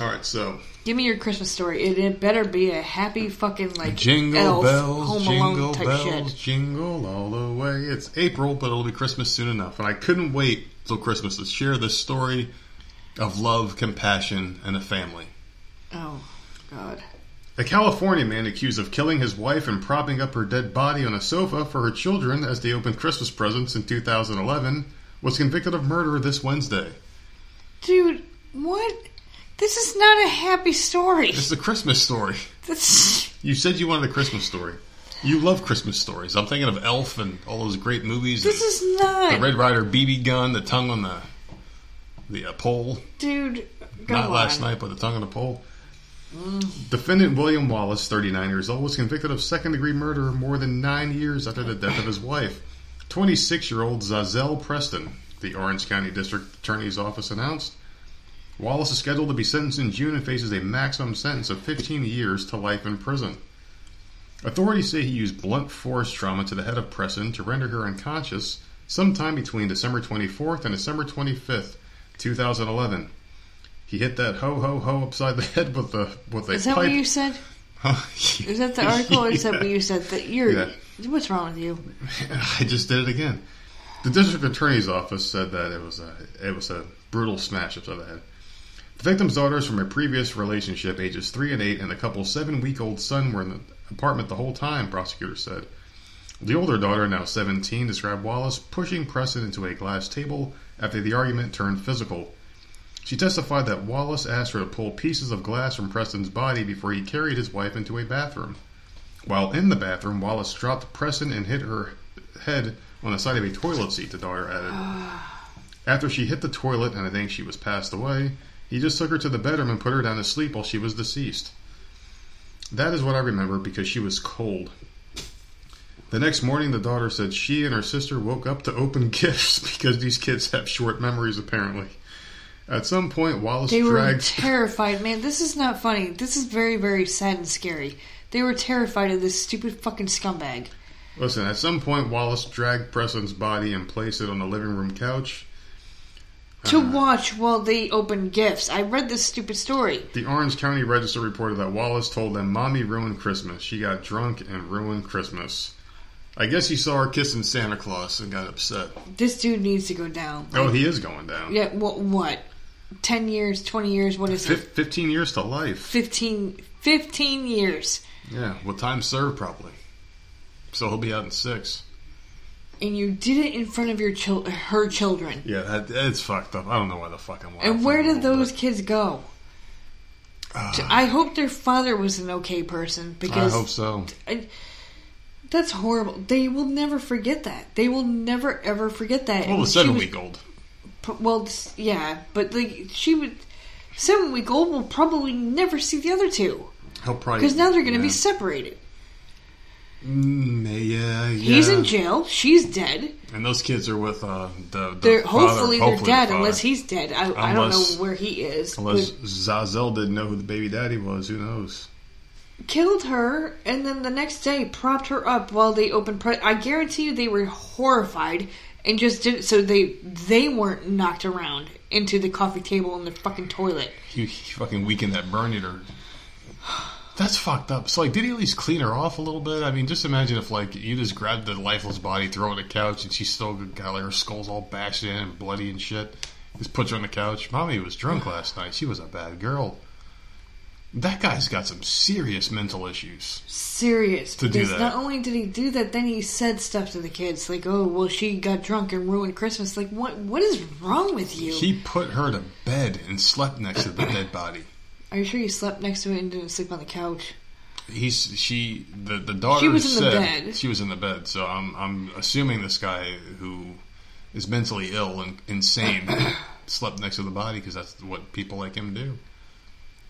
All right, so Give me your Christmas story. It, it better be a happy fucking like jingle elf, bells, Home jingle Alone type bells, shit. jingle all the way. It's April, but it'll be Christmas soon enough, and I couldn't wait till Christmas to share this story of love, compassion, and a family. Oh God. A California man accused of killing his wife and propping up her dead body on a sofa for her children as they opened Christmas presents in 2011 was convicted of murder this Wednesday. Dude, what? This is not a happy story. It's a Christmas story. This, You said you wanted a Christmas story. You love Christmas stories. I'm thinking of Elf and all those great movies. this is not. the Red Ryder BB gun, the tongue on the the uh, pole. Dude, go Not on. last night, but the tongue on the pole. Defendant William Wallace, 39 years old, was convicted of second degree murder more than nine years after the death of his wife. 26 year old Zazelle Preston, the Orange County District Attorney's Office announced. Wallace is scheduled to be sentenced in June and faces a maximum sentence of 15 years to life in prison. Authorities say he used blunt force trauma to the head of Preston to render her unconscious sometime between December 24th and December 25th, 2011. He hit that ho ho ho upside the head with a with a Is that pipe. what you said? Is that the article or is that what you said? That you're. Yeah. What's wrong with you? I just did it again. The district attorney's office said that it was a it was a brutal smash upside the head. The victim's daughters from a previous relationship, ages three and eight, and the couple's seven-week-old son were in the apartment the whole time. Prosecutors said. The older daughter, now 17, described Wallace pushing Preston into a glass table after the argument turned physical. She testified that Wallace asked her to pull pieces of glass from Preston's body before he carried his wife into a bathroom. While in the bathroom, Wallace dropped Preston and hit her head on the side of a toilet seat, the daughter added. After she hit the toilet and I think she was passed away, he just took her to the bedroom and put her down to sleep while she was deceased. That is what I remember because she was cold. The next morning, the daughter said she and her sister woke up to open gifts because these kids have short memories, apparently. At some point, Wallace They were dragged. terrified, man. This is not funny. This is very, very sad and scary. They were terrified of this stupid fucking scumbag. Listen, at some point, Wallace dragged Preston's body and placed it on the living room couch. To Uh-huh. watch while they open gifts. I read this stupid story. The Orange County Register reported that Wallace told them, Mommy ruined Christmas. She got drunk and ruined Christmas. I guess he saw her kissing Santa Claus and got upset. This dude needs to go down. Oh, he is going down. Yeah, what? What? 10 years, 20 years, what is Fif- it? 15 years to life. 15, 15 years. Yeah, well, time served probably. So he'll be out in six. And you did it in front of your chil- her children. Yeah, that, it's fucked up. I don't know why the fuck I'm laughing. And where did those bit. kids go? Ah, I hope their father was an okay person because I hope so. I- that's horrible. They will never forget that. They will never ever forget that. Well, And the she seven was- week old. Well, yeah, but like she would. Seven week old will probably never see the other two He'll probably because now they're going to be separated. Mm, yeah, yeah. He's in jail. She's dead. and those kids are with uh, the. the They're father- hopefully, hopefully they're dead unless he's dead. I, I don't know where he is. Unless but Zazel didn't know who the baby daddy was, who knows? killed her and then the next day propped her up while they opened. Pre- I guarantee you they were horrified and just did it so they they weren't knocked around into the coffee table and the fucking toilet. He, he fucking weakened that burn eater. That's fucked up. So, like, did he at least clean her off a little bit? I mean, just imagine if, like, you just grabbed the lifeless body, throw it on the couch, and she's still got, like, her skull's all bashed in and bloody and shit. Just put her on the couch. Mommy was drunk last night. She was a bad girl. That guy's got some serious mental issues. Serious. To do that. not only did he do that, then he said stuff to the kids like, "Oh, well, she got drunk and ruined Christmas." Like, what? What is wrong with you? He put her to bed and slept next to the dead body. Are you sure you slept next to it and didn't sleep on the couch? He's she the the daughter She was in the bed. she was in the bed. So I'm I'm assuming this guy who is mentally ill and insane slept next to the body because that's what people like him do.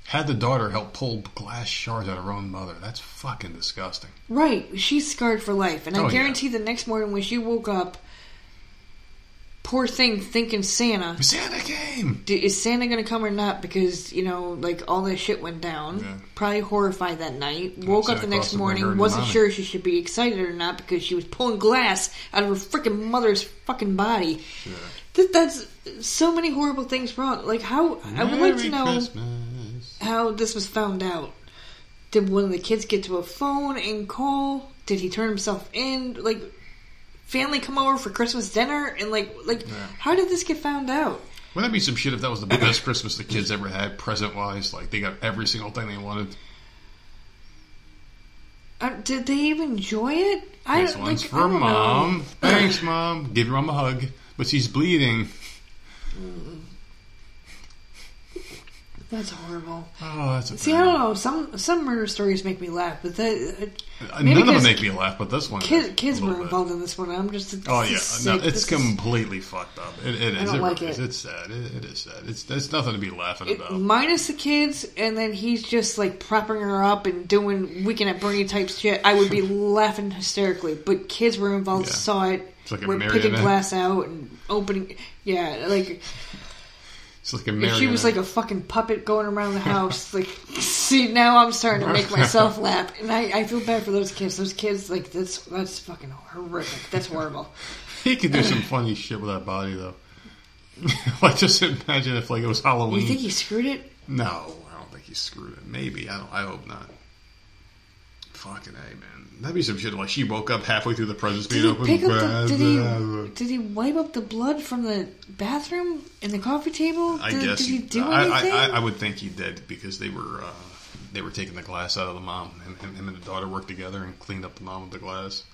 Had the daughter help pull glass shards out of her own mother. That's fucking disgusting. Right. She's scarred for life. And I Oh, yeah. guarantee the next morning when she woke up, poor thing thinking Santa. Santa came. D- Is Santa going to come or not? Because, you know, like all this shit went down. Yeah. Probably horrified that night. Woke Santa up the next will bring her morning. Wasn't sure she should be excited or not because she was pulling glass out of her freaking mother's fucking body. Yeah. Th- that's so many horrible things wrong. Like, how. I would like to know Christmas. how this was found out. Did one of the kids get to a phone and call? Did he turn himself in? Like, family come over for Christmas dinner and like, like, Yeah. how did this get found out? Wouldn't that be some shit if that was the best Christmas the kids ever had, present wise? Like they got every single thing they wanted. Uh, did they even enjoy it? I This one's like, for don't know. mom. Thanks, mom. Give your mom a hug. But she's bleeding. That's horrible. Oh, that's a See, I don't know. Some some murder stories make me laugh, but that Uh, None of them make me laugh, but this one. kids did kids were bit. involved in this one. I'm just Oh yeah, no, it's This is- completely fucked up. It, it is. don't it like really is. it. It's sad. It, it is sad. It's there's nothing to be laughing about. minus the kids, and then he's just like propping her up and doing weekend at Bernie type shit. I would be laughing hysterically, but kids were involved, Yeah. saw it. It's like a were picking glass out and opening. Yeah, like It's like a if marionette. she was like a fucking puppet going around the house. like, see, now I'm starting to make myself laugh, and I, I feel bad for those kids. Those kids, like that's that's fucking horrific. That's horrible. he could do some funny shit with that body though. like just imagine if like it was Halloween. You think he screwed it? No, I don't think he screwed it. Maybe I don't. I hope not. Fucking a man. That'd be some shit. Like she woke up halfway through the presents being Did he open. pick up the? Did he? Did he wipe up the blood from the bathroom in the coffee table? I did, guess did he do I, anything? I, I, I would think he did because they were uh, they were taking the glass out of the mom. Him, him, him and the daughter worked together and cleaned up the mom with the glass.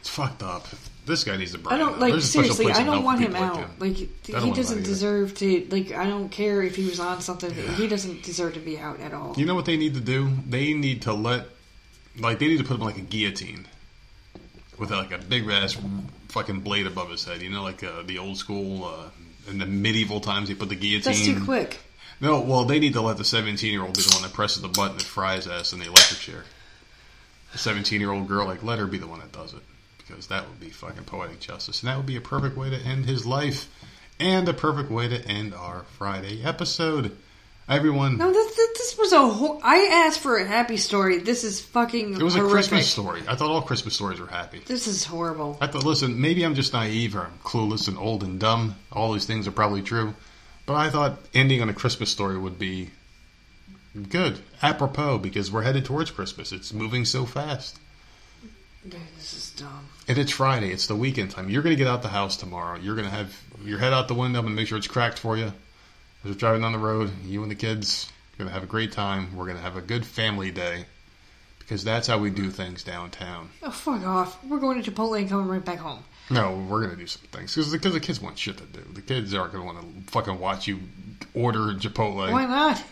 It's fucked up. This guy needs to burn. I don't like There's a special seriously. I don't want him out. him. Like he doesn't deserve to. Like I don't care if he was on something. He doesn't deserve to be out at all. You know what they need to do? They need to let, like, they need to put him like a guillotine with like a big ass fucking blade above his head. You know, like uh, the old school uh, in the medieval times they put the guillotine. That's too quick. No, well, they need to let the 17 year old be the one that presses the button that fries ass in the electric chair. The 17 year old girl, like let her be the one that does it because that would be fucking poetic justice, and that would be a perfect way to end his life, and a perfect way to end our Friday episode. Everyone, No, this, this, was a. Ho- I asked for a happy story. This is fucking. it was a. Christmas story. I thought all Christmas stories were happy. This is horrible. I thought, listen, maybe I'm just naive or I'm clueless and old and dumb. All these things are probably true. But I thought ending on a Christmas story would be good, apropos, because we're headed towards Christmas. It's moving so fast. This is dumb. And it's Friday. It's the weekend time. You're going to get out the house tomorrow. You're going to have your head out the window and make sure it's cracked for you. As you're driving down the road, you and the kids are going to have a great time. We're going to have a good family day because that's how we do things downtown. Oh, fuck off. We're going to Chipotle and coming right back home. No, we're gonna do some things because the, the kids want shit to do. The kids aren't gonna want to fucking watch you order Chipotle. Why not?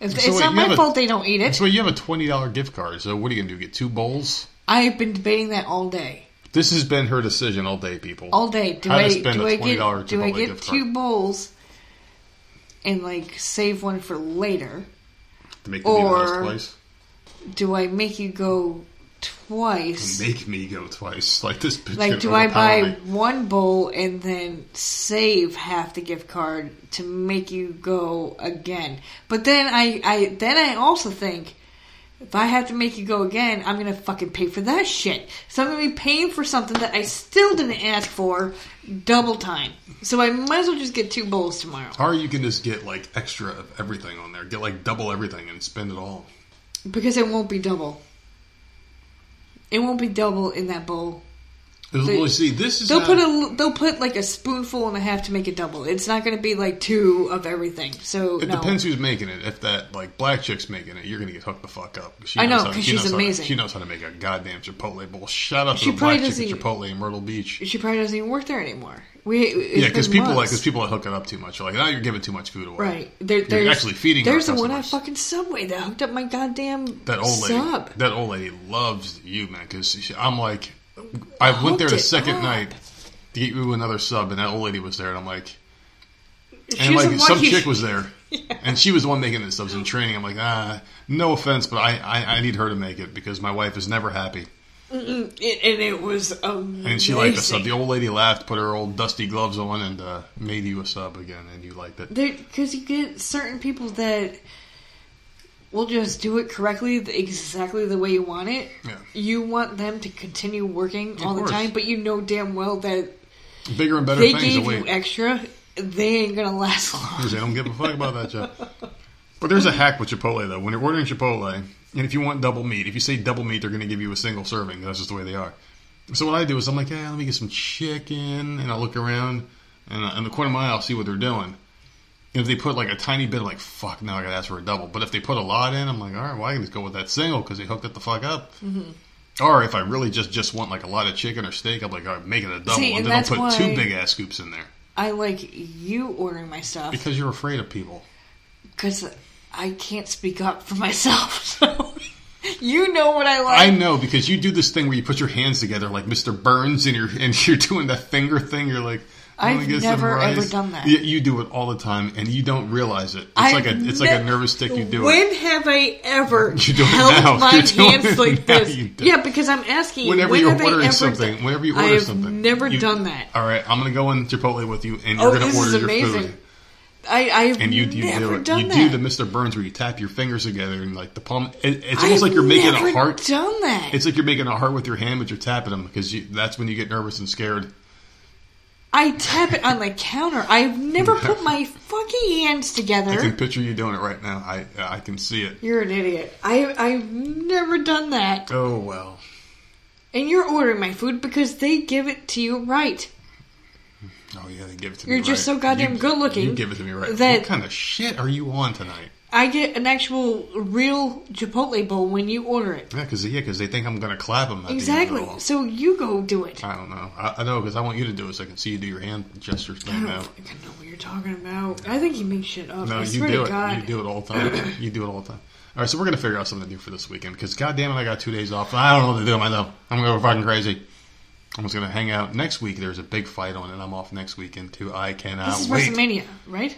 If, So it's wait, not my have a- fault they don't eat it. So you have a twenty dollar gift card. So what are you gonna do? Get two bowls? I've been debating that all day. This has been her decision all day, people. All day. Do How to I spend do a I $20 get do I get two card. bowls and like save one for later? to make me the house or- twice. Do I make you go twice? Make me go twice. Like this. bitch Like, do I buy me. one bowl and then save half the gift card to make you go again? But then I, I then I also think if I have to make you go again, I'm gonna fucking pay for that shit. So I'm gonna be paying for something that I still didn't ask for double time. So I might as well just get two bowls tomorrow Or you can just get like extra of everything on there. Get like double everything and spend it all. because it won't be double. It won't be double in that bowl. Well, see, this is They'll put a they'll put like a spoonful and a half to make it double. It's not going to be like two of everything. So It no. depends who's making it. If that like black chick's making it, you're gonna get hooked the fuck up. She I know, knows how- 'cause she she's knows how to- amazing. she knows how to make a goddamn Chipotle bowl. Shout out to She the black probably chick at doesn't- Chipotle in Myrtle Beach. She probably doesn't even work there anymore. We Yeah, because people like because people that hook it up too much. Are like, now you're giving too much food away. right. There, You're actually feeding. There's the one at fucking Subway that hooked up my goddamn that old lady. sub. That old lady loves you, man. Because I'm like, I went there the second up. night to get you another sub, and that old lady was there, and I'm like, and like some you- chick was there, and she was the one making the subs in training. I'm like, ah, no offense, but I, I I need her to make it because my wife is never happy. and it was amazing. And she liked the sub. The old lady laughed, put her old dusty gloves on, and uh, made you a sub again, and you liked it. Because you get certain people that will just do it correctly, exactly the way you want it. Yeah. You want them to continue working Of all the time, but you know damn well that Bigger and better they things gave await. you extra. They ain't gonna last long. They don't give a fuck about that shit. But there's a hack with Chipotle though. When you're ordering Chipotle, and if you want double meat, if you say double meat, they're to give you a single serving. That's just the way they are. So what I do is I'm like, yeah, let me get some chicken, and I look around, and in the corner of my eye, I'll see what they're doing. And if they put like a tiny bit, I'm like, fuck, now I got to ask for a double. But if they put a lot in, I'm like, all right, well, I can just go with that single because they hooked it the fuck up. Mm-hmm. Or if I really just just want like a lot of chicken or steak, I'm like, all right, make it a double, See, and and then I'll put two big ass scoops in there I like you ordering my stuff because you're afraid of people. because I can't speak up for myself. So you know what I like. I know because you do this thing where you put your hands together like Mr. Burns and you're and you're doing that finger thing. You're like, "I wanna I've never, rice." ever done that. Yeah, you do it all the time and you don't realize it. It's I've like a it's like a nervous tick. You do when it have I ever You do it held now. my You're hands like this? Yeah, because I'm asking you. whenever when you're ordering something. done- Whenever you order something. Never you- done that. All right, I'm gonna go in Chipotle with you and Oh, you're gonna this order is your amazing. food. I, I've And you, you never do it. done You that. do the Mr. Burns where you tap your fingers together and like the palm. It, it's almost I've like you're making a heart. Done that? It's like you're making a heart with your hand, but you're tapping them because you, that's when you get nervous and scared. I tap it on the counter. I've never put my fucking hands together. I can picture you doing it right now. I I can see it. You're an idiot. I I've never done that. Oh well. And you're ordering my food because they give it to you right. Oh yeah, they give it to me. You're just right. so goddamn You- good-looking You give it to me right. that- what kind of shit are you on tonight? I get an actual real Chipotle bowl when you order it. Yeah, because yeah, because they think I'm gonna clap them. At Exactly. The end of it So you go do it. I don't know. I, I know because I want you to do it so I can see you do your hand gestures I don't now. fucking know what you're talking about. I think you make shit up. No, I you do it. God. You do it all the time. you do it all the time. All right, so we're gonna figure out something to do for this weekend because goddamn it, I got two days off. I don't know what to do myself. I'm gonna go fucking crazy. I'm just gonna hang out next week. There's a big fight on, and I'm off next weekend too. I cannot This is wait. WrestleMania, right?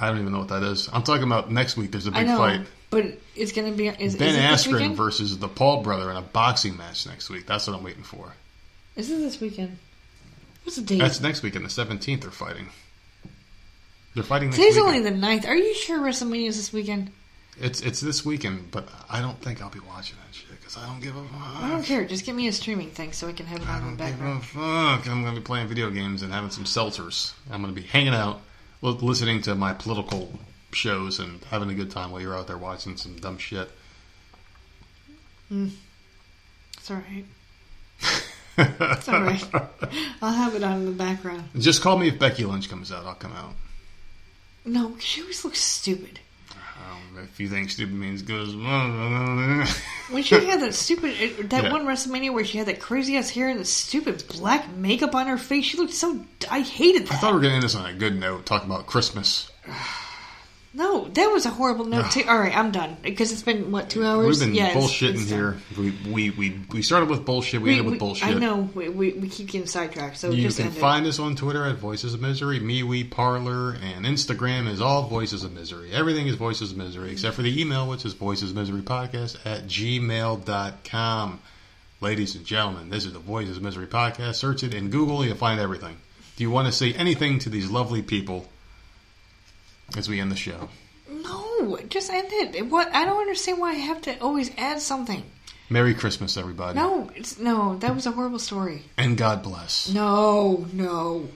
I don't even know what that is. I'm talking about next week. There's a big know, fight. but it's gonna be. Is, Ben is Askren versus the Paul brother in a boxing match next week. That's what I'm waiting for. Is it this weekend? What's the date? That's next weekend, the 17th. They're fighting. They're fighting next Today's weekend. only the 9th. Are you sure WrestleMania is this weekend? It's it's this weekend, but I don't think I'll be watching that shit because I don't give a fuck. I don't care. Just give me a streaming thing so I can have it I on the don't give background. a fuck. I'm going to be playing video games and having some seltzers. I'm going to be hanging out, listening to my political shows and having a good time while you're out there watching some dumb shit. Mm. It's all right. It's all right. I'll have it on in the background. Just call me if Becky Lynch comes out. I'll come out. No, she always looks stupid. If you think stupid means good well. When she had that stupid, that Yeah. one WrestleMania where she had that crazy ass hair and the stupid black makeup on her face, she looked so. I hated I thought we were going to end this on a good note, talk about Christmas. No, that was a horrible note too. All right, I'm done because it's been what two hours. We've been Yeah, bullshitting it's here. We, we we we started with bullshit. We, ended with bullshit. I know we, we, we keep getting sidetracked, so You can end it. find us on Twitter at Voices of Misery, MeWe, Parler, and Instagram is all Voices of Misery. Everything is Voices of Misery, except for the email, which is Voices of Misery Podcast at gmail.com. Ladies and gentlemen, this is the Voices of Misery Podcast. Search it in Google, you'll find everything. Do you want to say anything to these lovely people as we end the show? No, just end it. What? I don't understand why I have to always add something. Merry Christmas, everybody. No, it's no. That was a horrible story. And God bless. No, no.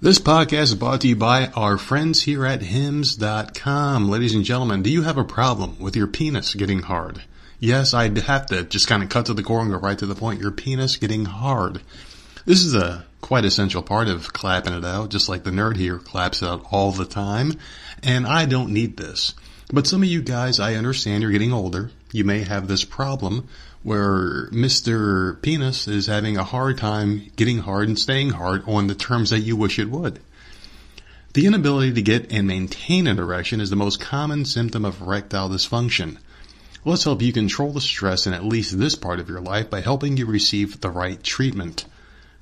This podcast is brought to you by our friends here at hims.com. Ladies and gentlemen, do you have a problem with your penis getting hard? Yes, I'd have to just kind of cut to the core and go right to the point. Your penis getting hard. This is a quite essential part of clapping it out, just like the nerd here claps out all the time. And I don't need this. But some of you guys, I understand you're getting older. You may have this problem where Mr. Penis is having a hard time getting hard and staying hard on the terms that you wish it would. The inability to get and maintain an erection is the most common symptom of erectile dysfunction. Let's help you control the stress in at least this part of your life by helping you receive the right treatment.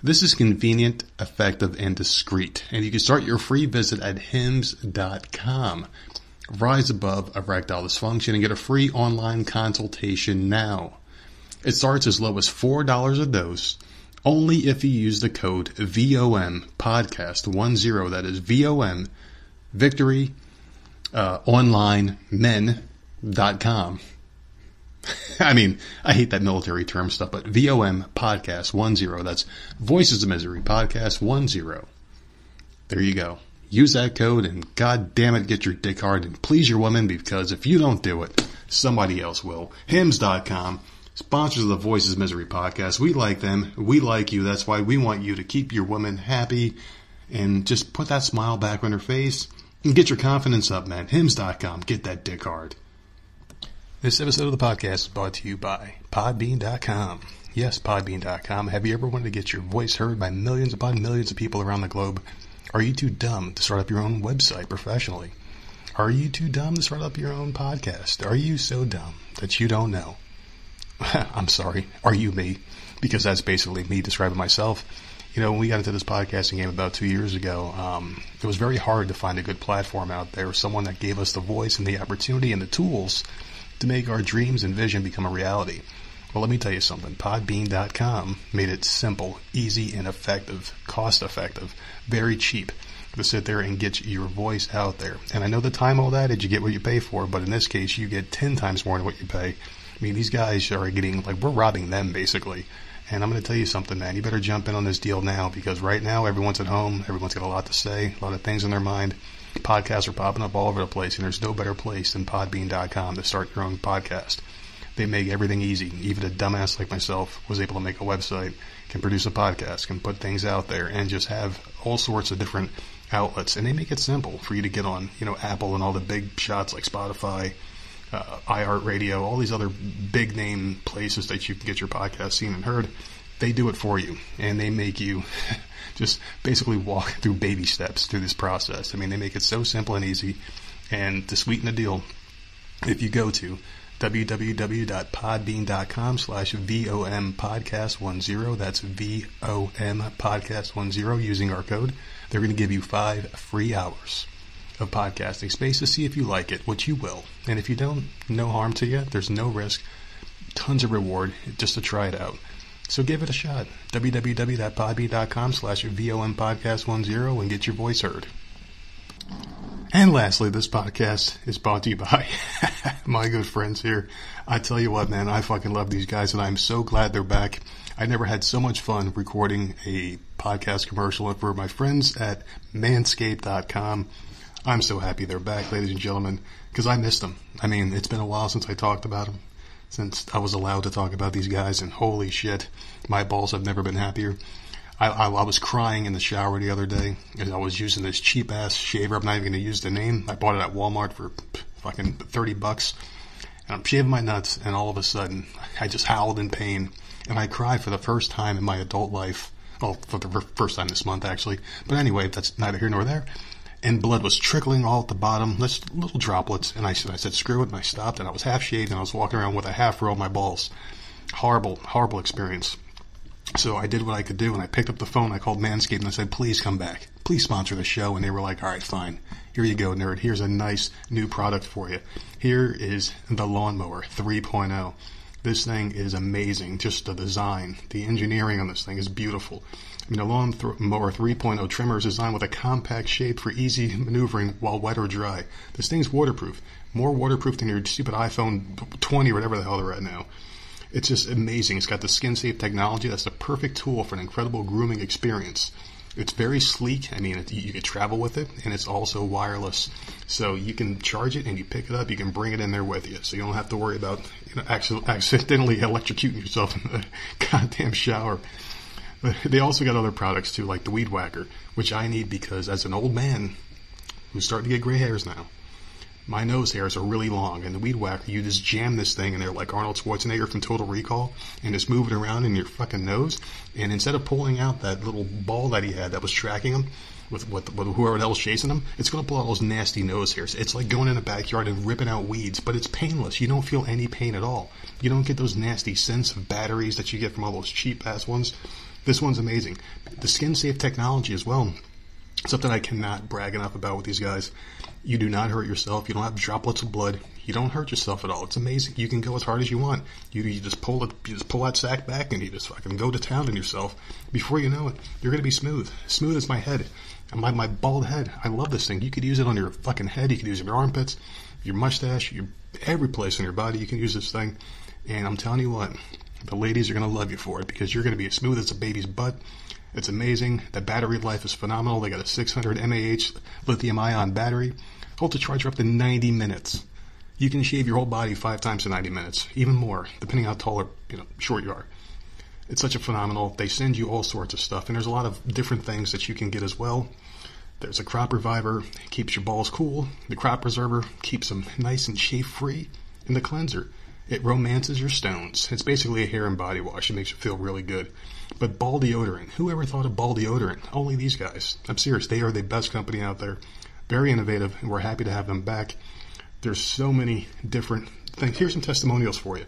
This is convenient, effective, and discreet, and you can start your free visit at hims.com. Rise above erectile dysfunction and get a free online consultation now. It starts as low as $4 a dose, only if you use the code VOM podcast 10, that is VOM victory uh, online men.com. I mean, I hate that military term stuff, but VOM podcast 10, that's Voices of Misery podcast 10. There you go. Use that code and god damn it, get your dick hard and please your woman because if you don't do it, somebody else will. Hims.com, sponsors of the Voices of Misery podcast. We like them. We like you. That's why we want you to keep your woman happy and just put that smile back on her face and get your confidence up, man. Hims.com, get that dick hard. This episode of the podcast is brought to you by Podbean.com. Yes, Podbean.com. Have you ever wanted to get your voice heard by millions upon millions of people around the globe? Are you too dumb to start up your own website professionally? Are you too dumb to start up your own podcast? Are you so dumb that you don't know? I'm sorry. Are you me? Because that's basically me describing myself. You know, when we got into this podcasting game about two years ago, um, it was very hard to find a good platform out there, someone that gave us the voice and the opportunity and the tools to make our dreams and vision become a reality. Well, let me tell you something. Podbean.com made it simple, easy, and effective, cost effective, very cheap to sit there and get your voice out there. And I know the time old adage, you get what you pay for, but in this case, you get 10 times more than what you pay. I mean, these guys are getting, like, we're robbing them basically. And I'm going to tell you something, man. You better jump in on this deal now because right now everyone's at home. Everyone's got a lot to say, a lot of things in their mind. Podcasts are popping up all over the place, and there's no better place than podbean.com to start your own podcast. They make everything easy. Even a dumbass like myself was able to make a website, can produce a podcast, can put things out there, and just have all sorts of different outlets. And they make it simple for you to get on, you know, Apple and all the big shots like Spotify, uh, iHeartRadio, all these other big name places that you can get your podcast seen and heard. They do it for you, and they make you just basically walk through baby steps through this process. I mean, they make it so simple and easy. And to sweeten the deal, if you go to www.podbean.com slash VOM podcast 10. That's VOM podcast 10 using our code. They're going to give you five free hours of podcasting space to see if you like it, which you will. And if you don't, no harm to you. There's no risk. Tons of reward just to try it out. So give it a shot. www.podbean.com slash VOM podcast 10 and get your voice heard. And lastly, this podcast is brought to you by my good friends here. I tell you what, man, I fucking love these guys and I'm so glad they're back. I never had so much fun recording a podcast commercial for my friends at manscaped.com. I'm so happy they're back, ladies and gentlemen, because I missed them. I mean, it's been a while since I talked about them, since I was allowed to talk about these guys, and holy shit, my balls have never been happier. I, I, I was crying in the shower the other day and I was using this cheap ass shaver. I'm not even going to use the name. I bought it at Walmart for fucking 30 bucks. And I'm shaving my nuts and all of a sudden I just howled in pain and I cried for the first time in my adult life. Well, for the first time this month actually. But anyway, that's neither here nor there. And blood was trickling all at the bottom, just little droplets. And I said, I said, screw it. And I stopped and I was half shaved and I was walking around with a half row of my balls. Horrible, horrible experience. So I did what I could do and I picked up the phone. I called Manscaped and I said, please come back. Please sponsor the show. And they were like, all right, fine. Here you go, nerd. Here's a nice new product for you. Here is the Lawnmower 3.0. This thing is amazing. Just the design, the engineering on this thing is beautiful. Mean, a Lawnmower 3.0 trimmer is designed with a compact shape for easy maneuvering while wet or dry. This thing's waterproof. More waterproof than your stupid iPhone 20 or whatever the hell they're at now. It's just amazing. It's got the skin safe technology. That's the perfect tool for an incredible grooming experience. It's very sleek. I mean, it, you can travel with it, and it's also wireless. So you can charge it and you pick it up. You can bring it in there with you, so you don't have to worry about you know, accidentally electrocuting yourself in the goddamn shower. But they also got other products too, like the Weed Whacker, which I need because as an old man who's starting to get gray hairs now, my nose hairs are really long, and the weed whacker, you just jam this thing in there like Arnold Schwarzenegger from Total Recall, and just move it around in your fucking nose. And instead of pulling out that little ball that he had that was tracking him with, with, with whoever else was chasing him, it's going to pull out those nasty nose hairs. It's like going in the backyard and ripping out weeds, but it's painless. You don't feel any pain at all. You don't get those nasty scents of batteries that you get from all those cheap ass ones. This one's amazing. The skin safe technology as well. Something I cannot brag enough about with these guys. You do not hurt yourself. You don't have droplets of blood. You don't hurt yourself at all. It's amazing. You can go as hard as you want. You, you just pull it, you just pull that sack back and you just fucking go to town on yourself. Before you know it, you're gonna be smooth. Smooth as my head. My, my bald head. I love this thing. You could use it on your fucking head. You could use it on your armpits, your mustache, your, every place on your body. You can use this thing. And I'm telling you what, the ladies are gonna love you for it because you're gonna be as smooth as a baby's butt. It's amazing. The battery life is phenomenal. They got a 600 mAh lithium ion battery. Hold the charge for up to 90 minutes. You can shave your whole body five times in 90 minutes, even more, depending how tall or you know short you are. It's such a phenomenal. They send you all sorts of stuff, and there's a lot of different things that you can get as well. There's a crop reviver, keeps your balls cool. The crop preserver keeps them nice and shave free. And the cleanser, it romances your stones. It's basically a hair and body wash. It makes you feel really good. But ball deodorant, who ever thought of ball deodorant? Only these guys. I'm serious. They are the best company out there very innovative, and we're happy to have them back. There's so many different things. Here's some testimonials for you.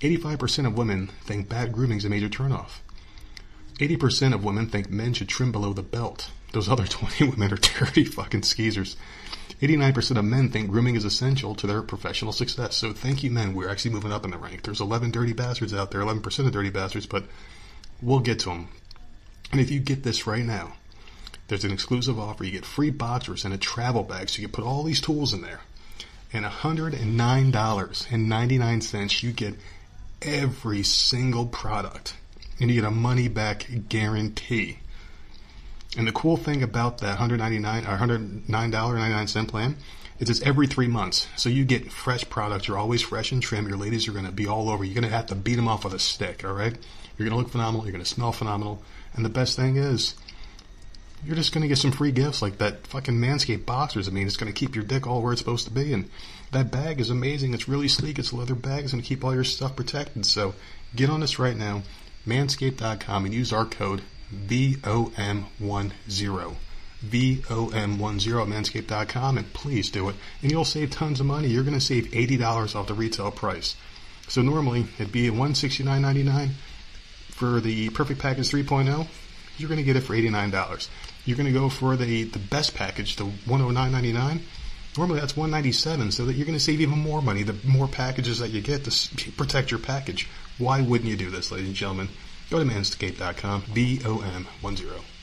85% of women think bad grooming is a major turnoff. 80% of women think men should trim below the belt. Those other 20 women are dirty fucking skeezers. 89% of men think grooming is essential to their professional success. So thank you, men. We're actually moving up in the rank. There's 11 dirty bastards out there, 11% of dirty bastards, but we'll get to them. And if you get this right now, there's an exclusive offer. You get free boxers and a travel bag, so you can put all these tools in there. And $109.99, you get every single product. And you get a money back guarantee. And the cool thing about that 199 or $109.99 plan is it's every three months. So you get fresh products. You're always fresh and trim. Your ladies are going to be all over. You're going to have to beat them off with a stick, all right? You're going to look phenomenal. You're going to smell phenomenal. And the best thing is, you're just going to get some free gifts like that fucking Manscaped boxers. I mean, it's going to keep your dick all where it's supposed to be. And that bag is amazing. It's really sleek. It's leather bag. It's going to keep all your stuff protected. So get on this right now, manscaped.com, and use our code VOM10. VOM10 at manscaped.com, and please do it. And you'll save tons of money. You're going to save $80 off the retail price. So normally it'd be $169.99 for the Perfect Package 3.0. You're going to get it for $89. You're going to go for the, the best package, the $109.99. Normally that's 197, so that you're going to save even more money the more packages that you get to protect your package. Why wouldn't you do this, ladies and gentlemen? Go to manscaped.com, V-O-M-1-0.